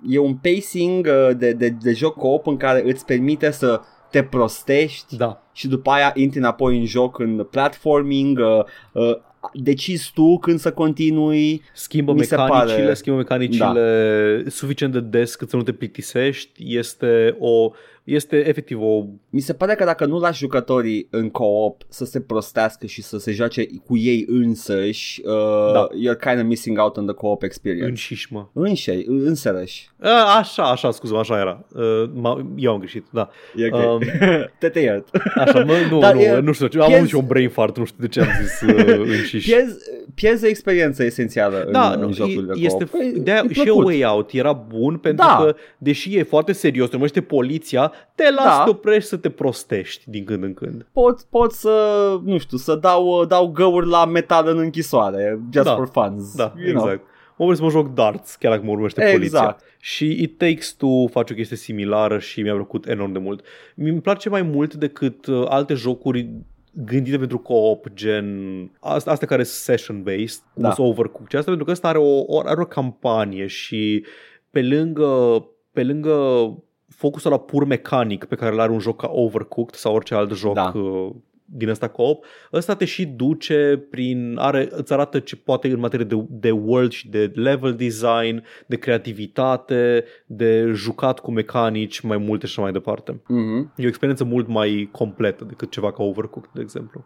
e un pacing uh, de, de, de joc co-op în care îți permite să te prostești Da. și după aia intri înapoi în joc în platforming, uh, uh, decizi tu când să continui. Schimbă Mi se mecanicile, pare- schimbă mecanicile suficient de des cât să nu te plictisești. Este o este efectiv o Mi se pare că dacă nu lași jucătorii în co-op să se prostească și să se joace cu ei însăși, uh, Da. you're kind of missing out on the co-op experience. înșișmă. Înșei, însărăși. A, Așa, așa, scuze așa era. Uh, m- Eu am greșit, da. E ok. Um, Te te iert. Așa, mă, nu, Dar nu, e- nu știu, am piez- avut și un brain fart, nu știu de ce am zis uh, înșiș. Pierzi, pierzi o experiență esențială Da, în, nu, în jocul de e- este, co-op. E- de e și plăcut. Way Out era bun pentru Da. că, deși e foarte serios, te numește poliția, te las Da. să te oprești să te prostești din când în când. Pot, pot să, nu știu, să dau, dau găuri la metal în închisoare, just Da. for fun. Da, exact. Mă urmez să mă joc darts, chiar dacă mă urmește poliția. Exact. Și It Takes Two face o chestie similară și mi-a plăcut enorm de mult. Mi-mi place mai mult decât uh, alte jocuri gândite pentru co-op, gen astea, astea care sunt session-based, cum Da. sunt Overcooked și asta pentru că ăsta are o, o, are o campanie și pe lângă, pe lângă focusul la pur mecanic pe care îl are un joc ca Overcooked sau orice alt joc Da. uh, din ăsta co-op, ăsta te și duce prin, are, îți arată ce poate în materie de, de world și de level design, de creativitate, de jucat cu mecanici mai multe și așa mai departe. Mhm. E o experiență mult mai completă decât ceva ca Overcooked, de exemplu.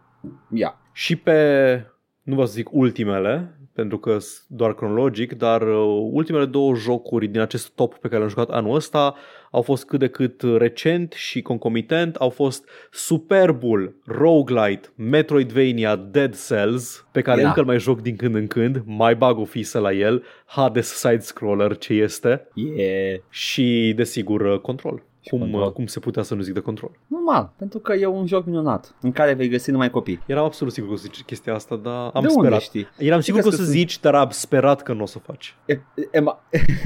Ia. Și pe, nu vreau să zic ultimele, pentru că sunt doar cronologic, dar uh, ultimele două jocuri din acest top pe care le-am jucat anul ăsta au fost cât de cât recent și concomitent, au fost superbul roguelite Metroidvania Dead Cells, pe care Da. încă îl mai joc din când în când, mai bag o fisă la el, Hades side-scroller ce este, Yeah. și desigur uh, Control. Cum, Control. uh, cum se putea să nu zic de control. Normal, pentru că e un joc minunat în care vei găsi numai copii. Eram absolut sigur că o să zici chestia asta, dar am de sperat. unde știi? Eram sigur că o crezi să că zici, dar am sperat că nu o să faci. E- Am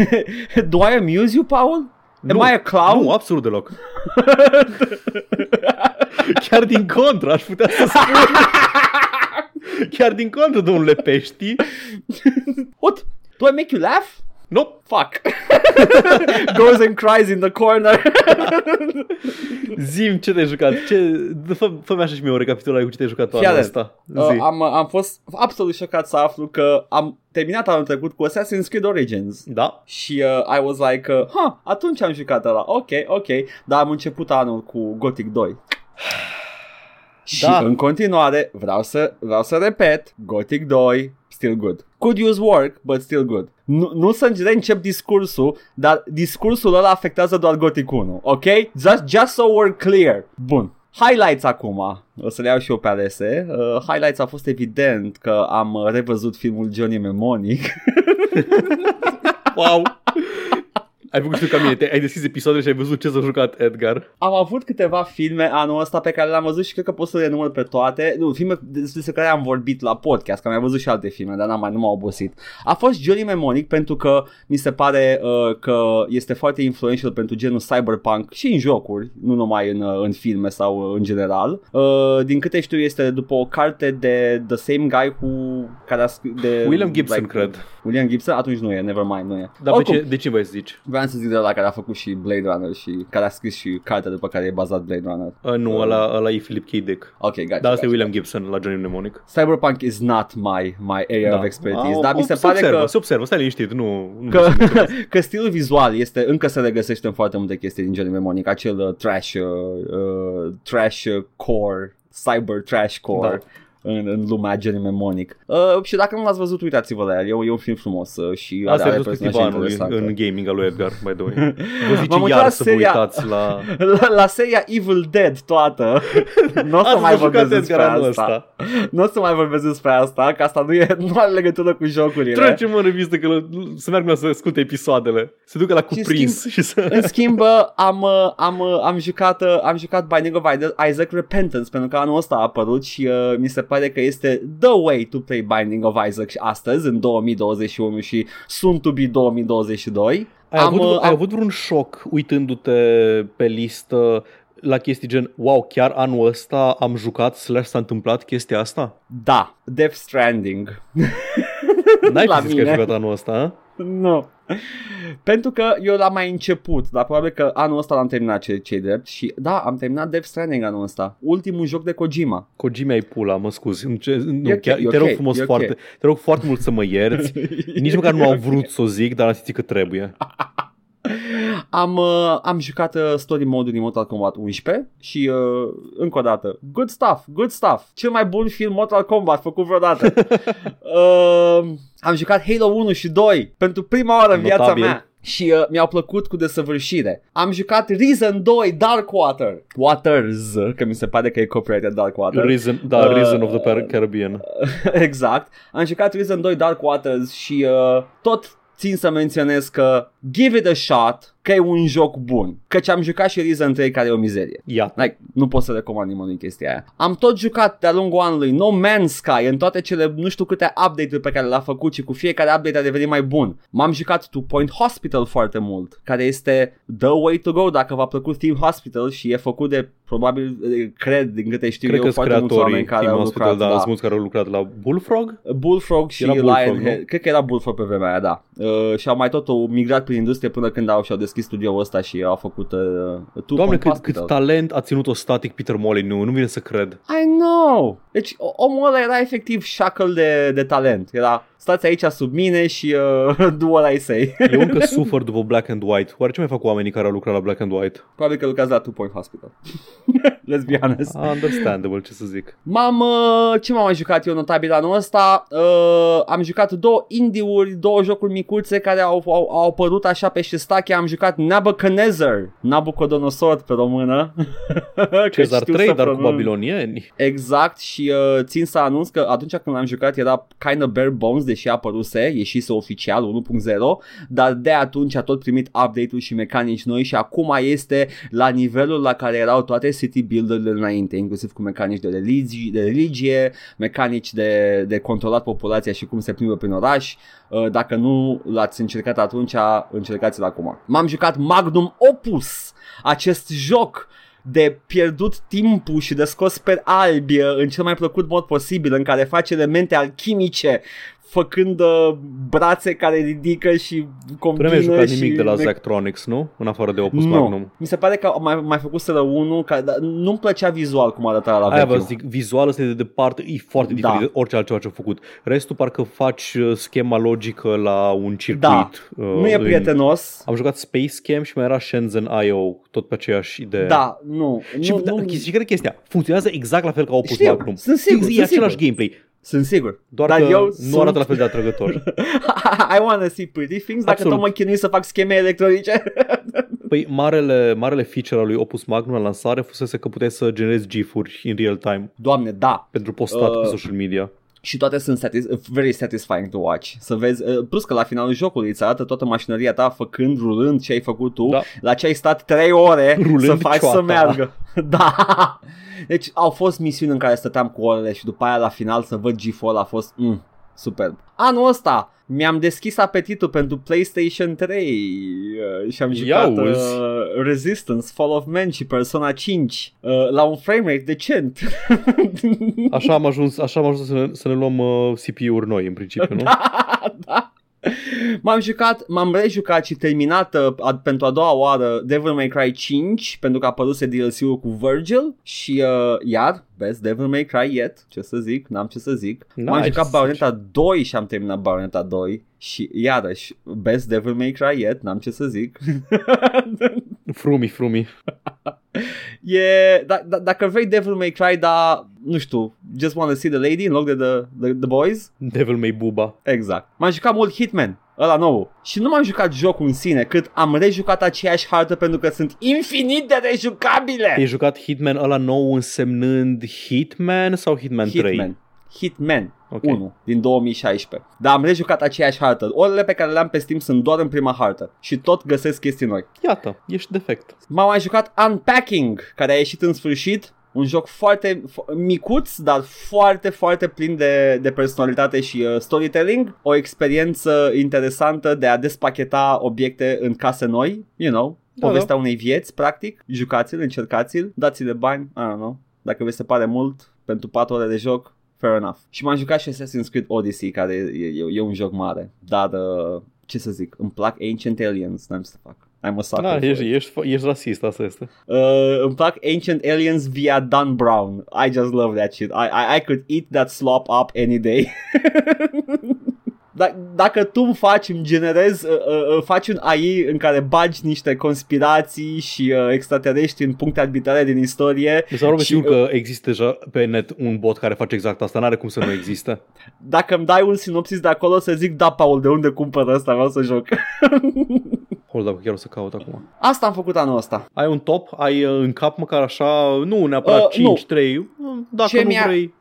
Do I amuse you, Paul? Am Nu, I a clown? Nu, absolut deloc. Chiar din contră, aș putea să spun. Chiar din contră, domnule Pești. What? Do I make you laugh? Nope. Fuck. Goes and cries in the corner. Zim ce te-ai jucat. Ce... Fă, fă-mi așa și mie o recapitulare cu ce te-ai jucat Fii anul atent. ăsta. Uh, Zi. am, am fost absolut șocat să aflu că am terminat anul trecut cu Assassin's Creed Origins. Da? Și uh, I was like, uh, huh, atunci am jucat ăla, ok, ok, dar am început anul cu Gothic 2. Și Da. în continuare vreau să, vreau să repet, Gothic 2, still good. Could use work, but still good. Nu, nu să reîncep discursul, dar discursul ăla afectează doar Gothic 1, ok? Just, just so we're clear. Bun. Highlights acum, o să le iau și eu pe alese. Uh, highlights a fost evident că am uh, revăzut filmul Johnny Mnemonic. Wow. Ai făcut și tu ca mine, te- ai deschis episoadele și ai văzut ce s-a jucat Edgar. Am avut câteva filme anul ăsta pe care le-am văzut și cred că pot să le număr pe toate. Nu, filme despre care am vorbit la podcast, că am mai văzut și alte filme, dar n-am mai, nu m-au obosit. A fost Johnny Mnemonic pentru că mi se pare uh, că este foarte influential pentru genul cyberpunk și în jocuri, nu numai în, uh, în filme sau uh, în general. Uh, din câte știu este după o carte de The Same Guy who care a scris de William Gibson, cred. William Gibson? Atunci nu e, never mind, nu e. Dar de Oricum, ce, de ce vrei să zici? Vreau să zic de la care a făcut și Blade Runner și care a scris și cartea după care e bazat Blade Runner. Uh, nu, ăla, ăla e Philip K. Dick. Ok, gotcha. Da, asta gotcha. e William Gibson la Johnny Mnemonic. Cyberpunk is not my, my area of expertise, dar mi se pare observă, că, Se observă, stai liniștit, nu... nu că, că stilul vizual este, încă se regăsește în foarte multe chestii din Johnny Mnemonic, acel uh, trash, uh, uh, trash uh, core, cyber trash core. Da. În, în lumea Johnny Mnemonic uh, Și dacă nu l-ați văzut, uitați-vă la el E, un- e un film frumos uh, și Asta are, e are fost personaje festivalul interesante. în gaming al lui Edgar, by the way. Vă zice M-am uitat iar la să vă seria- uitați la... la, la seria Evil Dead toată Nu o să Asta mai s-a jucat vorbesc despre Edgar anul asta ăsta. Nu o să mai vorbesc despre asta Că asta nu, e, nu are legătură cu jocurile Trecem în revistă că l- să meargă la să asculte episoadele. Se ducă la cuprins și să... În schimb, uh, am, uh, am, uh, am, jucat, uh, am jucat Binding of Isaac Repentance pentru că anul ăsta a apărut și uh, mi se pare că este the way to play Binding of Isaac astăzi, în 2021 și soon to be 2022. Ai, am, avut, uh, ai am, avut vreun șoc uitându-te pe listă la chestii gen Wow, chiar anul ăsta am jucat slash s-a întâmplat chestia asta? Da, Death Stranding. N-ai La fi zis că ai mine. jucat anul ăsta, a? Nu. Pentru că eu l-am mai început, dar probabil că anul ăsta l-am terminat ce ce drept și da, am terminat Death Stranding anul ăsta. Ultimul joc de Kojima. Kojima ai pula, mă scuzi. Nu, ce, nu, E ok, chiar, e te rog ok, frumos e ok. foarte, te rog foarte mult să mă ierți. Nici măcar nu au vrut să o zic, dar am simțit că trebuie. Am, uh, am jucat uh, story mode din Mortal Kombat 11 și uh, încă o dată, good stuff, good stuff. Cel mai bun film Mortal Kombat făcut vreodată. uh, am jucat Halo 1 și 2 pentru prima oară în viața Notabil. mea. Și uh, mi-au plăcut cu desăvârșire. Am jucat Reason 2 Dark Water. Waters, că mi se pare că e copyrighted Dark Water. Reason, da, Uh, Reason of the Par- Caribbean. exact. Am jucat Reason 2 Dark Waters și uh, tot țin să menționez că give it a shot, că e un joc bun. Căci am jucat și Reason 3 care e o mizerie. Iată. Like, nu pot să recomand nimănui chestia aia. Am tot jucat de-a lungul anului No Man's Sky în toate cele nu știu câte update-uri pe care le-a făcut și cu fiecare update a devenit mai bun. M-am jucat Two Point Hospital foarte mult, care este the way to go dacă v-a plăcut Team Hospital și e făcut de probabil, eh, cred din câte știu Cred eu, că foarte mulți oameni creatorii care Team au Hospital, lucrat. da, da. sunt mulți care au lucrat la Bullfrog? Bullfrog și Era Bullfrog, Lionhead. nu? Cred că era Bullfrog pe vremea aia, da. Uh, și au mai tot o migrat prin industrie până când au și-au deschis studioul ăsta și au făcut uh, Two Doamne, Point cât, Hospital. cât talent a ținut-o static Peter Molyneux, nu vine să cred. I know! Deci o- omul ăla era efectiv shackle de, de talent. Era stați aici sub mine și uh, do what I say. Eu încă sufăr după Black and White. Oare ce mai fac oamenii care au lucrat la Black and White? Probabil că lucrați la Two Point Hospital. Let's be honest. Understandable, ce să zic. M-am, uh, ce m-am mai jucat eu notabil anul ăsta? Uh, am jucat două indie-uri, două jocuri micuțe care au, au, au apărut așa pe Shistake. Am jucat Nabucodonosor, Nabucodonosor pe română. Că Cezar știu 3, să dar cu pronunț. babilonieni. Exact și uh, țin să anunț că atunci când l-am jucat era kind of bare bones, deși a apăruse, ieșise oficial 1.0, dar de atunci a tot primit update-uri și mecanici noi și acum este la nivelul la care erau toate city builder-urile înainte, inclusiv cu mecanici de religie, de, religie mecanici de, de controlat populația și cum se plimbă prin oraș. Uh, dacă nu l-ați încercat atunci, încercați-l acum. M-am jucat Magnum Opus, acest joc de pierdut timpul și de scos pe albi uh, în cel mai plăcut mod posibil în care faci elemente alchimice făcând uh, brațe care ridică și Tu nu combină ai mai jucat și nimic de la me- Zachtronics, nu? În afară de Opus nu. Magnum. Mi se pare că au mai, mai făcut să unul care dar nu-mi plăcea vizual cum arăta la Aia vă vechiul. zic, vizualul ăsta e de departe, e foarte Da. diferit de orice altceva ce a făcut. Restul parcă faci uh, schema logică la un circuit. Da. uh, Nu e în- prietenos. Am jucat Space Camp și mai era Shenzhen IO, tot pe aceeași idee. Da, nu. Și, nu, da, nu și care e chestia? Funcționează exact la fel ca Opus Știu, Magnum. sunt sigur, E sunt același sigur. gameplay, sunt sigur. doar Dar că eu nu sunt... arată la fel de atrăgător. I wanna see pretty things dacă Absolut. tot mă chinui să fac scheme electronice. Păi marele, marele feature al lui Opus Magnum la lansare fusese că puteai să generezi GIF-uri în real time Doamne, da. pentru postat Uh, pe social media. Și toate sunt satis- very satisfying to watch. Să vezi, uh, plus că la finalul jocului îți arată toată mașinăria ta făcând, rulând ce ai făcut tu, Da. la ce ai stat 3 ore Rulând să faci cioata. să meargă. da. Deci au fost misiuni în care stăteam cu orele și după aia la final să văd GIF-ul ăla a fost mm, superb. Anul ăsta mi-am deschis apetitul pentru PlayStation 3 uh, și am jucat uh, Iauzi. Resistance, Fall of Man și Persona 5 uh, la un framerate decent. Așa am ajuns, așa am ajuns să, ne, să ne luăm uh, CPU-uri noi, în principiu, nu? da. M-am jucat, m-am rejucat și terminat uh, a, pentru a doua oară Devil May Cry 5 pentru că a apăruse DLC-ul cu Virgil și uh, iar, best Devil May Cry yet, ce să zic, n-am ce să zic. N-ai M-am ce jucat să Bayonetta 2 și am terminat Bayonetta 2 și iarăși, best Devil May Cry yet, n-am ce să zic. Frumi, frumi. e, da, da, dacă vrei Devil May Cry, dar nu știu, just wanna see the lady în loc de the, the, the boys, Devil May Buba. Exact. M-am jucat mult Hitman, ăla nou. Și nu m-am jucat jocul în sine, cât am rejucat aceeași hartă pentru că sunt infinit de rejucabile. Ai jucat Hitman ăla nou însemnând Hitman sau Hitman 3? Hitman. Hitman Ok. 1 din 2016. Dar am rejucat aceeași hartă. Orele pe care le-am pe Steam sunt doar în prima hartă și tot găsesc chestii noi. Iată, ești defect. M-am mai jucat Unpacking, care a ieșit în sfârșit. Un joc foarte fo- micuț, dar foarte, foarte plin de, de personalitate și uh, storytelling. O experiență interesantă de a despacheta obiecte în case noi, you know, Da, povestea unei vieți, practic. Jucați-l, încercați-l, dați-le bani, I don't know. Dacă vi se pare mult pentru 4 ore de joc, fair enough. Și m-am jucat și Assassin's Creed Odyssey, care e, e, e un joc mare. Dar, uh, ce să zic, îmi plac Ancient Aliens, n-am ce să fac. I'm a sucker Da, for ești, it. ești, ești rasist, asta este. Uh, îmi plac Ancient Aliens via Dan Brown. I just love that shit. I, I, I could eat that slop up any day. D- dacă tu îmi faci, îmi generezi, uh, uh, uh, faci un AI în care bagi niște conspirații și uh, extraterestri în puncte arbitrare din istorie, Mi s-a părut Și, uh, sigur că există deja pe net un bot care face exact asta, n-are cum să nu existe. dacă îmi dai un sinopsis de acolo să zic, da, Paul, de unde cumpăr ăsta, vreau să joc. Hold up, chiar o să caut acum. Asta am făcut anul ăsta. Ai un top? Ai uh, în cap măcar așa, nu neapărat Uh, nu. 5, 3, dacă Ce nu mi-a- vrei.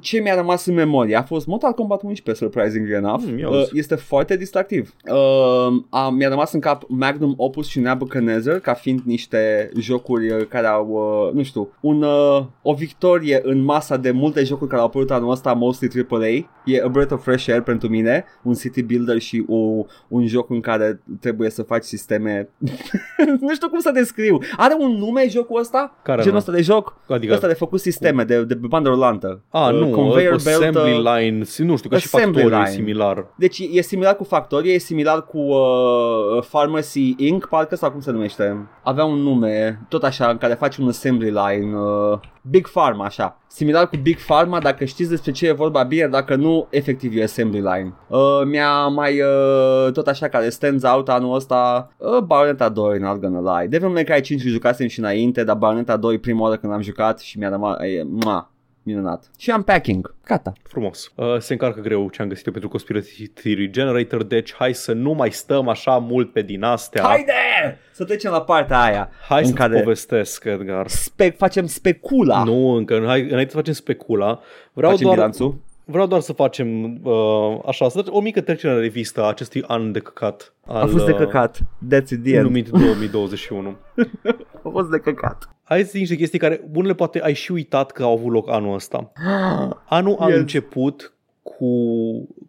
Ce mi-a rămas în memorie a fost Mortal Kombat 11, surprisingly enough. Mm, ia uh, uzi. este foarte distractiv. Uh, a, mi-a rămas în cap Magnum Opus și Nebuchadnezzar ca fiind niște jocuri uh, care au, uh, nu știu, un, uh, o victorie în masa de multe jocuri care au apărut anul ăsta, mostly AAA. E a breath of fresh air pentru mine, un city builder și o, un joc în care trebuie să faci sisteme... nu știu cum să descriu. Are un nume jocul ăsta? Care Genul nu? ăsta de joc? Adică, Ăsta de făcut sisteme de, de bandă rulantă. a, Uh, nu, conveyor belt, assembly uh, line, nu știu, ca și assembly factoriu e line. similar. Deci e similar cu Factoria, e similar cu uh, Pharmacy Inc. Parcă sau cum se numește. Avea un nume, tot așa, în care faci un assembly line. Uh, Big Pharma, așa. Similar cu Big Pharma, dacă știți despre ce e vorba bine, dacă nu, efectiv e assembly line. Uh, mi-a mai, uh, tot așa, care stands out anul ăsta, uh, Bayonetta 2, not gonna lie. Devil May Cry 5 îl jucasem și înainte, dar Bayonetta 2 prima oară când am jucat și mi-a rămas, e, mua, minunat. Și Unpacking, gata. Frumos. Uh, se încarcă greu ce am găsit eu pentru Conspiracy Theory Generator, deci hai să nu mai stăm așa mult pe din astea. Haide! Să trecem la partea aia. hai în să-ți care- povestesc, Edgar. Spe- facem specula. Nu, încă, hai, înainte să facem specula, vreau facem doar, bilanțul. Vreau doar să facem uh, așa, să o mică trecere în revistă a acestui an de căcat. Al, A fost de uh, căcat. That's it, the end. numit 2021. A fost de căcat. Hai să zic niște chestii care, bunele, poate ai și uitat că au avut loc anul ăsta. Anul a Yes. început cu,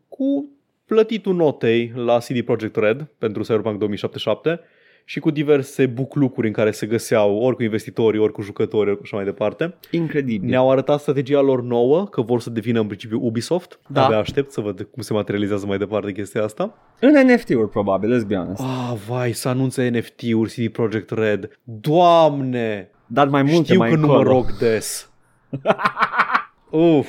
cu plătitul notei la CD Projekt Red pentru Cyberpunk 2077 și cu diverse buclucuri în care se găseau ori cu investitorii, ori cu jucători, ori cu așa mai departe. Incredibil. Ne-au arătat strategia lor nouă, că vor să devină în principiu Ubisoft. Da. Abia aștept să văd cum se materializează mai departe chestia asta. În NFT-uri, probabil, let's be honest. Ah, vai, să anunțe NFT-uri CD Projekt Red. Doamne! Dar mai multe Știu mai că nu mă încolo. rog des. Uf.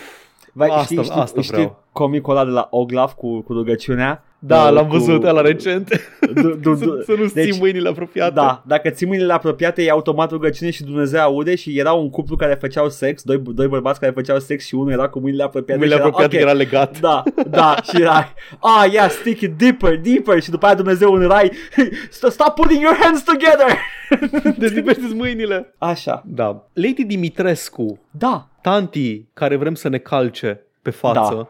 Vai, Asta- știi, știi, asta știi vreau. Comicul ăla de la Oglaf cu, cu rugăciunea? Da, Uh, l-am cu- văzut ăla recent. Du, du, să, du, să nu-ți deci- ții mâinile apropiate. Da, dacă ții mâinile apropiate, e automat rugăciune și Dumnezeu aude și era un cuplu care făceau sex, doi, doi bărbați care făceau sex și unul era cu mâinile apropiate. Mâinile și era, apropiate ok, era legat. Da, da, și era, ah, yeah, stick it deeper, deeper și după aia Dumnezeu în rai, stop putting your hands together. Dezlipește-ți mâinile. Așa, Da. Lady Dimitrescu, da, tanti care vrem să ne calce pe față, Da.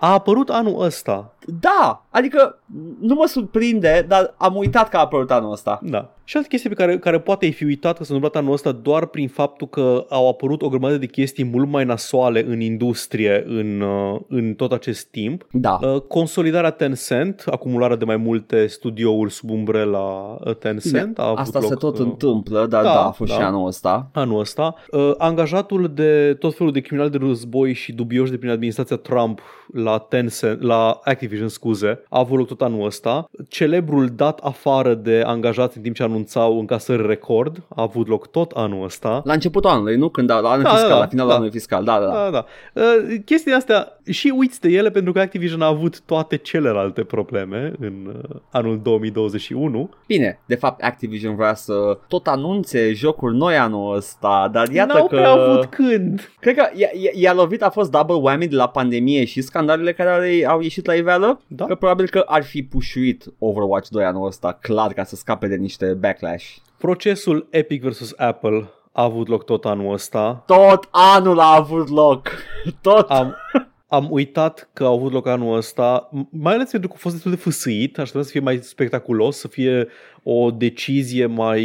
A apărut anul ăsta. Da, adică nu mă surprinde, dar am uitat că a apărut anul ăsta. Da. Și altă chestie pe care, care poate ai fi uitat că s-a întâmplat anul ăsta doar prin faptul că au apărut o grămadă de chestii mult mai nasoale în industrie în, uh, în tot acest timp. Da. Uh, Consolidarea Tencent, acumularea de mai multe studiouri sub umbrela uh, Tencent. A avut Asta loc, se tot uh, întâmplă, dar da, da, a fost da. și anul ăsta. anul ăsta. Uh, angajatul de tot felul de criminali de război și dubioși de prin administrația Trump la Tencent, la Activision, scuze, a avut loc tot anul ăsta. Celebrul dat afară de angajați în timp ce anunțau încasări record a avut loc tot anul ăsta. La începutul anului, nu? Când la anul Da, fiscal, da, la finalul da. anului fiscal. Da, da, da. Da, da. Uh, chestiile astea și uiți de ele pentru că Activision a avut toate celelalte probleme în uh, anul 2021. Bine, de fapt Activision vrea să tot anunțe jocuri noi anul ăsta, dar iată N-au că... prea avut când. Cred că i-a, i-a- i-a lovit, a fost double whammy de la pandemie și scandalele care au, au ieșit la iveală. Da. Că probabil că ar fi pușuit Overwatch 2 anul ăsta, clar, ca să scape de niște backlash. Procesul Epic vs. Apple a avut loc tot anul ăsta. Tot anul a avut loc. Tot. Am, am uitat că a avut loc anul ăsta, m- mai ales pentru că a fost destul de fâsâit, aș trebui să fie mai spectaculos, să fie o decizie mai,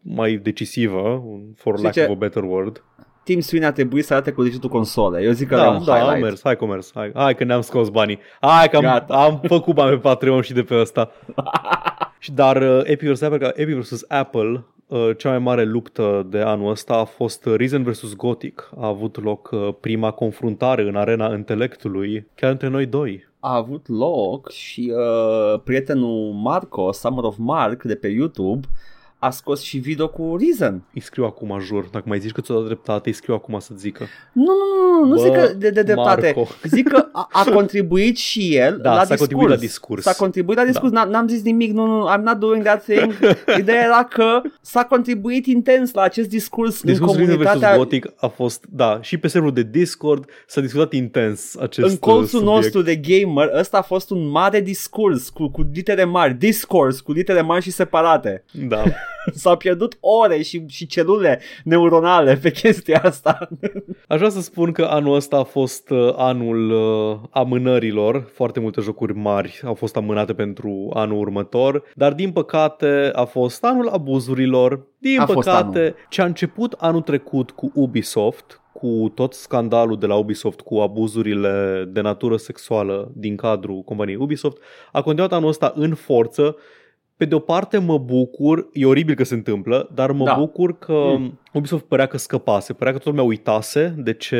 mai decisivă, for lack Zice- of a better word. Team Sweeney a trebuit să arate cu digitul console. Eu zic că Da, era un da, a highlight. mers, hai că a mers, hai, hai că ne-am scos banii. Hai că am, Gata. am făcut bani pe Patreon și de pe ăsta. Și Dar uh, Epic vs. Apple, Epic vs. Apple uh, cea mai mare luptă de anul ăsta a fost uh, Reason vs. Gothic. A avut loc uh, prima confruntare în arena intelectului, chiar între noi doi. a avut loc și uh, prietenul Marco, Summer of Mark, de pe YouTube, a scos și video cu Reason. Îi scriu acum, jur. Dacă mai zici că ți-o dat dreptate, îi scriu acum să zică. Nu, nu, nu, nu Bă, zic că de, de dreptate. Marco. Zic că a, a contribuit și el Da, la s-a discurs. contribuit la discurs. S-a contribuit la discurs, da. n-am zis nimic, nu, nu, I'm not doing that thing. Ideea era că s-a contribuit intens la acest discurs Discursul în Reason vs. comunitatea Gothic a fost, da, și pe serverul de Discord s-a discutat intens acest în colțul uh, subiect. nostru de gamer, ăsta a fost un mare discurs cu, cu litere mari, discourse cu litere mari și separate. Da. S-au pierdut ore și, și celule neuronale pe chestia asta. Aș vrea să spun că anul ăsta a fost uh, anul uh, amânărilor. Foarte multe jocuri mari au fost amânate pentru anul următor, dar din păcate a fost anul abuzurilor. Din A fost păcate, ce a început anul trecut cu Ubisoft, cu tot scandalul de la Ubisoft cu abuzurile de natură sexuală din cadrul companiei Ubisoft, a continuat anul ăsta în forță pe de o parte mă bucur, e oribil că se întâmplă, dar mă Da. bucur că Mm. Ubisoft părea că scăpase, părea că toată lumea uitase de ce,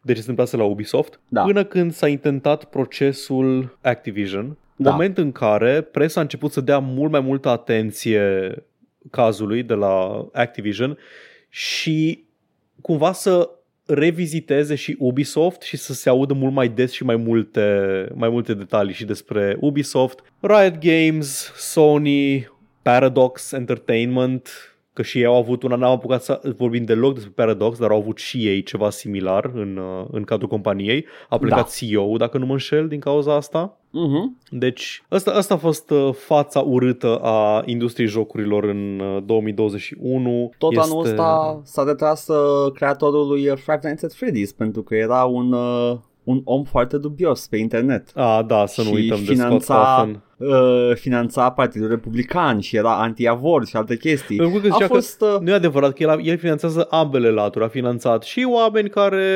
de ce se întâmplase la Ubisoft, Da. până când s-a intentat procesul Activision, Da. moment în care presa a început să dea mult mai multă atenție cazului de la Activision și cumva să reviziteze și Ubisoft și să se audă mult mai des și mai multe, mai multe detalii și despre Ubisoft, Riot Games, Sony, Paradox Entertainment, că și ei au avut una, n-am apucat să vorbim deloc despre Paradox, dar au avut și ei ceva similar în, uh, în cadrul companiei. A plecat Da. CEO, dacă nu mă înșel, din cauza asta. Uh-huh. Deci, asta, asta a fost uh, fața urâtă a industriei jocurilor în uh, 2021. Tot este... anul ăsta s-a retras uh, creatorul lui uh, Five Nights at Freddy's pentru că era un, uh, un om foarte dubios pe internet. A, da, să nu Și uităm de Scott finanța- Cawthon. Uh, finanța Partidul Republican și era anti-avort și alte chestii. Pentru că A zicea că fost... Uh, Nu e adevărat că el, el finanțează ambele laturi. A finanțat și oameni care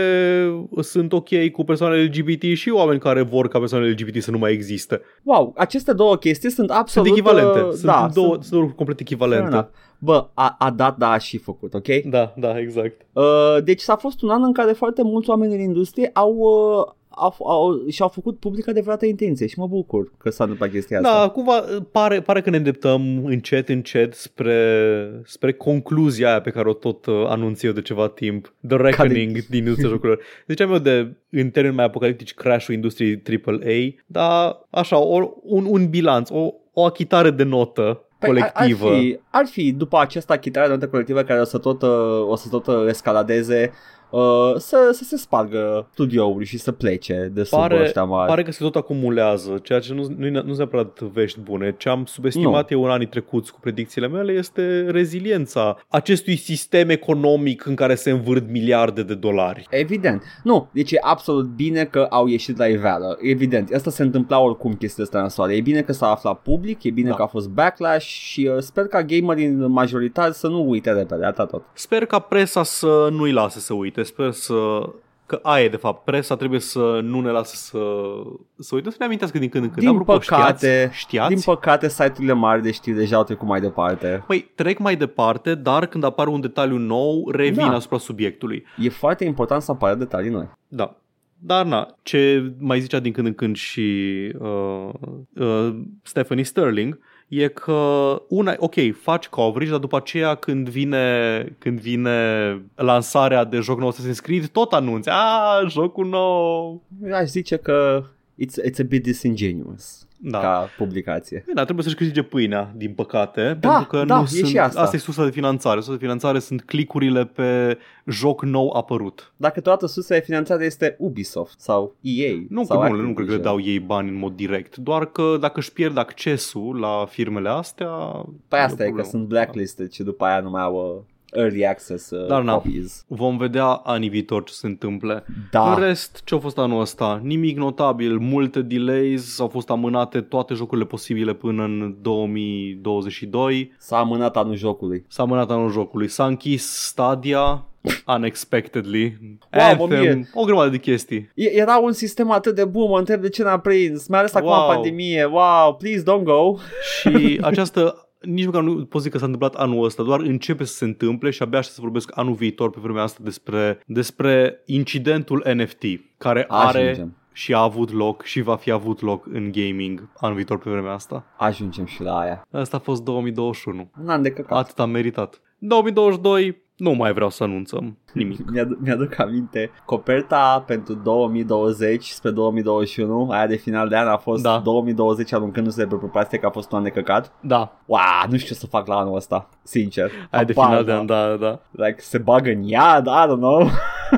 sunt ok cu persoanele LGBT și oameni care vor ca persoanele LGBT să nu mai existe. wow, aceste două chestii sunt Sunt absolut... echivalente. uh, Sunt, da, două, sunt, sunt două complet fair echivalente. enough. Bă, a, a dat, da, a și făcut, ok? Da, da, exact. Uh, deci s-a fost un an în care foarte mulți oameni din industrie au, uh, au, au, și-au făcut public adevărată intenție și mă bucur că s-a întâmplat chestia asta. Da, cumva pare, pare că ne îndreptăm încet, încet spre, spre concluzia aia pe care o tot uh, anunț eu de ceva timp. The Reckoning Care- din industria jocurilor. Ziceam eu de, în termeni mai apocaliptici, crash-ul industriei AAA, dar așa, o, un, un bilanț, o, o achitare de notă Păi, colectivă. Ar, ar, fi, ar fi după această achitare de notă colectivă care o să tot, uh, o să tot uh, escaladeze uh, să, să se spargă studioul și să plece de sub Pare, ăștia mari. pare că se tot acumulează, ceea ce nu, nu, nu sunt neapărat vești bune. Ce am subestimat eu în anii trecuți cu predicțiile mele este reziliența acestui sistem economic în care se învârt miliarde de dolari. Evident. Nu, deci e absolut bine că au ieșit la iveală. Evident, asta se întâmpla oricum chestia asta nasoare. E bine că s-a aflat public, e bine Da. că a fost backlash și uh, sper ca gamerii majoritari să nu uite repede, atât tot. Sper ca presa să nu-i lase să uite, sper să... Că aia e de fapt, presa trebuie să nu ne lasă să, să uităm, să ne amintească din când în când. Din Apropo, păcate, știați? știați? Din păcate, site-urile mari de știri deja au trecut mai departe. Păi trec mai departe, dar când apare un detaliu nou, revin Da. asupra subiectului. E foarte important să apară detalii noi. Da. Dar na, ce mai zicea din când în când și uh, uh, Stephanie Sterling e că una, ok, faci coverage, dar după aceea când vine, când vine lansarea de joc nou Assassin's Creed, tot anunți, a, jocul nou. Eu aș zice că it's, it's a bit disingenuous Da. ca publicație. Da, trebuie să-și câștige pâinea, din păcate, Da, pentru că da, nu e sunt, și asta. asta e sursa de finanțare. Sursa de finanțare sunt clicurile pe joc nou apărut. Dacă toată sursa de finanțare este Ubisoft sau EA Nu, sau că nu, nu cred că Activision. dau ei bani în mod direct, doar că dacă își pierd accesul la firmele astea... Păi e asta o e că problemă. sunt blacklisted și după aia nu mai au uh, early access uh, Dar na. copies. Vom vedea anii viitor ce se întâmple. Da. În rest, ce a fost anul ăsta? Nimic notabil, multe delays, au fost amânate toate jocurile posibile până în 2022. S-a amânat anul jocului. S-a amânat anul jocului, s-a închis Stadia, unexpectedly, Wow, mă, mie- Anthem, o grămadă de chestii. E- Era un sistem atât de bun, mă întreb de ce n-a prins, mai ales acum Wow. în pandemie. Wow, please don't go. Și această nici măcar nu pot zic că s-a întâmplat anul ăsta, doar începe să se întâmple și abia aștept să vorbesc anul viitor pe vremea asta despre, despre incidentul NFT care are Ajungem. și a avut loc și va fi avut loc în gaming anul viitor pe vremea asta. Ajungem și la aia. Asta a fost 2021. Un an de căcat. Atât am meritat. 2022 nu mai vreau să anunțăm nimic. Mi-ad- Mi-aduc aminte, coperta pentru 2020 spre 2021, aia de final de an a fost Da. 2020 aruncându-se de pe prăpastie că a fost un an de căcat. Da, Wow, nu știu ce să fac la anul ăsta, sincer. aia de Apar, final de an, da, da. Like, se bagă în iad, I don't know.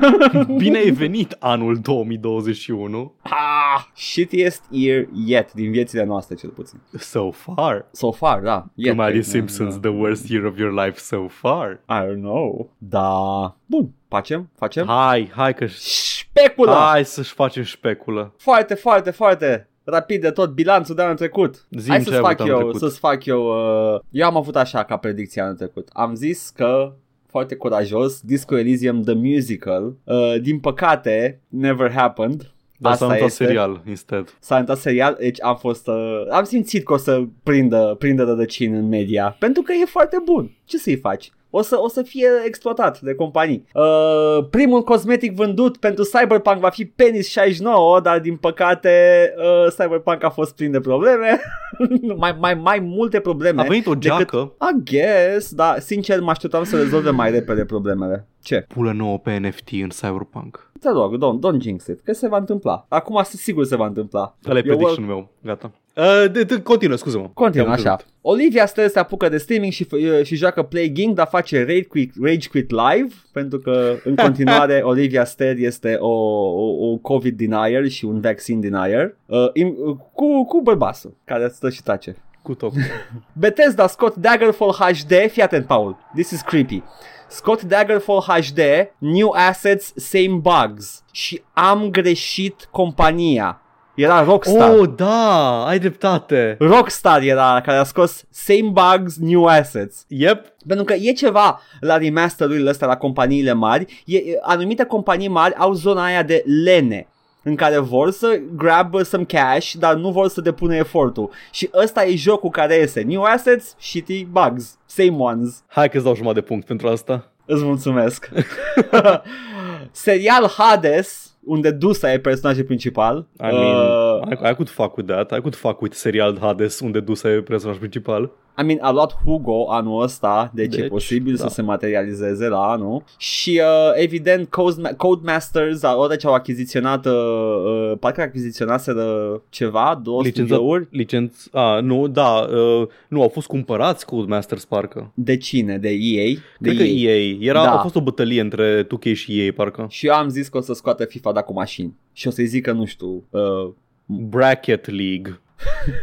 Bine ai venit anul 2021. ah, shittiest year yet, din viețile noastre cel puțin. So far. So far, da. Yet, Cum a like, zis Simpsons, da. the worst year of your life so far. I don't know. Da. Bun, facem, facem. Hai, hai că Speculă! Hai să-și facem speculă. Foarte, foarte, foarte rapid de tot bilanțul de anul trecut. Zi-mi Hai ce să-ți ai fac avut anul eu, trecut. să-ți fac eu, uh, eu am avut așa ca predicție anul trecut. Am zis că foarte curajos, Disco Elysium The Musical, uh, din păcate, never happened. Dar Asta s-a notat este. serial instead. S-a întâmplat serial, deci am fost, uh, am simțit că o să prindă, prindă rădăcini în media, pentru că e foarte bun. Ce să-i faci? O să, o să fie exploatat de companii. Uh, primul cosmetic vândut pentru Cyberpunk va fi Penis 69, dar din păcate uh, Cyberpunk a fost plin de probleme. mai, mai, mai multe probleme. A venit o decât- geacă, I guess, dar sincer mă așteptam să rezolve mai repede problemele. Ce? pulă nouă pe NFT în Cyberpunk. Te rog, don't, don't jinx it, că se va întâmpla. Acum sigur se va întâmpla. Ăla e Eu prediction meu. Gata. Uh, de, de, continuă, scuză-mă. Continuă Te-am așa. întrerupt. Olivia Stă se apucă de streaming și, f- și joacă Plague dar face Rage Quit, Rage Quit Live pentru că în continuare Olivia Ster este o, o, o COVID denier și un vaccine denier uh, in, uh, cu, cu bărbasul care stă și tace. Cu tot. Bethesda scot Daggerfall HD, fii atent Paul, this is creepy. Scot Daggerfall HD, new assets, same bugs și am greșit compania. Era Rockstar. Oh, da, ai dreptate. Rockstar era care a scos same bugs, new assets. Yep. Pentru că e ceva la remasterurile astea la companiile mari, e, e, anumite companii mari au zona aia de lene în care vor să grab some cash, dar nu vor să depună efortul. Și ăsta e jocul care iese. New assets, shitty bugs. Same ones. Hai că-ți dau jumătate de punct pentru asta. Îți mulțumesc. Serial Hades, unde Dusa e personajul principal. I mean, Uh, I, I could fuck with that. I could fuck with serial Hades unde Dusa e personaj principal. I mean, a luat Hugo anul ăsta, deci, deci e posibil da. să se materializeze la anul. Și uh, evident Code, Codemasters, odată ce au achiziționat, uh, uh, parcă achiziționaseră ceva, două Licența, studiouri. Licenț, a, nu, da, uh, nu, au fost cumpărați Codemasters parcă. De cine? De EA? De Cred EA. că EA. Era, da. A fost o bătălie între 2K și EA, parcă. Și eu am zis că o să scoată FIFA dacă cu mașini. Și o să-i zic că, nu știu... Uh, Bracket League.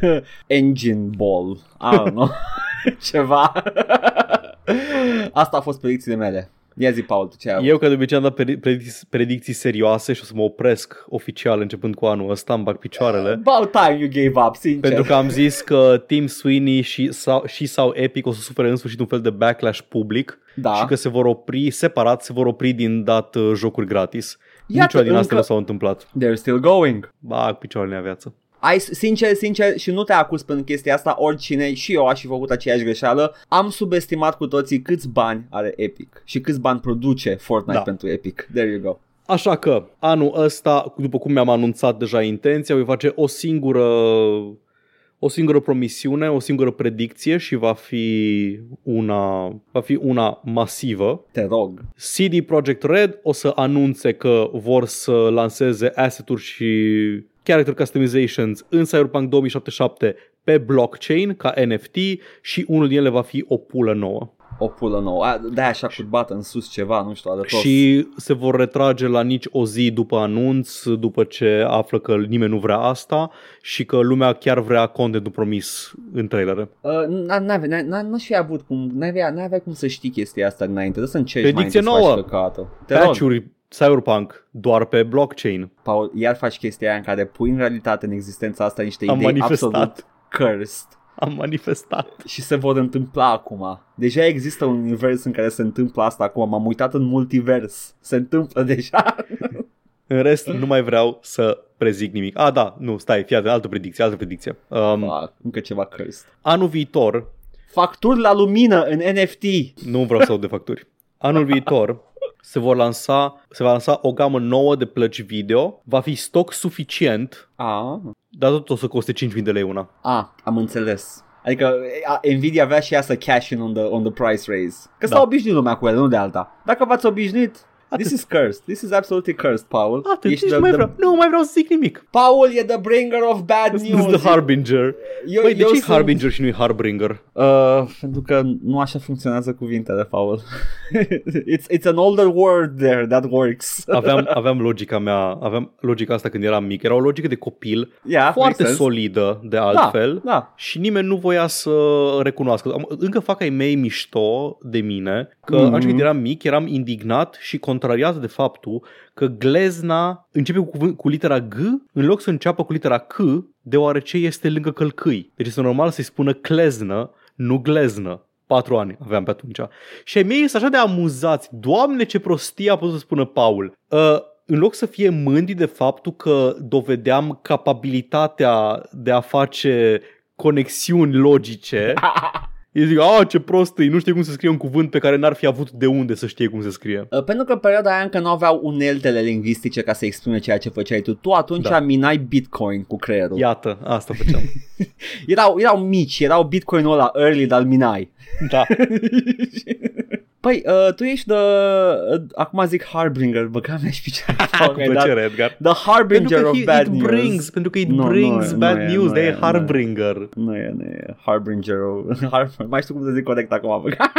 Engine Ball. I don't know. Ceva. Asta a fost predicțiile mele. Ia zi, Paul, tu ce ai Eu, ca de obicei, am dat predicții, predicții serioase și o să mă opresc oficial începând cu anul ăsta, îmi bag picioarele. About time you gave up, sincer. Pentru că am zis că Team Sweeney și sau, și sau Epic o să sufere în sfârșit un fel de backlash public da. și că se vor opri separat, se vor opri din dat uh, jocuri gratis. Iată, Niciuna din astea nu s-au întâmplat. They're still going. Bag picioarele în viață ai, sincer, sincer, și nu te acuz pentru chestia asta, oricine, și eu aș fi făcut aceeași greșeală, am subestimat cu toții câți bani are Epic și câți bani produce Fortnite da. pentru Epic. There you go. Așa că, anul ăsta, după cum mi-am anunțat deja intenția, voi face o singură o singură promisiune, o singură predicție și va fi una, va fi una masivă. Te rog. CD Projekt Red o să anunțe că vor să lanseze asset-uri și character customizations în Cyberpunk 2077 pe blockchain ca NFT și unul din ele va fi o pulă nouă. O pulă nouă. de așa cu bată în sus ceva, nu știu, arătos. Și se vor retrage la nici o zi după anunț, după ce află că nimeni nu vrea asta și că lumea chiar vrea contentul promis în trailere. Uh, n-aș fi avut cum, n-aveai cum să știi chestia asta înainte, de să încerci Predicție mai nouă. Patch-uri Cyberpunk doar pe blockchain. Paul, iar faci chestia aia în care pui în realitate în existența asta niște Am idei manifestat. absolut cursed. Am manifestat. Și se vor întâmpla acum. Deja există un univers în care se întâmplă asta acum. M-am uitat în multivers. Se întâmplă deja. în rest, nu mai vreau să prezic nimic. Ah, da, nu, stai, fii atent, altă predicție, altă predicție. Um, Fac, încă ceva cursed. Anul viitor... Facturi la lumină în NFT. Nu vreau să aud de facturi. Anul viitor se, vor lansa, se va lansa o gamă nouă de plăci video, va fi stoc suficient, A. dar tot o să coste 5.000 de lei una. A, am înțeles. Adică Nvidia avea și ea să cash in on the, on the price raise. Că da. s-a obișnuit lumea cu ele, nu de alta. Dacă v-ați obișnuit, Atât. This is cursed. This is absolutely cursed, Paul. Atât, Ești the, mai vreau. The... Nu mai vreau să zic nimic. Paul e the bringer of bad This news. This the harbinger. Eu, Băi, de ce sunt... harbinger și nu e harbringer? Uh, pentru că nu așa funcționează cuvintele, Paul. it's, it's an older word there that works. aveam, aveam logica mea, aveam logica asta când eram mic. Era o logică de copil yeah, foarte solidă de altfel da, da. și nimeni nu voia să recunoască. Încă fac ai mei mișto de mine că mm-hmm. atunci când eram mic eram indignat și contrariază de faptul că glezna începe cu, cu litera G în loc să înceapă cu litera C, deoarece este lângă călcâi. Deci este normal să-i spună cleznă, nu gleznă. Patru ani aveam pe atunci. Și ai mei sunt așa de amuzați. Doamne, ce prostie a putut să spună Paul. Uh, în loc să fie mândri de faptul că dovedeam capabilitatea de a face conexiuni logice Ei zic, a, ce prost e, nu știe cum să scrie un cuvânt pe care n-ar fi avut de unde să știe cum să scrie. Uh, pentru că în perioada aia încă nu aveau uneltele lingvistice ca să exprime ceea ce făceai tu. Tu atunci da. minai Bitcoin cu creierul. Iată, asta făceam. erau, erau mici, erau Bitcoin-ul ăla early, dar minai. Da. Păi, uh, tu ești the, uh, acum zic Harbinger, băga mea și picioare. Cu plăcere, Edgar. The Harbinger of bad it news. Brings, pentru că it no, brings no, bad no news, de e Harbinger. Nu e, nu e, Harbinger of... mai știu cum să zic corect acum, băga.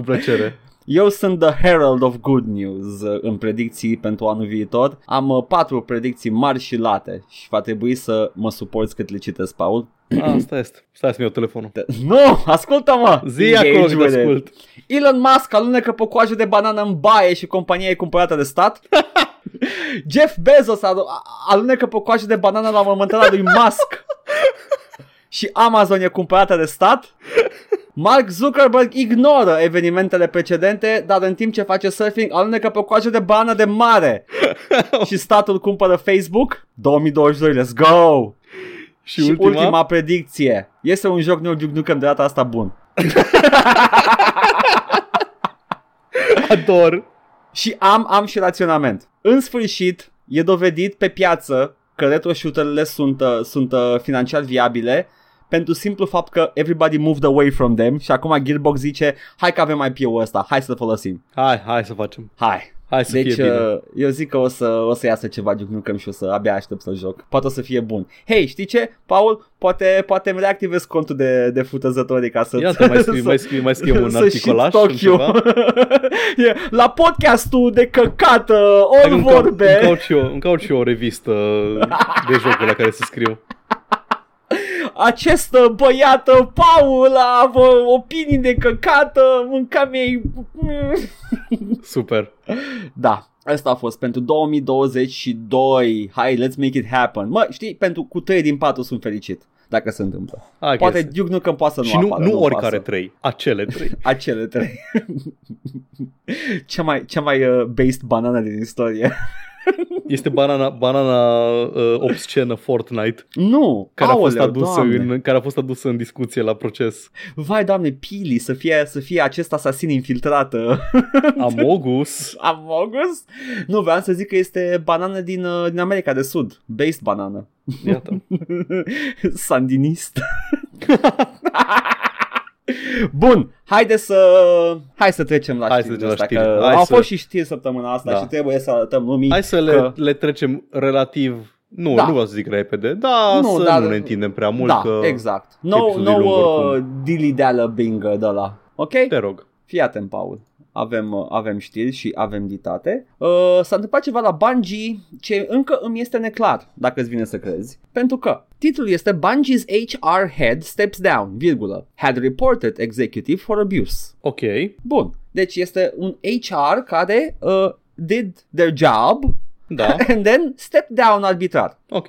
Cu plăcere. Eu sunt the herald of good news uh, în predicții pentru anul viitor. Am uh, patru predicții mari și late și va trebui să mă suporți cât le citesc, Paul. Ah, asta este. Stai să-mi iau telefonul. Nu, ascultă-mă! Zi acolo că ascult. Elon Musk alunecă pe coajă de banană în baie și compania e cumpărată de stat. Jeff Bezos alunecă pe coajă de banană la mormântarea lui Musk. și Amazon e cumpărată de stat. Mark Zuckerberg ignoră evenimentele precedente, dar în timp ce face surfing alunecă pe coajă de bană de mare. și statul cumpără Facebook. 2022, let's go! Și, și ultima? ultima predicție. Este un joc New Duke Nukem de data asta bun. Ador. Și am, am și raționament. În sfârșit, e dovedit pe piață că retro shooter sunt, uh, sunt uh, financiar viabile pentru simplu fapt că everybody moved away from them și acum Gearbox zice hai că avem IP-ul ăsta, hai să-l folosim. Hai, hai să facem. Hai. Hai să Deci fie bine. uh, eu zic că o să, o să iasă ceva Duke Nukem și o să abia aștept să joc. Poate o să fie bun. Hei, știi ce, Paul? Poate, poate îmi reactivez contul de, de futăzători ca să... Iată, mai scrii, să- mai scrii, mai scrii un să articolaș shit în talk you. ceva. E, La podcastul de căcată, Hai că ori îmi cau- vorbe. Îmi caut, și eu, îmi caut și eu o revistă de jocuri la care să scriu. Acest băiat, Paul, a avut opinii de căcată, mânca mei... Super. Da, asta a fost pentru 2022. Hai, let's make it happen. Mă, știi, pentru cu 3 din 4 sunt fericit dacă se întâmplă. I Poate guess. Duke Nukem poate să nu și nu, apară, nu nu oricare pasă. trei, acele trei. Acele trei. cea mai, cea mai uh, based banana din istorie. Este banana, banana uh, obscenă Fortnite nu, care a, fost aoleu, adusă doamne. în, care a fost adusă în discuție la proces. Vai, doamne, Pili, să fie, să fie acest asasin infiltrat. uh, Amogus. Amogus? Nu, vreau să zic că este banană din, uh, din America de Sud. Based banană. Iată. Sandinist. Bun, haide să hai să trecem la Hai să știrile trecem la astea, știri. că Hai au să- fost și știri săptămâna asta Da. și trebuie să arătăm lumii Hai să le, că... le trecem relativ nu, Da. nu vreau să zic repede, da, Nu, să dar- nu ne întindem prea mult da, că exact. No, episodul e no lung uh, oricum. dilideală bing de la. Ok? te rog. Fii atent, Paul. Avem, uh, avem știri și avem ditate. Uh, s-a întâmplat ceva la Bungie ce încă îmi este neclar, dacă îți vine să crezi. Pentru că titlul este Bungie's HR head steps down, virgulă, had reported executive for abuse. Ok, Bun, deci este un HR care uh, did their job da, and then stepped down arbitrar. ok.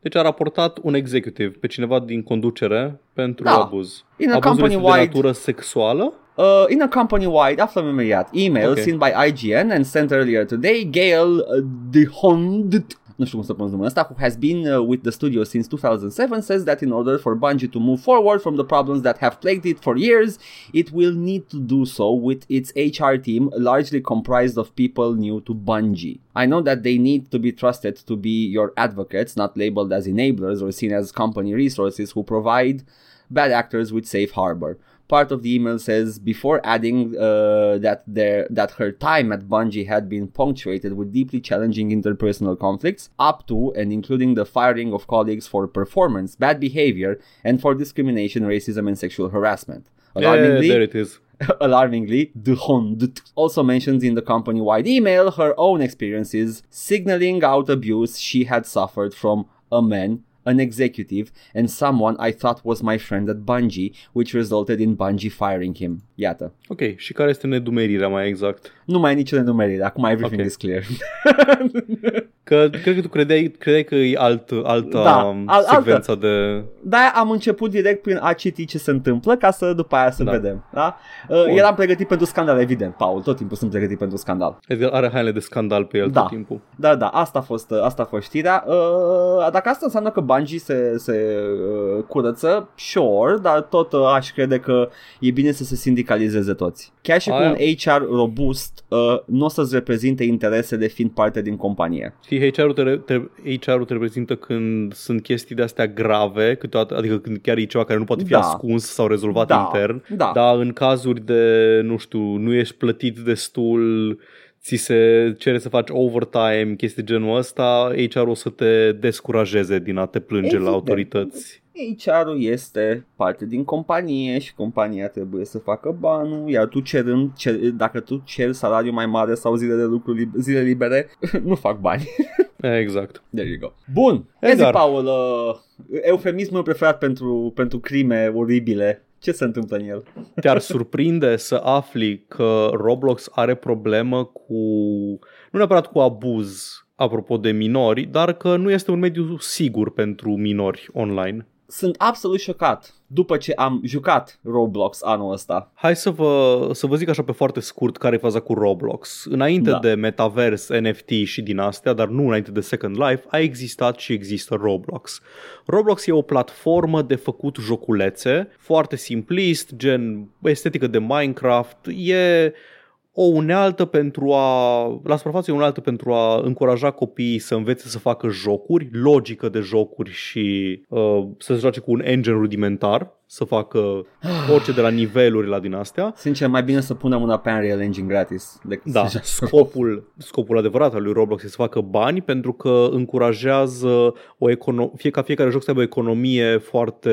Deci a raportat un executive pe cineva din conducere pentru Da. abuz. In a Abuzul este de company-wide- natură sexuală? Uh, in a company-wide, aflăm imediat, email Ok. sent by IGN and sent earlier today, Gail uh, DeHond, nu știu cum să pronunț numele ăsta, who has been uh, with the studio since 2007, says that in order for Bungie to move forward from the problems that have plagued it for years, it will need to do so with its HR team, largely comprised of people new to Bungie. I know that they need to be trusted to be your advocates, not labeled as enablers or seen as company resources who provide bad actors with safe harbor. Part of the email says before adding uh, that their that her time at Bungie had been punctuated with deeply challenging interpersonal conflicts, up to and including the firing of colleagues for performance, bad behavior, and for discrimination, racism, and sexual harassment. Yeah, Alarmingly, there it is. alarmingly, the Hond also mentions in the company-wide email her own experiences, signaling out abuse she had suffered from a man, an executive, and someone I thought was my friend at Bungie, which resulted in Bungie firing him. Iată. Ok, și care este nedumerirea mai exact? Nu mai e nicio nenumerire, acum everything Ok. is clear. Că cred că tu credeai, credeai că e alt, alta Da, um, al- altă. secvența de... De-aia am început direct prin a citi ce se întâmplă ca să după aia să Da. vedem. Da? Uh, Bun. eram pregătit pentru scandal, evident, Paul. Tot timpul sunt pregătit pentru scandal. Edgar are haine de scandal pe el Da. tot timpul. Da, da, asta a fost, asta a fost știrea. Uh, dacă asta înseamnă că Bungie se, se uh, curăță, sure, dar tot uh, aș crede că e bine să se sindicalizeze toți. Chiar și cu Aia- un HR robust, uh, nu o să-ți reprezinte interesele fiind parte din companie. Știi, HR-ul te, te, HR-ul te reprezintă când sunt chestii de astea grave, câteodată, adică când chiar e ceva care nu poate fi Da. ascuns sau rezolvat Da, intern. da. Dar în cazuri de, nu știu, nu ești plătit destul, ți se cere să faci overtime, chestii de genul ăsta, HR o să te descurajeze din a te plânge Evident. la autorități. HR-ul este parte din companie și compania trebuie să facă banul, iar tu cerând, cer, dacă tu ceri salariu mai mare sau zile de lucru lib- zile libere, nu fac bani. Exact. There you go. Bun. Edgar. Ezi, Paul, uh, eufemismul preferat pentru, pentru crime oribile. Ce se întâmplă în el? Te-ar surprinde să afli că Roblox are problemă cu, nu neapărat cu abuz, apropo de minori, dar că nu este un mediu sigur pentru minori online. Sunt absolut șocat după ce am jucat Roblox anul ăsta. Hai să vă, să vă zic așa pe foarte scurt care e faza cu Roblox. Înainte Da. de Metavers, NFT și din astea, dar nu înainte de Second Life, a existat și există Roblox. Roblox e o platformă de făcut joculețe, foarte simplist, gen estetică de Minecraft, e o unealtă pentru a, la suprafață e o unealtă pentru a încuraja copiii să învețe să facă jocuri, logică de jocuri și uh, să se joace cu un engine rudimentar, să facă orice de la niveluri la din astea. Sincer, mai bine să punem un Unreal Engine gratis. Decât Da, să scopul, scopul adevărat al lui Roblox este să facă bani pentru că încurajează o econo- fie ca fiecare joc să aibă o economie foarte,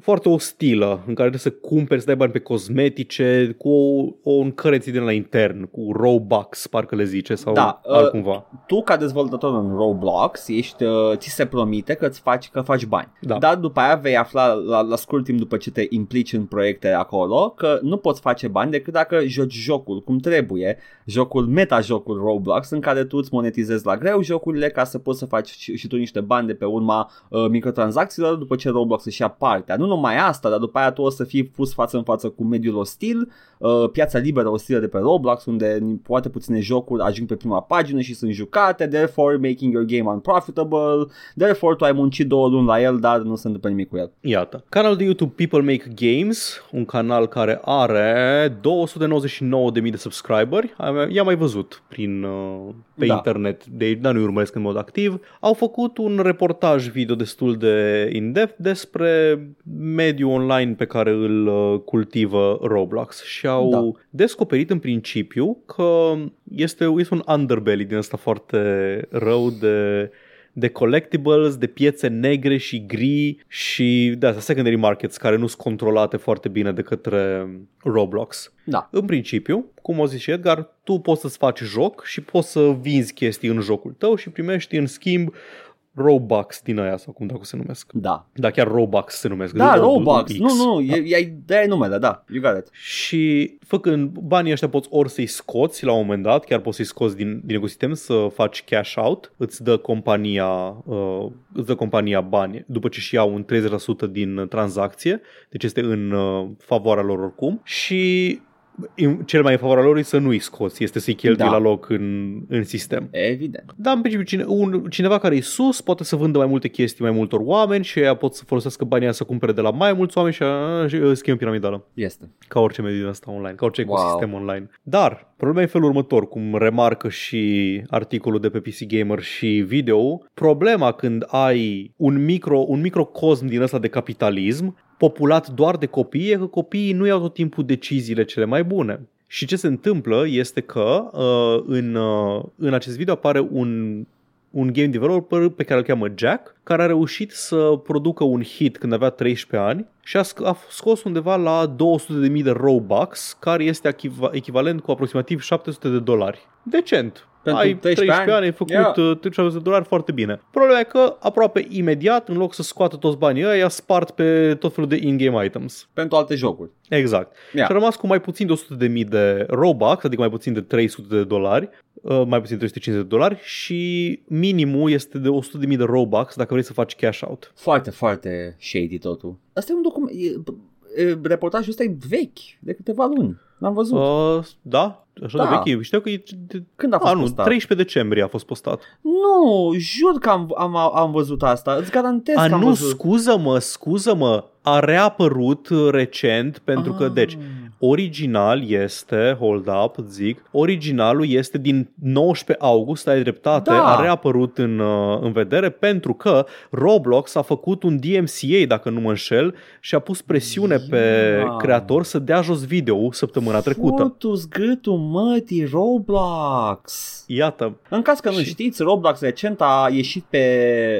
foarte ostilă, în care trebuie să cumperi, să dai bani pe cosmetice, cu o, o un currency din la intern, cu Robux, parcă le zice, sau Da, uh, altcumva. tu ca dezvoltator în Roblox ești, uh, ți se promite că îți faci, că faci bani. Da. Dar după aia vei afla la, la scurt timp după ce te implici în proiecte acolo că nu poți face bani decât dacă joci jocul cum trebuie, jocul meta-jocul Roblox în care tu îți monetizezi la greu jocurile ca să poți să faci și, și tu niște bani de pe urma uh, microtransacțiilor după ce Roblox își ia partea. Nu numai asta, dar după aia tu o să fii pus față în față cu mediul ostil, uh, piața liberă ostilă de pe Roblox unde poate puține jocuri ajung pe prima pagină și sunt jucate, therefore making your game unprofitable, therefore tu ai muncit două luni la el, dar nu se întâmplă nimic cu el. Iată. Canalul de YouTube People Make Games, un canal care are 299.000 de subscriberi. Am- I-am mai văzut prin, uh, pe Da. internet, de, dar nu urmăresc în mod activ. Au făcut un reportaj video destul de in-depth despre mediul online pe care îl uh, cultivă Roblox și au Da. descoperit în principiu că este, este un underbelly din ăsta foarte rău de de collectibles, de piețe negre și gri și de asta secondary markets care nu sunt controlate foarte bine de către Roblox. Da. În principiu, cum o zis și Edgar, tu poți să-ți faci joc și poți să vinzi chestii în jocul tău și primești în schimb Robux din aia sau cum dacă se numesc. Da. Da, chiar Robux se numesc. Da, nu Robux. X. Nu, nu, Da. e, e, de numele, da. You got it. Și făcând banii ăștia poți ori să-i scoți la un moment dat, chiar poți să-i scoți din, din ecosistem, să faci cash out, îți dă compania, uh, îți dă compania bani după ce și iau un 30% din tranzacție, deci este în uh, favoarea lor oricum și în- cel mai în favoarea lor e să nu-i scoți, este să-i cheltui Da. la loc în, în sistem. Evident. Dar în principiu cine, un, cineva care e sus poate să vândă mai multe chestii mai multor oameni și ea pot să folosească banii aia să cumpere de la mai mulți oameni și, a, și uh, schimb piramidală. Este. Ca orice mediu din asta online, ca orice Wow. ecosistem online. Dar, problema e în felul următor, cum remarcă și articolul de pe PC Gamer și video, problema când ai un, micro, un microcosm din ăsta de capitalism, populat doar de copii, e că copiii nu iau tot timpul deciziile cele mai bune. Și ce se întâmplă este că uh, în, uh, în acest video apare un un game developer pe care îl cheamă Jack, care a reușit să producă un hit când avea 13 ani și a, sc- a scos undeva la 200.000 de Robux, care este echiva- echivalent cu aproximativ 700 de dolari. Decent. Pentru ai 13 ani? ai făcut Yeah. yeah. 300 de dolari foarte bine. Problema e că aproape imediat, în loc să scoată toți banii ăia, i-a spart pe tot felul de in-game items. Pentru alte jocuri. Exact. Yeah. Și a rămas cu mai puțin de 100 de mii de Robux, adică mai puțin de 300 de dolari, uh, mai puțin de 350 de dolari și minimul este de 100 de mii de Robux dacă vrei să faci cash out. Foarte, foarte shady totul. Asta e un document... E, e, reportajul ăsta e vechi, de câteva luni. L-am văzut. Uh, da, așa Da. de vechi. Știu că e de, Când a fost a, nu, postat? 13 decembrie a fost postat. Nu, jur că am, am, am văzut asta. Îți garantez A, că am nu, văzut. scuză-mă, scuză-mă. A reapărut uh, recent pentru că, Ah. deci, original este, hold up, zic, originalul este din 19 august, ai dreptate, Da. a reapărut în, uh, în vedere pentru că Roblox a făcut un DMCA, dacă nu mă înșel, și a pus presiune pe Ia. creator să dea jos video săptămâna trecută. Futu-ți gâtul mătii Roblox. Iată, În caz că nu Și- știți, Roblox recent a ieșit pe,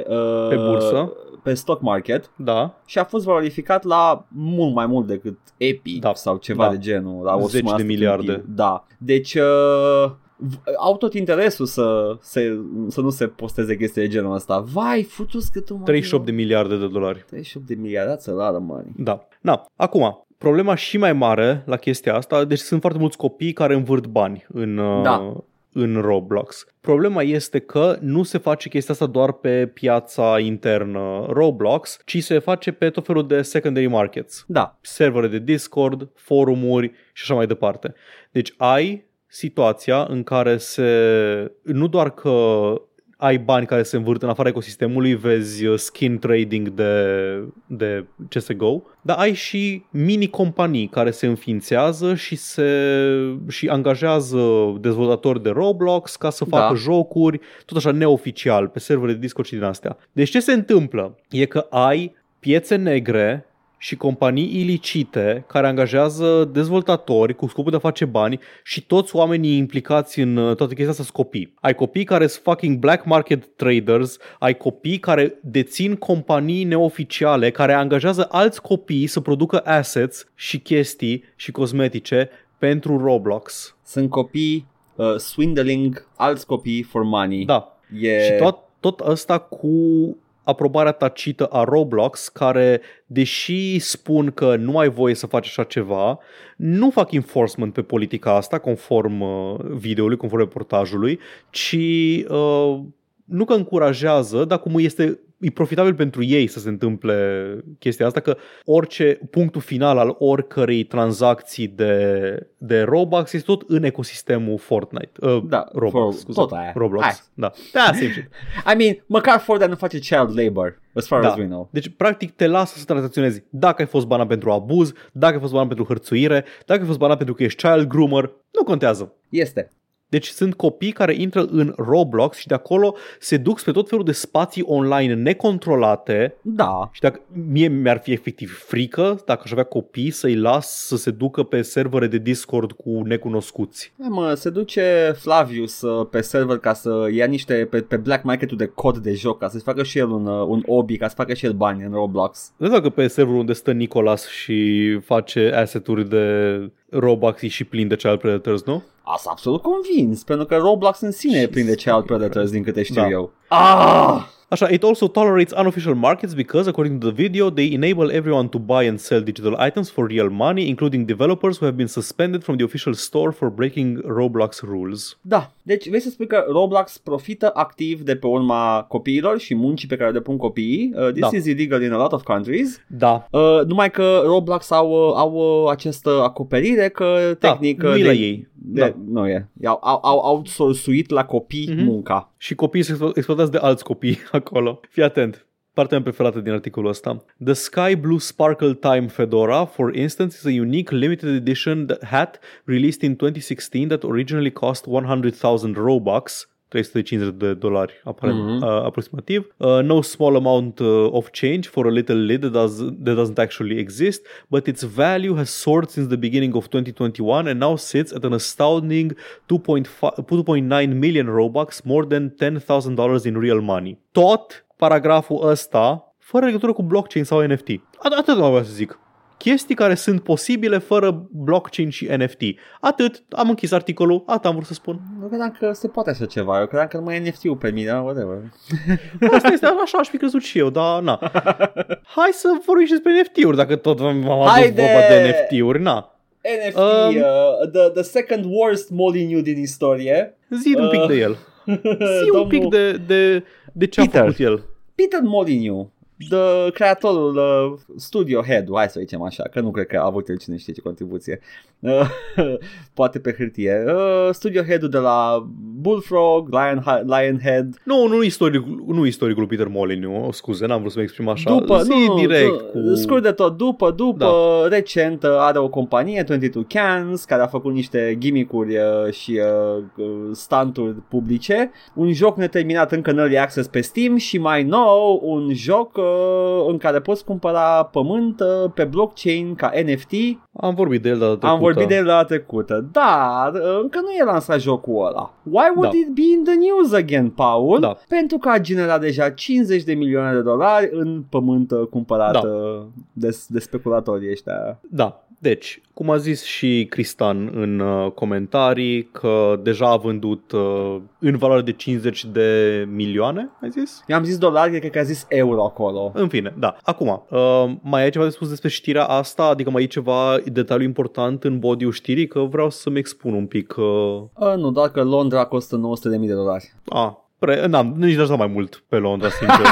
uh, Pe bursă. Pe stock market da, și a fost valorificat la mult mai mult decât Epic Da. sau ceva Da. de genul. La o Zeci sumă de asta miliarde. timpii. Da. Deci uh, v- au tot interesul să, să, să nu se posteze chestii de genul ăsta. Vai, futu-ți cât 38 de miliarde de dolari. 38 de miliarde, that's a lot of money. Da. Na, acum, problema și mai mare la chestia asta, deci sunt foarte mulți copii care învârt bani în, uh, Da. În Roblox. Problema este că nu se face chestia asta doar pe piața internă Roblox, ci se face pe tot felul de secondary markets. Da, Servere de Discord, forumuri și așa mai departe. Deci ai situația în care se nu doar că ai bani care se învârt în afara ecosistemului, vezi uh, skin trading de, de CSGO, dar ai și mini-companii care se înființează și, se, și angajează dezvoltatori de Roblox ca să facă Da. jocuri, tot așa neoficial, pe servere de Discord și din astea. Deci ce se întâmplă e că ai piețe negre și companii ilicite care angajează dezvoltatori cu scopul de a face bani și toți oamenii implicați în uh, toată chestia asta sunt copii. Ai copii care sunt fucking black market traders, ai copii care dețin companii neoficiale care angajează alți copii să producă assets și chestii și cosmetice pentru Roblox. Sunt copii uh, swindling alți copii for money. Da. E... Și tot, tot ăsta cu aprobarea tacită a Roblox, care, deși spun că nu ai voie să faci așa ceva, nu fac enforcement pe politica asta, conform uh, videoului, conform reportajului, ci uh, nu că încurajează, dar cum este e profitabil pentru ei să se întâmple chestia asta, că orice punctul final al oricărei tranzacții de, de Roblox este tot în ecosistemul Fortnite. Uh, Da, Roblox, for- scuze. tot aia. Roblox, Hai. da. Da, same shit. I mean, măcar Fortnite nu face child labor, as far Da. as we know. Deci, practic, te lasă să tranzacționezi dacă ai fost banat pentru abuz, dacă ai fost banat pentru hărțuire, dacă ai fost banat pentru că ești child groomer, nu contează. Este. Deci sunt copii care intră în Roblox și de acolo se duc spre tot felul de spații online necontrolate Da. și dacă mie mi-ar fi efectiv frică dacă aș avea copii să-i las să se ducă pe servere de Discord cu necunoscuți. Da, mă, se duce Flavius uh, pe server ca să ia niște pe, pe black market de cod de joc, ca să-și facă și el un, uh, un obi, ca să facă și el bani în Roblox. Nu dacă pe serverul unde stă Nicolas și face asset-uri de Roblox e și plin de child predators, nu? Asta absolut convins, pentru că Roblox în sine e plin de child predators, din câte știu Da. eu. Ah! Așa, it also tolerates unofficial markets because, according to the video, they enable everyone to buy and sell digital items for real money, including developers who have been suspended from the official store for breaking Roblox rules. Da, deci vrei să spui că Roblox profită activ de pe urma copiilor și muncii pe care o depun copiii. Uh, this Da. is illegal in a lot of countries. Da, Uh, numai că Roblox au, uh, au uh, această acoperire că da, tehnic nu uh, e la de- ei. De, Da. Nu e. Au, au, au outsourcuit la copii Mhm. munca. Și copiii sunt explo- exploatați de alți copii acolo. Fii atent. Partea mea preferată din articolul ăsta. The Sky Blue Sparkle Time Fedora, for instance, is a unique limited edition that- hat released in 2016 that originally cost 100,000 Robux, 350 de dolari aparent, Mhm. uh, aproximativ. Uh, no small amount uh, of change for a little lid that, does, that doesn't actually exist, but its value has soared since the beginning of 2021 and now sits at an astounding 2.5 2.9 million Robux, more than $10,000 in real money. Tot paragraful ăsta fără legătură cu blockchain sau NFT. At- atât am vreau să zic. Chestii care sunt posibile fără blockchain și NFT. Atât, am închis articolul, atât am vrut să spun. Nu credeam că se poate așa ceva. Eu credeam că nu mai e NFT-ul pe mine, dar whatever. Asta este, așa aș fi crezut și eu, dar na. Hai să vorbim și despre NFT-uri, dacă tot am adus Haide! vorba de NFT-uri, na. NFT, Um, uh, the, the second worst Molyneux din istorie. Zi un pic Uh, de el. Zi un pic de, de, de ce a Peter. făcut el. Peter Molyneux, the creatorul uh, Studio Head, hai să zicem așa, că nu cred că a avut el cine știe ce contribuție, uh, poate pe hârtie. Uh, Studio Head-ul de la Bullfrog, Lion, Lionhead, Nu, nu istoricul, nu istoricul lui Peter Molyneux, scuze, n-am vrut să mă exprim așa. după, Zi nu, direct. nu, cu... scurt de tot, după, după, da. recent uh, are o companie, 22 Cans, care a făcut niște gimmick-uri uh, și uh, uh, stunturi publice, un joc neterminat încă în early access pe Steam și mai nou un joc uh, în care poți cumpăra pământ uh, pe blockchain ca NFT. Am vorbit de el data trecută. Am vorbit de el data trecută, dar uh, încă nu e lansat jocul ăla. Why would Da. it be in the news again, Paul? Da. Pentru că a generat deja 50 de milioane de dolari în pământ uh, cumpărat Da. uh, de, de speculatorii ăștia. Da, deci, cum a zis și Cristan în uh, comentarii, că deja a vândut uh, în valoare de 50 de milioane, ai zis? Eu am zis dolari, cred că a zis euro acolo. În fine, da. Acum, uh, mai ai ceva de spus despre știrea asta? Adică mai e ceva detaliu important în body-ul știrii? Că vreau să-mi expun un pic. Uh, Uh, nu, doar că Londra costă 900.000 de dolari. a, pre, n-am, nici n-aș da mai mult pe Londra, sincer.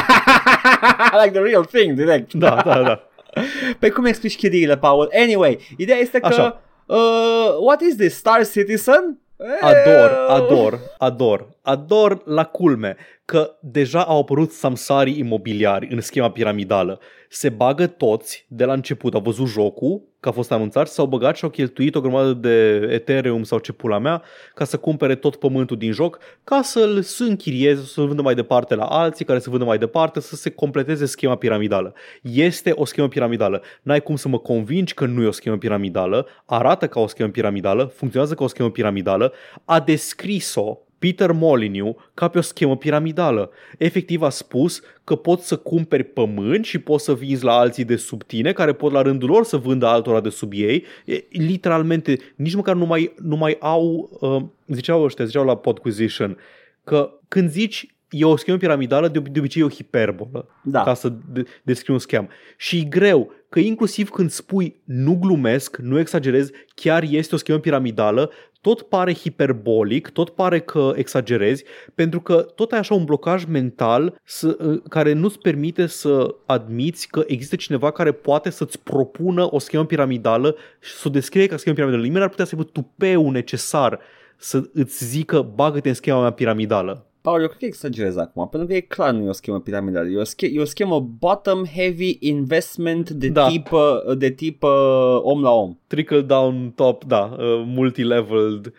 like the real thing, direct. da, da, da. Pe cum explici chiriile, Paul? Anyway, ideea este că... Așa. Uh, what is this? Star Citizen? Ador, Eh, ador, ador. Ador la culme că deja au apărut samsari imobiliari în schema piramidală. Se bagă toți de la început, au văzut jocul, că a fost anunțat, s-au băgat și au cheltuit o grămadă de Ethereum sau ce pula mea ca să cumpere tot pământul din joc, ca să-l închirieze, să-l vândă mai departe la alții, care să vândă mai departe, să se completeze schema piramidală. Este o schemă piramidală. N-ai cum să mă convingi că nu e o schemă piramidală, arată ca o schemă piramidală, funcționează ca o schemă piramidală, a descris-o Peter Molyneux ca pe o schemă piramidală. Efectiv a spus că poți să cumperi pământ și poți să vinzi la alții de sub tine, care pot la rândul lor să vândă altora de sub ei. E, literalmente, nici măcar nu mai, nu mai au, uh, ziceau ăștia, ziceau la Podquisition, că când zici e o schemă piramidală, de, de obicei e o hiperbolă, Da. ca să de- descriu un scam. Și e greu, că inclusiv când spui nu glumesc, nu exagerez, chiar este o schemă piramidală, tot pare hiperbolic, tot pare că exagerezi, pentru că tot ai așa un blocaj mental să, uh, care nu-ți permite să admiți că există cineva care poate să-ți propună o schemă piramidală și să o descrie ca schemă piramidală. Nimeni ar putea să aibă tupeul necesar să îți zică bagă-te în schema mea piramidală. Paul, eu cred că exagerez acum, pentru că e clar nu e o schemă piramidală, e o, sche- e o schemă bottom-heavy investment de Da. tip, uh, de tip uh, om la om. trickle down top, da, uh, multileveled.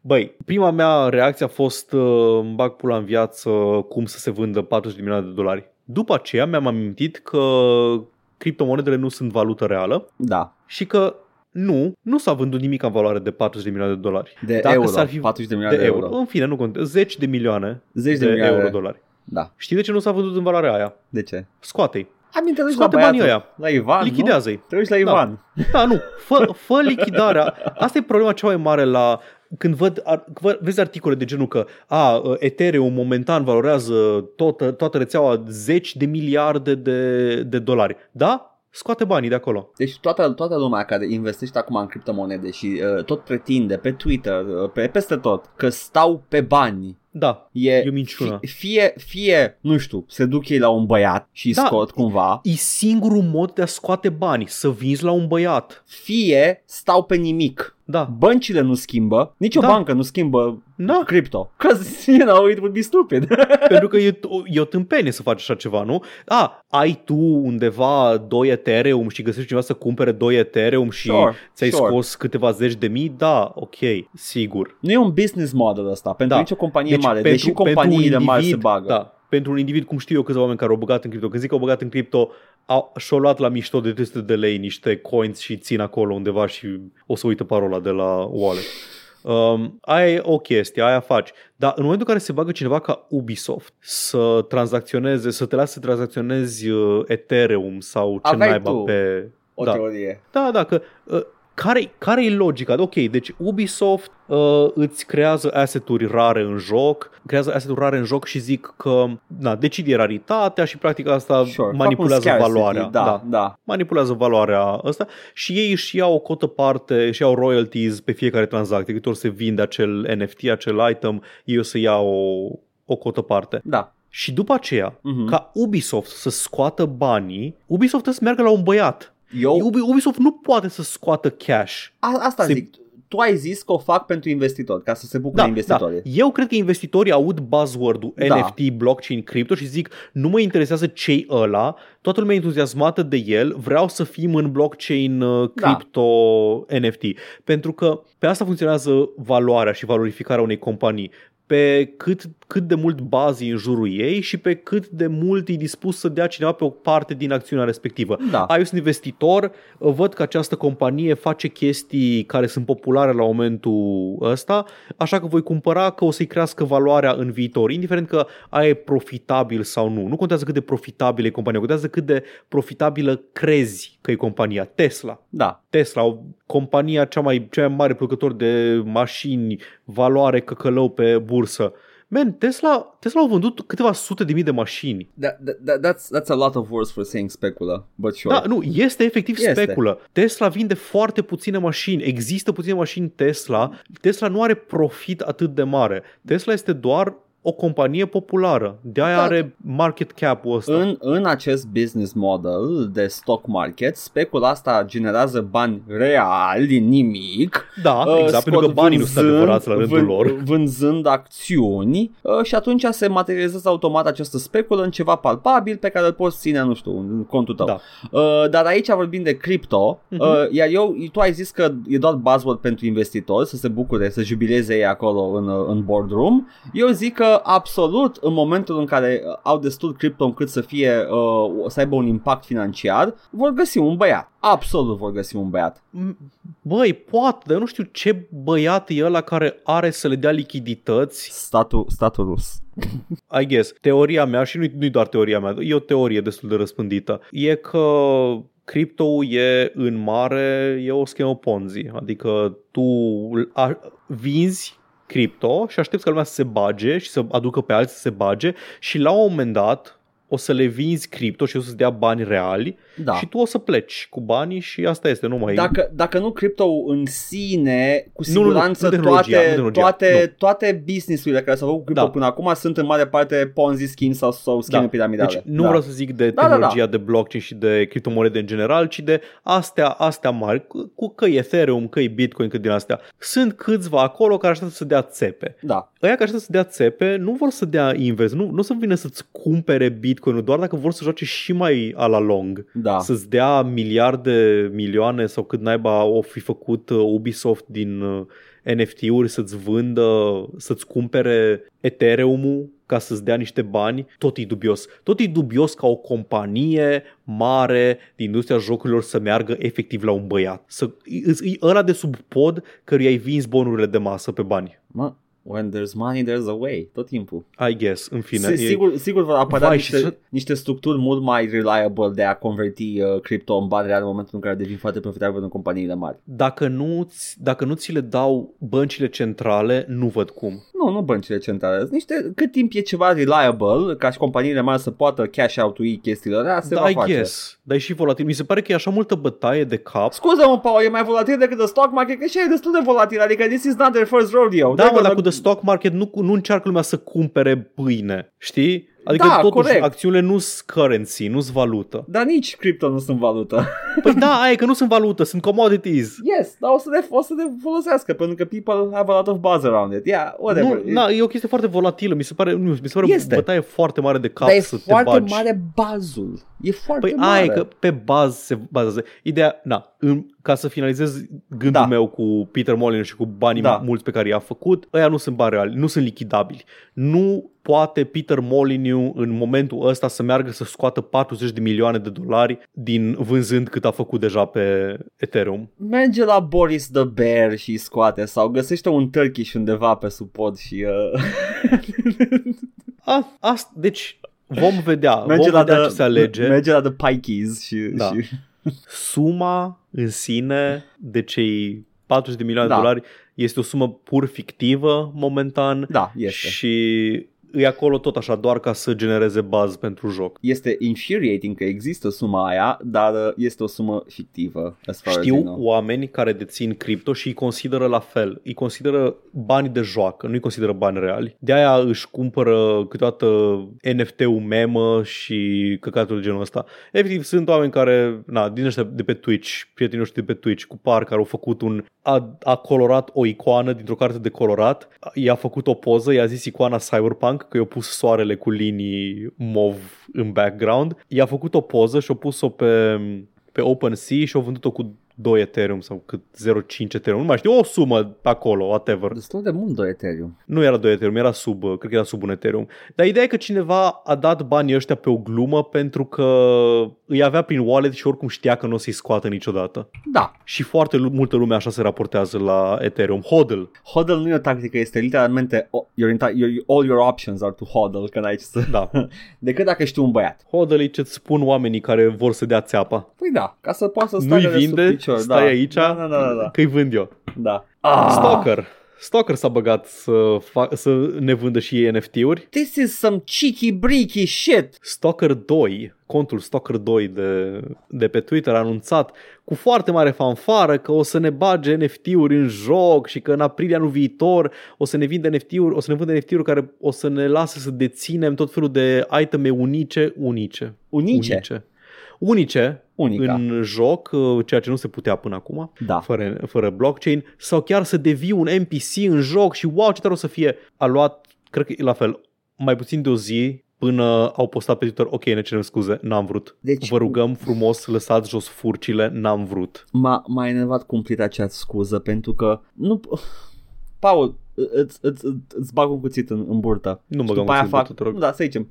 Băi, prima mea reacție a fost uh, îmi bag pula în viață cum să se vândă 40 de milioane de dolari. După aceea mi-am amintit că criptomonedele nu sunt valută reală Da, și că nu, nu s-a vândut nimic în valoare de 40 de milioane de dolari. de Dacă euro, s-ar fi- 40 de De milioane de, euro. În fine, nu contează. Zeci de milioane Zeci de, de, milioane euro dolari. Da, Știi de ce nu s-a vândut în valoarea aia? de ce? Scoate-i. Am te duci la Scoate băiatul, banii ăia. la Ivan, Lichidează-i. nu? Te duci la Da. Ivan. Da, nu. Fă, fă lichidarea. Asta e problema cea mai mare la când văd, ar, vă- vezi articole de genul că a, Ethereum momentan valorează toată, toată rețeaua zeci de miliarde de, de dolari. Da? Scoate banii de acolo. Deci toată, toată lumea care investește acum în criptomonede și uh, tot pretinde pe Twitter, uh, pe, peste tot, că stau pe bani, Da. e, E o minciună. Fie, fie, fie, nu știu, se duc ei la un băiat și Da. scot cumva, E singurul mod de a scoate bani, să vinzi la un băiat. fie stau pe nimic. Da. Băncile nu schimbă, nicio Da. bancă nu schimbă Da. cripto. Cause, you know, it would be stupid. Pentru că e, o- e o tâmpenie să faci așa ceva, nu? A, ai tu undeva 2 Ethereum și găsești cineva să cumpere 2 Ethereum și Sure, ți-ai sure. scos câteva zeci de mii? Da, ok, sigur. nu e un business model ăsta pentru Da. nicio companie mare, deși pentru companiile un mari se individ- bagă. Da, pentru un individ, cum știu eu câțiva oameni care au băgat în cripto, când zic că au băgat în cripto, au, și-au luat la mișto de 300 de lei niște coins și țin acolo undeva și o să uită parola de la wallet. Um, aia e o chestie, aia faci. Dar în momentul în care se bagă cineva ca Ubisoft să tranzacționeze, să te lasă să tranzacționezi uh, Ethereum sau ce Aveai naiba tu pe... O da. teorie. Da, da, că uh, care, care e logica? Ok, deci Ubisoft uh, îți creează asset-uri rare în joc, creează asset-uri rare în joc și zic că na, decide raritatea și practic asta Sure. Fac un manipulează scarcity, valoarea. Da, da. da. Manipulează valoarea asta și ei își iau o cotă parte, își iau royalties pe fiecare tranzacție. Câte ori se vinde acel NFT, acel item, ei o să ia o, o cotă parte. da. Și după aceea, Mhm. ca Ubisoft să scoată banii, Ubisoft trebuie să meargă la un băiat. Eu, Ubi- Ubisoft nu poate să scoată cash. a, asta Se- zic, tu ai zis că o fac pentru investitori, ca să se bucure investitorii. Da. Eu cred că investitorii aud buzzword-ul Da. NFT, blockchain, crypto și zic nu mă interesează ce ăla, toată lumea e entuziasmată de el, vreau să fim în blockchain, uh, Da. crypto, NFT. Pentru că pe asta funcționează valoarea și valorificarea unei companii pe cât, cât de mult bazii în jurul ei și pe cât de mult e dispus să dea cineva pe o parte din acțiunea respectivă. Da. A, eu sunt investitor, văd că această companie face chestii care sunt populare la momentul ăsta, așa că voi cumpăra că o să-i crească valoarea în viitor, indiferent că aia e profitabil sau nu. Nu contează cât de profitabilă e compania, contează cât de profitabilă crezi că e compania. Tesla. Da. Tesla, o compania cea mai, cea mai mare producător de mașini, valoare căcălău pe bursă. Man, Tesla, Tesla au vândut câteva sute de mii de mașini. That, that, that's, that's a lot of words for saying specula, but sure. Da, nu, este efectiv Este. speculă. Tesla vinde foarte puține mașini. Există puține mașini Tesla. Tesla nu are profit atât de mare. Tesla este doar o companie populară. De aia Da. are market cap-ul ăsta. În, în acest business model de stock market, specula asta generează bani reali din nimic. Da, Uh, exact, pentru că scot banii nu sunt vânzând- adevărați la rândul vân- lor. Vânzând acțiuni uh, și atunci se materializează automat această speculă în ceva palpabil pe care îl poți ține, nu știu, în contul tău. Da. Uh, dar aici vorbim de cripto, Mhm. uh, iar eu, tu ai zis că e doar buzzword pentru investitori să se bucure, să jubileze ei acolo în, uh, în boardroom. Eu zic că absolut în momentul în care uh, au destul cripto încât să fie uh, să aibă un impact financiar, vor găsi un băiat. Absolut vor găsi un băiat. M- Băi, poate, dar eu nu știu ce băiat e ăla care are să le dea lichidități. Statul, statul rus. I guess, teoria mea, și nu e doar teoria mea, e o teorie destul de răspândită, e că cripto e în mare, e o schemă Ponzi. Adică tu a, vinzi cripto și aștepți ca lumea să se bage și să aducă pe alții să se bage și la un moment dat o să le vinzi cripto și o să-ți dea bani reali Da. și tu o să pleci cu banii și asta este, nu mai Dacă, dacă nu cripto în sine, cu Nu, nu, nu, siguranță nu tehnologia, nu toate, tehnologia, toate, toate business-urile care s-au făcut cu cripto Da. până acum sunt în mare parte Ponzi scheme sau, sau scheme Da. piramidale. Deci nu da. vreau să zic de Da, da, tehnologia de blockchain și de criptomonede în general, ci de astea, astea mari, cu, cu că e Ethereum, că e Bitcoin, că din astea. Sunt câțiva acolo care așteaptă să dea țepe. Da. Ăia care așteaptă să dea țepe nu vor să dea invers, nu, nu o să vină să-ți cumpere Bitcoin, doar dacă vor să joace și mai a la long. Da. Să-ți dea miliarde, milioane sau cât naiba o fi făcut uh, Ubisoft din uh, NFT-uri să-ți vândă, să-ți cumpere Ethereum-ul ca să-ți dea niște bani, tot e dubios. Tot e dubios ca o companie mare din industria jocurilor să meargă efectiv la un băiat. Să, e, e ăla de sub pod căruia ai vins bonurile de masă pe bani. Mă, when there's money, there's a way. Tot timpul. I guess, în fine. Si- e- sigur, sigur vor apărea Vai, niște, și să- niște structuri mult mai reliable de a converti uh, cripto în bani real în momentul în care devin foarte profitabil în companiile mari. Dacă nu, dacă nu ți le dau băncile centrale, nu văd cum. Nu, nu băncile centrale. Niște, cât timp e ceva reliable, ca și companiile mari să poată cash out-ui chestiile alea, se Da, va I face. guess. Dar e și volatil. Mi se pare că e așa multă bătaie de cap. Scuză-mă, Paul, e mai volatil decât the stock market, că și e destul de volatil, adică this is not their first rodeo. Da, mă, They're dar gonna- cu the stock market nu, nu încearcă lumea să cumpere pâine, știi? Adică Da, totuși corect. acțiunile nu sunt currency, nu sunt valută. Dar nici cripto nu sunt valută. Păi da, aia e că nu sunt valută, sunt commodities. yes, dar o să, le, o să le folosească, pentru că people have a lot of buzz around it. Yeah, whatever. Nu, na, e o chestie foarte volatilă, mi se pare, nu, mi se pare Este. o bătaie foarte mare de cap dar e să te foarte bagi. mare bazul. E foarte Păi mare. aia e că pe bază se bazează. Ideea, na, în, ca să finalizez gândul Da. meu cu Peter Molyneux și cu banii Da. mulți pe care i-a făcut, ăia nu sunt bani reali, nu sunt lichidabili. Nu poate Peter Molyneux în momentul ăsta să meargă să scoată 40 de milioane de dolari din vânzând cât a făcut deja pe Ethereum. Merge la Boris the Bear și îi scoate sau găsește un Turkish undeva pe supod și... Uh... A, asta, deci vom vedea, merge, vom la vedea the, ce se alege. merge la The Pikeys și... Da. și... Suma în sine de cei 40 de milioane Da. de dolari este o sumă pur fictivă momentan Da, este. și e acolo tot așa doar ca să genereze buzz pentru joc. Este infuriating că există suma aia, dar uh, este o sumă fictivă. As far as I Știu know. oameni care dețin cripto și îi consideră la fel. Îi consideră bani de joacă, nu îi consideră bani reali. De aia își cumpără câteodată NFT-ul memă și căcatul de genul ăsta. Efectiv, sunt oameni care, na, din ăștia de pe Twitch, prietenii noștri de pe Twitch, cu par care au făcut un, a, a colorat o icoană dintr-o carte de colorat, i-a făcut o poză, i-a zis icoana Cyberpunk, că i-a pus soarele cu linii mov în background, i-a făcut o poză și a pus-o pe, pe OpenSea și a vândut-o cu 2 Ethereum sau cât 0,5 Ethereum, nu mai știu, o sumă pe acolo, whatever. Destul de mult de Ethereum. Nu era 2 Ethereum, era sub, uh, cred că era sub un Ethereum. Dar ideea e că cineva a dat banii ăștia pe o glumă pentru că îi avea prin wallet și oricum știa că nu o să-i scoată niciodată. Da, Și foarte lu- multă lume așa se raportează la Ethereum. Hodl. hodl nu e o tactică, este literalmente o- your enti- your, all your options are to hodl, că n-ai ce să... Da. Decât dacă știi un băiat. Hodl e ce-ți spun oamenii care vor să dea țeapa. Păi da, ca să poată să Nu-i stai de sub vinde, picior. stai da. aici, Da, da, da, da, da. că-i vând eu. da. Ah. Stalker. Stalker s-a băgat să, fa- să ne vândă și ei NFT-uri. This is some cheeky breaky shit. Stalker 2, contul Stalker 2 de, de pe Twitter a anunțat cu foarte mare fanfară că o să ne bage NFT-uri în joc și că în aprilie anul viitor o să ne vinde NFT-uri, o să ne vândă NFT-uri care o să ne lase să deținem tot felul de iteme unice, unice. Unice. Unice. Unice Unica. în joc, uh, ceea ce nu se putea până acum, Da. fără, fără blockchain, sau chiar să devii un NPC în joc și wow, ce tare o să fie. A luat, cred că e la fel, mai puțin de o zi până au postat pe Twitter, ok, ne cerem scuze, n-am vrut. Deci- Vă rugăm frumos, lăsați jos furcile, n-am vrut. M-a, m-a enervat cumplit acea scuză pentru că nu... Paul, îți, îți, îți, îți bag un cuțit în, în burtă. Nu Și băgăm după aia în fac, fac... te rog. nu, da, să zicem,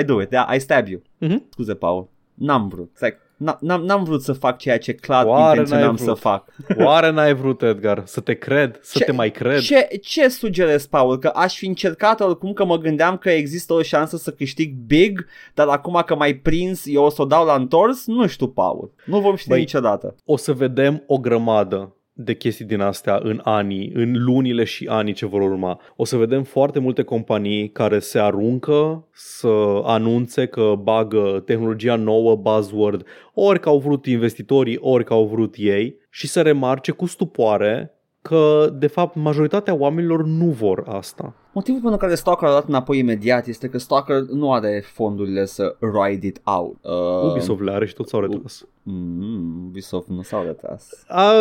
I do it, yeah, I stab you. Mhm. Scuze, Paul, n-am vrut. Like, n- n-am, n-am vrut să fac ceea ce clar Oare intenționam n-ai să vrut? fac. Oare n-ai vrut, Edgar, să te cred, să Ce- te mai cred? Ce, ce sugerezi, Paul? Că aș fi încercat oricum că mă gândeam că există o șansă să câștig big, dar acum că m-ai prins, eu o să o dau la întors? Nu știu, Paul. Nu vom ști Băi, niciodată. o să vedem o grămadă de chestii din astea în anii, în lunile și anii ce vor urma. O să vedem foarte multe companii care se aruncă să anunțe că bagă tehnologia nouă, buzzword, ori că au vrut investitorii, ori că au vrut ei și să remarce cu stupoare că, de fapt, majoritatea oamenilor nu vor asta. Motivul pentru care Stalker a dat înapoi imediat este că Stalker nu are fondurile să ride it out. Uh, Ubisoft le are și tot s-au retras. Mm, Ubisoft nu s-au retras. A,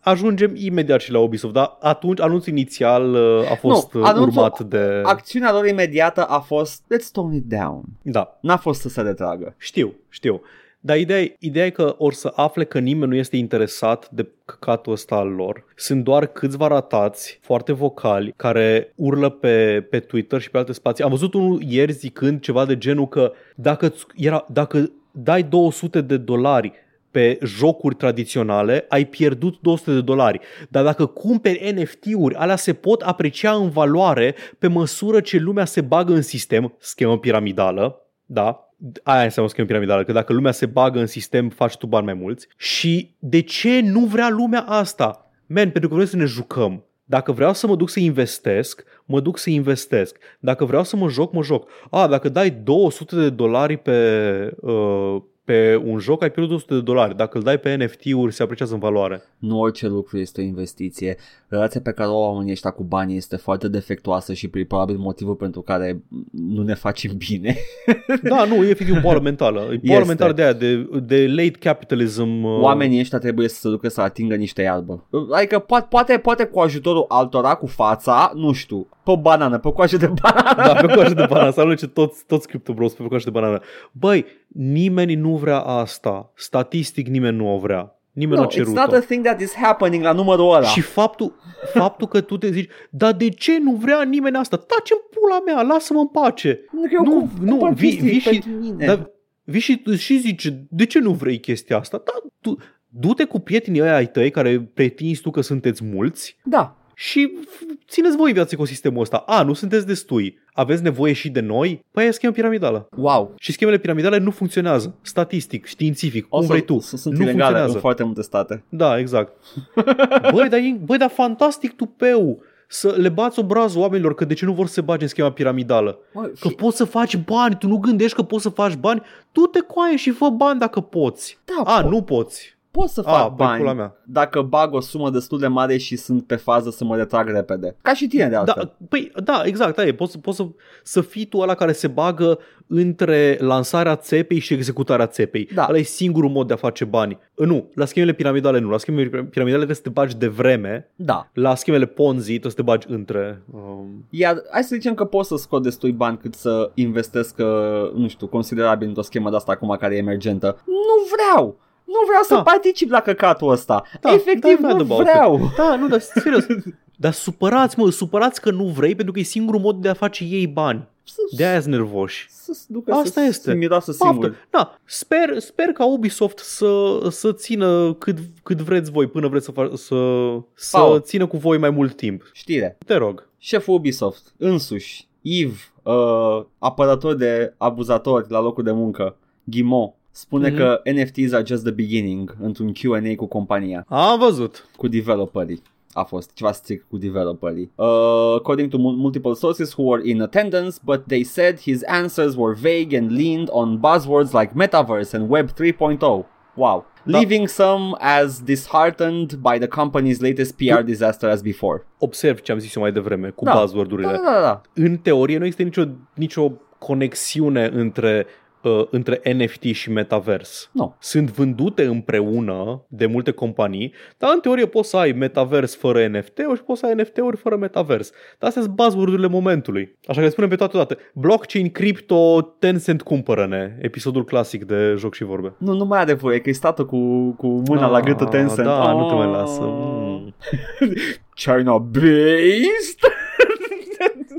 ajungem imediat și la Ubisoft, dar atunci anunțul inițial uh, a fost Nu, nu, anunțul- urmat de... Acțiunea lor imediată a fost let's tone it down. Da, N-a fost să se retragă. știu, știu. Dar ideea, e- ideea e că or să afle că nimeni nu este interesat de căcatul ăsta al lor. Sunt doar câțiva ratați, foarte vocali, care urlă pe, pe Twitter și pe alte spații. Am văzut unul ieri zicând ceva de genul că dacă, era, dacă dai 200 de dolari pe jocuri tradiționale, ai pierdut 200 de dolari. Dar dacă cumperi NFT-uri, alea se pot aprecia în valoare pe măsură ce lumea se bagă în sistem, schemă piramidală, da, aia înseamnă schemă piramidală, că dacă lumea se bagă în sistem, faci tu bani mai mulți. Și de ce nu vrea lumea asta? Man, pentru că vrem să ne jucăm. Dacă vreau să mă duc să investesc, mă duc să investesc. Dacă vreau să mă joc, mă joc. A, dacă dai 200 de dolari pe, uh, pe un joc, ai pierdut 200 de dolari. Dacă îl dai pe NFT-uri, se apreciază în valoare. Nu orice lucru este o investiție. Relația pe care o au oamenii ăștia cu banii este foarte defectuoasă și probabil motivul pentru care nu ne facem bine. Da, nu, e efectiv boală mentală. E boală Este. mentală de aia, de, de late capitalism. uh, Oamenii ăștia trebuie să se ducă să atingă niște iarbă. Adică poate, poate, poate cu ajutorul altora, cu fața, nu știu, pe o banană, pe o coajă de banană. Da, pe coajă de banană. Să alunece toți, toți Crypto Bros pe coajă de banană. Băi, nimeni nu vrea asta. Statistic nimeni nu o vrea. Nimeni No, nu a it's cerut not a thing that is happening la numărul ăla. Și faptul, faptul că tu te zici, dar de ce nu vrea nimeni asta? Taci în pula mea, lasă-mă în pace. Nu, că eu nu, cum, nu, cumpăr vii- chestii vii și- pentru mine. Dar vii și, și zici, de ce nu vrei chestia asta? Da, tu, du-te cu prietenii ăia ai tăi care pretinzi tu că sunteți mulți Da, și f- țineți voi viața ecosistemul ăsta. A, nu sunteți destui. Aveți nevoie și de noi? Păi e schemă piramidală. wow. Și schemele piramidale nu funcționează. Statistic, științific, cum O să, vrei tu. să sunt nu ilegale funcționează. în foarte multe state. Da, exact. băi, dar, e- băi, dar fantastic tupeu să le bați obrazul oamenilor că de ce nu vor să se bage în schema piramidală. Mă, Că fi- poți să faci bani, tu nu gândești că poți să faci bani, tu te coaie și fă bani dacă poți. da, A, po- nu poți. Pot să A, fac păi, bani pula mea. dacă bag o sumă destul de mare și sunt pe fază să mă retrag repede. Ca și tine de altfel. Da, păi, da, exact, aia e. Poți, să- poți să, să fii tu ăla care se bagă între lansarea țepei și executarea țepei. Da. Ăla e singurul mod de a face bani. Nu, la schemele piramidale nu. La schemele piramidale trebuie să te bagi de vreme. Da. La schemele Ponzi trebuie să te bagi între... Um, Iar hai să zicem că pot să scot destui bani cât să investesc, uh, nu știu, considerabil într-o schemă de asta acum care e emergentă. Nu vreau! Nu vreau să Da. particip la căcatul ăsta. Da, Efectiv, da, nu da, da, vreau. Da, nu, dar serios. Dar supărați, mă, supărați că nu vrei pentru că e singurul mod de a face ei bani. Să- De aia sunt nervoși. Să se ducă Asta să este. se miroasă Paftă. singur. Da, sper, sper ca Ubisoft să, să țină cât, cât vreți voi până vreți să, fa- să, să Paul. țină cu voi mai mult timp. Știre. Te rog. Șeful Ubisoft, însuși, Yves, uh, apărător de abuzatori la locul de muncă, Ghimo, spune Mhm. că NFTs are just the beginning într-un Q&A cu compania, Am văzut. cu developerii. a fost ceva strict cu developerii. Uh, according to mul- multiple sources who were in attendance, but they said his answers were vague and leaned on buzzwords like metaverse and web 3.0. Wow. Da. Leaving some as disheartened by the company's latest PR disaster as before. Observ ce am zis eu mai devreme cu Da. buzzword-urile. Da, da, da. În teorie nu există nicio, nicio conexiune între uh, între NFT și metavers. Nu. Sunt vândute împreună de multe companii, dar în teorie poți să ai metavers fără NFT-uri și poți să ai NFT-uri fără metavers. Dar astea sunt buzzword-urile momentului. Așa că le spunem pe toate date. Blockchain, crypto, Tencent cumpără-ne. Episodul clasic de joc și vorbe. Nu, nu mai are voie, că e stată cu, cu mâna la gâtul Tencent. Da, nu te mai Oh. lasă. Mm. China-based?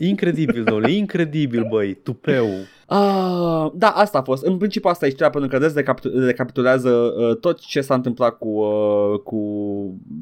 Incredibil, domnule, incredibil, băi, tupeu. Ah, da, asta a fost. În principiu asta e știrea pentru că desdecapitu- decapitulează uh, tot ce s-a întâmplat cu, uh, cu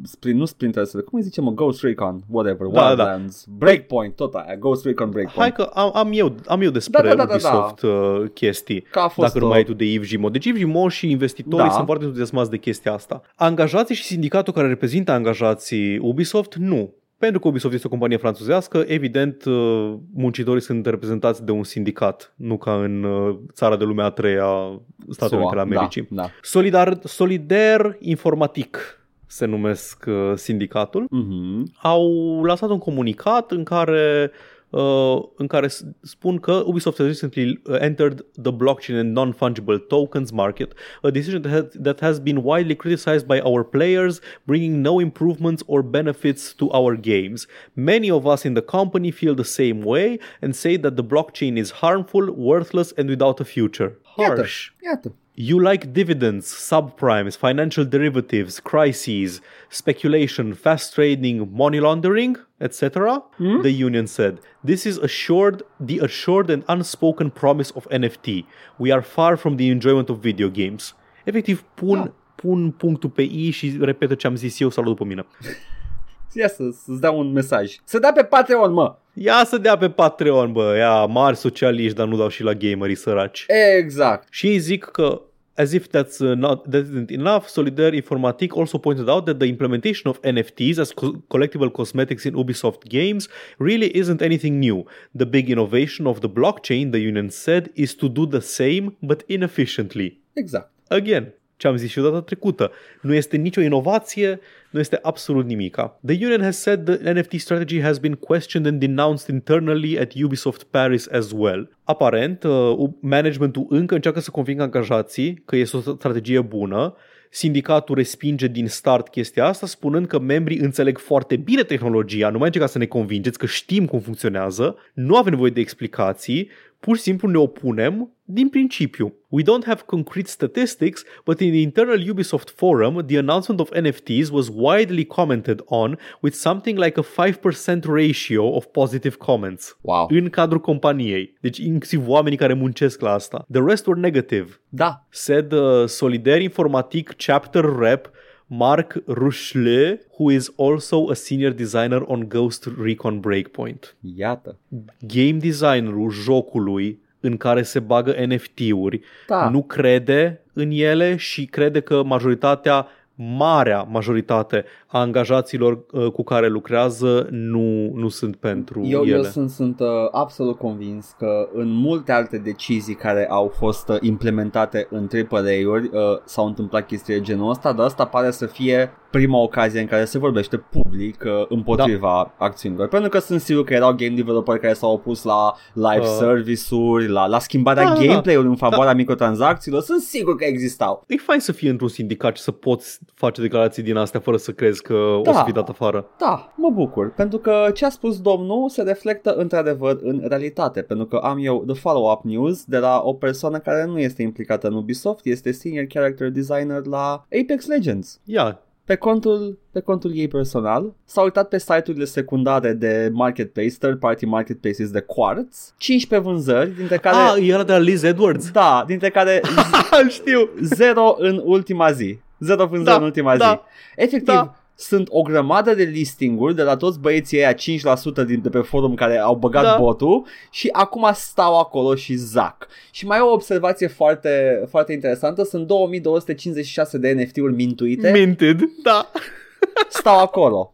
Sprin, nu Splinter Cell, cum îi zicem, mă? Ghost Recon, whatever, Da, Wildlands, Breakpoint, tot aia, Ghost Recon Breakpoint. Hai că am, am, eu, am eu despre Da, da, da, da, Ubisoft Uh, chestii. Că a fost Dacă nu mai ai tu de Yves Gimo. Deci Yves Gimo și investitorii Da. sunt foarte entuziasmați de chestia asta. Angajații și sindicatul care reprezintă angajații Ubisoft, nu. Pentru că Ubisoft este o companie franțuzească, evident, uh, muncitorii sunt reprezentați de un sindicat, nu ca în uh, țara de lumea a treia, Statele Unite ale Americii. Da, da. Solidar, Solidaire Informatic se numesc uh, sindicatul Mhm. au lansat un comunicat în care uh, în care s- spun că Ubisoft has recently uh, entered the blockchain and non-fungible tokens market, a decision that has, that has been widely criticized by our players, bringing no improvements or benefits to our games. Many of us in the company feel the same way and say that the blockchain is harmful, worthless and without a future. Iată, Harsh. iată. You like dividends, subprimes, financial derivatives, crises, speculation, fast trading, money laundering, etc. The union said, "This is assured the assured and unspoken promise of NFT. We are far from the enjoyment of video games." Efectiv pun Da. pun punctul pe i și repetă ce am zis eu sau după mine. Ia să, să-ți dau un mesaj. Să dea pe Patreon, mă! Ia să dea pe Patreon, bă, ia mari socialiști, dar nu dau și la gamerii săraci. Exact. Și ei zic că as if that's uh, not that isn't enough, Solidaire Informatic also pointed out that the implementation of NFTs as co- collectible cosmetics in Ubisoft games really isn't anything new. The big innovation of the blockchain, the union said, is to do the same but inefficiently. Exact. Again, ce am zis și data trecută, nu este nicio inovație, nu este absolut nimica. The union has said the NFT strategy has been questioned and denounced internally at Ubisoft Paris as well. Aparent, uh, managementul încă încearcă să convingă angajații că este o strategie bună, Sindicatul respinge din start chestia asta spunând că membrii înțeleg foarte bine tehnologia, nu mai încerca să ne convingeți că știm cum funcționează, nu avem nevoie de explicații, pur și simplu ne opunem din principiu. We don't have concrete statistics, but in the internal Ubisoft forum, the announcement of NFTs was widely commented on with something like a 5% ratio of positive comments. Wow. În cadrul companiei. Deci inclusiv oamenii care muncesc la asta. The rest were negative. Da. Said uh, Solidaire Informatic chapter rep Mark Ruchle, who is also a senior designer on Ghost Recon Breakpoint. Iată. Game designerul jocului în care se bagă NFT-uri Da. nu crede în ele și crede că majoritatea marea majoritate a angajaților uh, cu care lucrează nu, nu sunt pentru Eu, ele. eu sunt, sunt uh, absolut convins că în multe alte decizii care au fost uh, implementate în AAA-uri uh, s-au întâmplat chestii de genul ăsta, dar asta pare să fie prima ocazie în care se vorbește public uh, împotriva da. acțiunilor. Pentru că sunt sigur că erau game developer care s-au opus la live Uh. service-uri, la, la schimbarea Da, da, da. gameplay-ului în favoarea microtransacțiilor. Sunt sigur că existau. E fain să fii într-un sindicat și să poți face declarații din astea fără să crezi că o Da. să fii dat afară. Da, mă bucur, pentru că ce a spus domnul se reflectă într-adevăr în realitate, pentru că am eu the follow-up news de la o persoană care nu este implicată în Ubisoft, este senior character designer la Apex Legends. Ia, Pe contul, pe contul ei personal, s-a uitat pe site-urile secundare de marketplace, third party marketplaces de Quartz, 15 vânzări, dintre care... ah, e ăla de la Liz Edwards? Da, dintre care Îl știu. zero în ultima zi. Zero vânzări Da, în ultima da, zi. Efectiv, da. sunt o grămadă de listinguri de la toți băieții aia 5% din, de pe forum care au băgat Da. botul și acum stau acolo și zac. Și mai e o observație foarte, foarte interesantă, sunt 2256 de NFT-uri mintuite, Minted, da. stau acolo.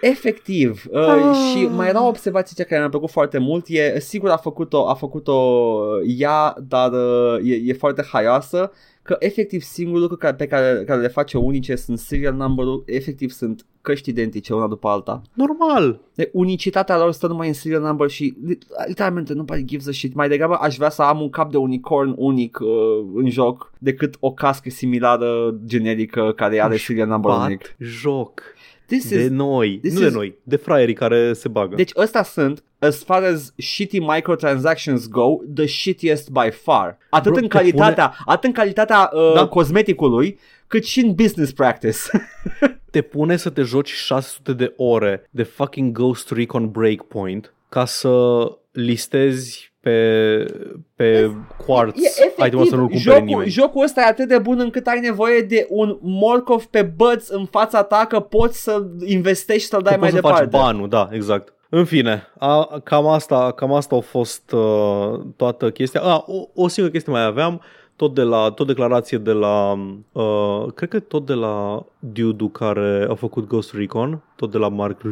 Efectiv. Uh, Ah. și mai era o observație care mi-a plăcut foarte mult. E, sigur a făcut-o, a făcut-o ea, dar uh, e, e foarte haioasă că efectiv singurul lucru care, pe care, care le face unice sunt serial number efectiv sunt căști identice una după alta. Normal. De unicitatea lor stă numai în serial number și lit- literalmente nobody gives a shit. Mai degrabă aș vrea să am un cap de unicorn unic uh, în joc decât o cască similară generică care are Își serial number unic. Bat joc. This De is noi. this nu de is- noi. De fraierii care se bagă. Deci ăsta sunt, as far as shitty microtransactions go, the shittiest by far. Atât Bro, în te calitatea, atât în calitatea uh, Da. cosmeticului, cât și în business practice. te pune să te joci 600 de ore de fucking Ghost Recon Breakpoint ca să listezi pe, pe Quartz itemul să nu-l cumpere jocul, nimeni. jocul ăsta e atât de bun încât ai nevoie de un morcov pe băț în fața ta că poți să investești să-l dai Că mai poți să departe. faci banul, da, exact. În fine, a, cam, asta, cam asta a fost uh, toată chestia. A, o, o singură chestie mai aveam, tot de la tot declarație de la uh, cred că tot de la dude care a făcut Ghost Recon, tot de la Mark.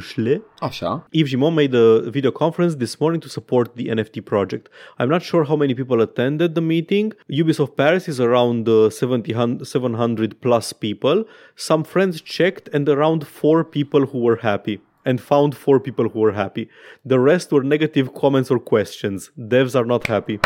Așa. Yves Gimon made a video conference this morning to support the NFT project. I'm not sure how many people attended the meeting. Ubisoft Paris is around uh, 70, 700 plus people. Some friends checked and around 4 people who were happy. And found 4 people who were happy. The rest were negative comments or questions. Devs are not happy.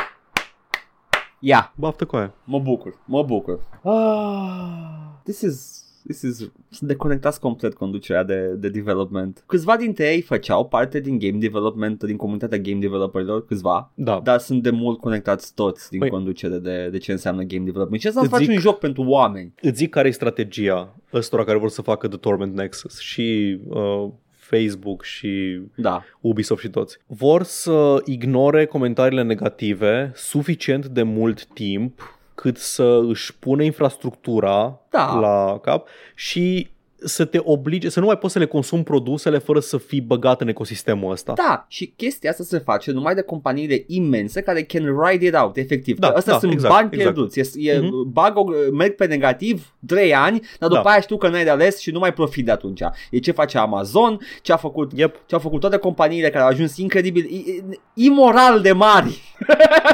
Ia, Baftă cu aia. mă bucur, mă bucur. Ah, this is This is, sunt deconectați complet conducerea de, de development. Câțiva dintre ei făceau parte din game development, din comunitatea game developerilor, câțiva, Da. dar sunt de mult conectați toți din Păi- conducere de, de ce înseamnă game development. Ce înseamnă să Îți faci zic- un joc pentru oameni? Îți zic care e strategia ăstora care vor să facă The Torment Nexus și uh, Facebook și Da. Ubisoft și toți. Vor să ignore comentariile negative suficient de mult timp cât să își pune infrastructura Da. la cap și să te oblige, să nu mai poți să le consumi produsele fără să fii băgat în ecosistemul ăsta. Da, și chestia asta se face numai de companiile imense care can ride it out, efectiv. Da, Astea da, sunt exact, bani exact. pierduți. E, e, Mhm. bag o, merg pe negativ 3 ani, dar după Da. aia știu că n-ai de ales și nu mai profit de atunci. E ce face Amazon, ce a făcut Yep, ce au făcut toate companiile care au ajuns incredibil, i- i- imoral de mari.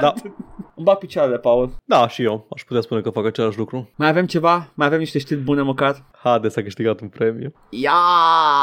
da. Îmi bag picioarele, Paul. da, și eu aș putea spune că fac același lucru. Mai avem ceva? Mai avem niște știri bune măcar? Hades a câștigat un premiu. Yes!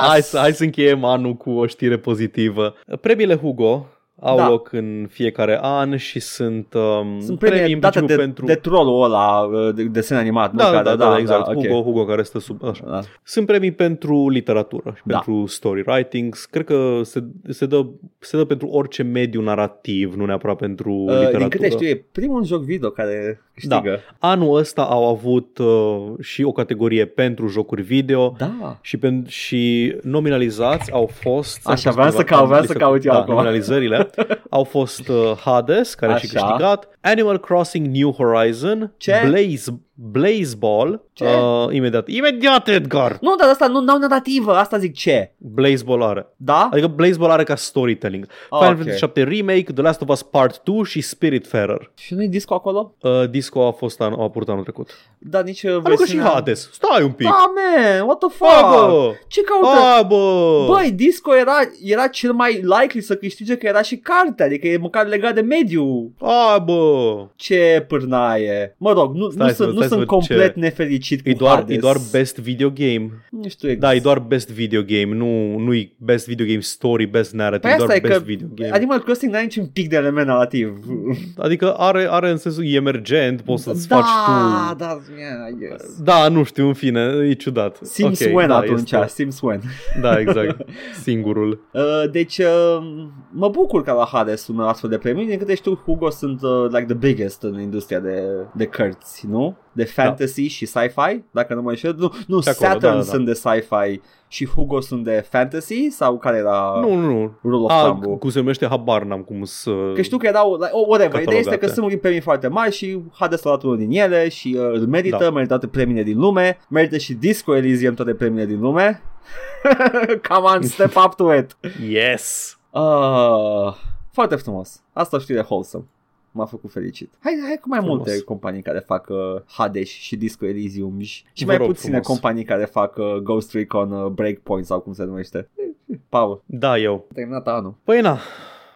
Hai să, hai să încheiem anul cu o știre pozitivă. Premiile Hugo au Da. loc în fiecare an și sunt, um, Sunt premii în date principiu de, pentru... de trollul ăla uh, de desen animat. da, nu? da, Care- da, da, exact. ok. Hugo, Hugo care stă sub... Așa. Da. Sunt premii pentru literatură și Da. pentru story writings. Cred că se, se, dă, se dă pentru orice mediu narrativ, nu neapărat pentru Uh, literatură. din câte știu, e primul joc video care câștigă. Anul ăsta au avut uh, și o categorie pentru jocuri video Da. și, pen- și nominalizați au fost... Așa, vreau să caut- vreau să caut eu da, acum. Nominalizările au fost uh, Hades, care a și Așa. câștigat, Animal Crossing New Horizon, Ce? Blaze, Blaze Ball, Ce? Uh, imediat, imediat Edgar, Nu, dar asta nu n-au narrativă, asta zic ce. Blaze Ball are. Da? Adică Blaze Ball are ca storytelling. Ah, Final ok. Fantasy 7 Remake, The Last of Us Part 2 și Spiritfarer. Și nu-i disco acolo? Uh, Disco a fost an, a apărut anul trecut. Da, nici uh, A lucrat și versiunea... Hades. Stai un pic. Da, man, what the Bă, fuck? bă. Ce caută? A, bă. Băi, Disco era, era cel mai likely să câștige că era și carte, adică e măcar legat de mediu. A, bă. Ce pârnaie. Mă rog, nu, Stai nu să- sunt, nu stai să sunt văd complet ce- nefericit cu E doar, Hades. e doar best video game. Nu știu exact. Da, e doar best video game, nu nu e best video game story, best narrative, Păi e asta doar e best că video game. Animal Crossing n-are niciun pic de element narrativ. Adică are, are în sensul e emergent, poți să-ți da, faci tu... da, yeah, yes. Da, nu știu, în fine, e ciudat. Sims Ok, when da, atunci, este- Sims when. Da, exact. Singurul. Uh, deci uh, mă bucur că la Hades sunt astfel de premii. Din câte știu, Hugo sunt uh, like the biggest în industria de, de cărți, nu? De fantasy și sci-fi, dacă nu mă înșel. Nu, nu De acolo, Saturn da, da. sunt de sci-fi și Hugo sunt de fantasy sau care era Nu, nu, nu. rule of A, thumb cum se numește, habar n-am cum să... Că știu că erau, like, oh, whatever, ideea este că Catalogate. sunt premii foarte mari și Hades a luat unul din ele și uh, îl merită, Da. merită toate premiile din lume, merită și Disco Elysium toate premiile din lume. Come on, step up to it. Yes! Uh, foarte frumos. Asta o știre wholesome. M-a făcut fericit. Hai, hai cu mai Frumos. multe companii care fac uh, Hades și Disco Elysium și, și Vă mai rog puține frumos. companii care fac uh, Ghost Recon uh, Breakpoint sau cum se numește. Paul, Da, eu. a terminat anul. Păi na,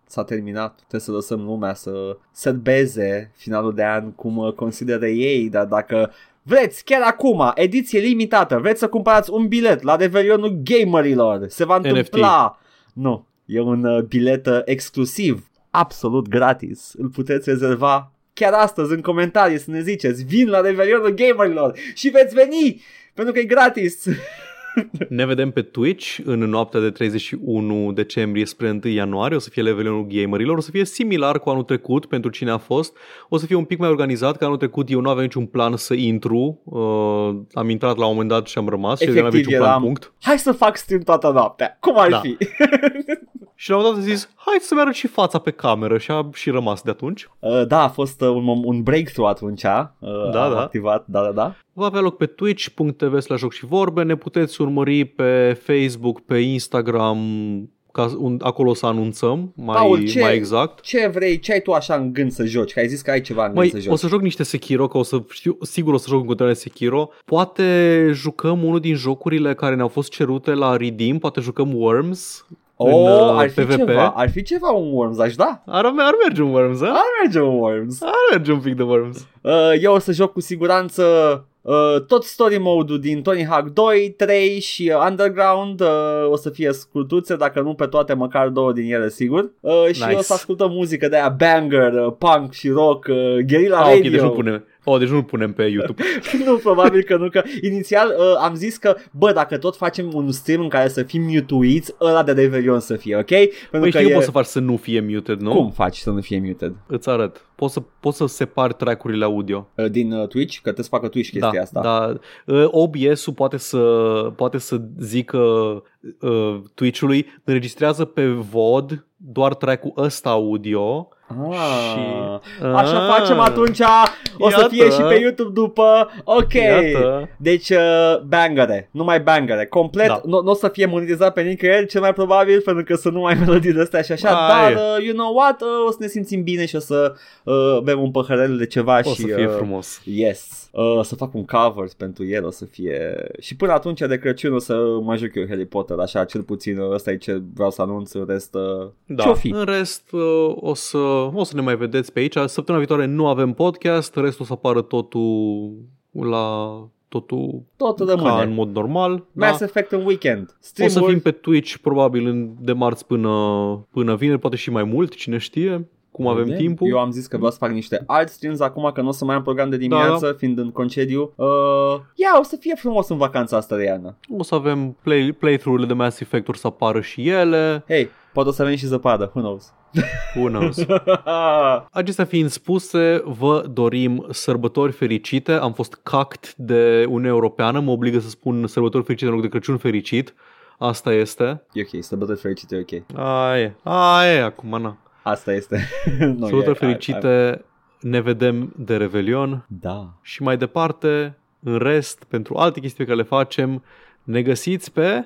S-a terminat. Trebuie să lăsăm lumea să sărbeze finalul de an cum uh, consideră ei, dar dacă vreți chiar acum, ediție limitată, vreți să cumpărați un bilet la Revelionul Gamerilor, se va întâmpla. Nu, e un uh, bilet uh, exclusiv, absolut gratis. Îl puteți rezerva chiar astăzi în comentarii să ne ziceți vin la Revelionul Gamerilor și veți veni pentru că e gratis. ne vedem pe Twitch în noaptea de 31 decembrie spre 1 ianuarie. O să fie levelul gamerilor. O să fie similar cu anul trecut pentru cine a fost. O să fie un pic mai organizat, că anul trecut eu nu aveam niciun plan să intru. Uh, am intrat la un moment dat și am rămas și eu nu aveam niciun plan eram, punct. Hai să fac stream toată noaptea. Cum ar Da. fi? Și la un moment dat a zis, hai să-mi arăt și fața pe cameră și a și rămas de atunci. Uh, da, a fost uh, un, mom- un breakthrough atunci. Uh, Da, am da. activat, da, da, da. Va avea loc pe twitch.tv slash joc și vorbe, ne puteți urmări pe Facebook, pe Instagram, ca un, acolo o să anunțăm mai, Paul, ce- mai exact. Ce vrei, ce ai tu așa în gând să joci? Că ai zis că ai ceva în gând Măi, să joci. o să joc niște Sekiro, că o să știu, sigur o să joc în continuare Sekiro. Poate jucăm unul din jocurile care ne-au fost cerute la Redeem, poate jucăm Worms. oh, în, uh, ar fi PvP. ceva, ar fi ceva un Worms, aș da. Ar, ar merge un Worms, a? Ar merge un Worms. Ar merge un pic de Worms. Uh, eu o să joc cu siguranță uh, tot story mode-ul din Tony Hawk 2, 3 și uh, Underground uh, o să fie scurtuțe, dacă nu pe toate, măcar două din ele, sigur. Uh, și Nice. o să ascultăm muzică de aia banger, uh, punk și rock, uh, guerrilla Ah, ok, radio. deci nu punem. Oh, deci nu punem pe YouTube. nu, probabil că nu, că inițial uh, am zis că, bă, dacă tot facem un stream în care să fim mutuiți, ăla de Revelion să fie, ok? Pentru Păi că știi că e... poți să faci să nu fie muted, nu? Cum faci să nu fie muted? Îți arăt. Poți să, poți să separi track-urile audio. Uh, din uh, Twitch? Că trebuie să facă Twitch chestia da, asta. Da, Uh, OBS-ul poate să, poate să zică uh, Twitch-ului înregistrează pe VOD doar track-ul ăsta audio Ah, și... Așa Ah, facem atunci, o să Iată. fie și pe YouTube după, ok. Iată. Deci, uh, bangere, numai bangere, complet, Da. nu, nu o să fie monetizat pe nicăieri, cel mai probabil, pentru că sunt numai melodii de astea și așa, Aia. dar, uh, you know what, uh, o să ne simțim bine și o să uh, bem un păhărel de ceva O și... să fie uh, frumos. Yes, uh, să fac un cover pentru el, o să fie... Și până atunci de Crăciun o să mă joc eu Harry Potter, așa, cel puțin uh, ăsta e ce vreau să anunț, în rest... Uh, Da. Ce-o fi? În rest, uh, o să, o să ne mai vedeți pe aici. Săptămâna viitoare nu avem podcast, restul o să apară totul la totul Tot ca rămâne. în mod normal. Mass da. Effect în weekend. O să Stream-uri. fim pe Twitch probabil în, de marți până, până vineri, poate și mai mult, cine știe, cum avem Vedem. timpul. Eu am zis că vreau să fac niște alt streams acum că nu o să mai am program de dimineață Da, fiind în concediu. Uh, ia, o să fie frumos în vacanța asta de iarnă. O să avem play, playthrough-urile de Mass Effect să apară și ele. Hei, poate o să avem și zăpadă, who knows. Who knows? Acestea fiind spuse, vă dorim sărbători fericite. Am fost cact de Uniunea Europeană, mă obligă să spun sărbători fericite în loc de Crăciun fericit. Asta este. e ok, sărbători fericite, e ok. Aia e. Aia e acum, na. Asta este. no, Sărbători e- fericite, ne vedem de Revelion. Da. Și mai departe, în rest, pentru alte chestii pe care le facem, ne găsiți pe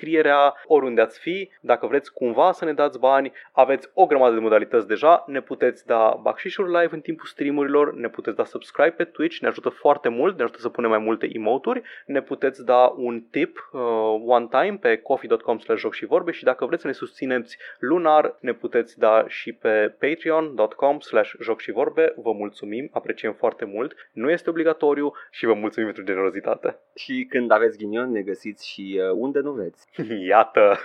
descrierea oriunde ați fi. Dacă vreți cumva să ne dați bani, aveți o grămadă de modalități deja. Ne puteți da bacșișuri live în timpul streamurilor, ne puteți da subscribe pe Twitch, ne ajută foarte mult, ne ajută să punem mai multe emoturi. Ne puteți da un tip uh, one time pe coffee.com slash joc și vorbe și dacă vreți să ne susțineți lunar, ne puteți da și pe patreon.com slash joc și vorbe. Vă mulțumim, apreciem foarte mult. Nu este obligatoriu și vă mulțumim pentru generozitate. Și când aveți ghinion, ne găsiți și uh, unde nu vreți. Iată!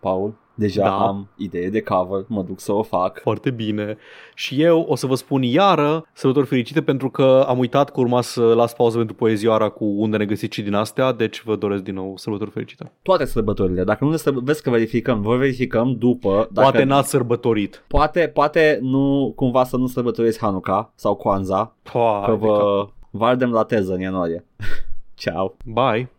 Paul, deja Da. am idee de cover, mă duc să o fac. Foarte bine. Și eu o să vă spun iară sărbători fericite pentru că am uitat că urma să las pauză pentru poezioara cu unde ne găsiți și din astea, deci vă doresc din nou sărbători fericite. Toate sărbătorile. Dacă nu le sărbă- vezi că verificăm, vă verificăm după. Dacă Poate n-ați sărbătorit. poate, poate nu cumva să nu sărbătoriți Hanukkah sau Kwanzaa, Pua, că vă, vă ardem la teză în ianuarie. Ciao. Bye!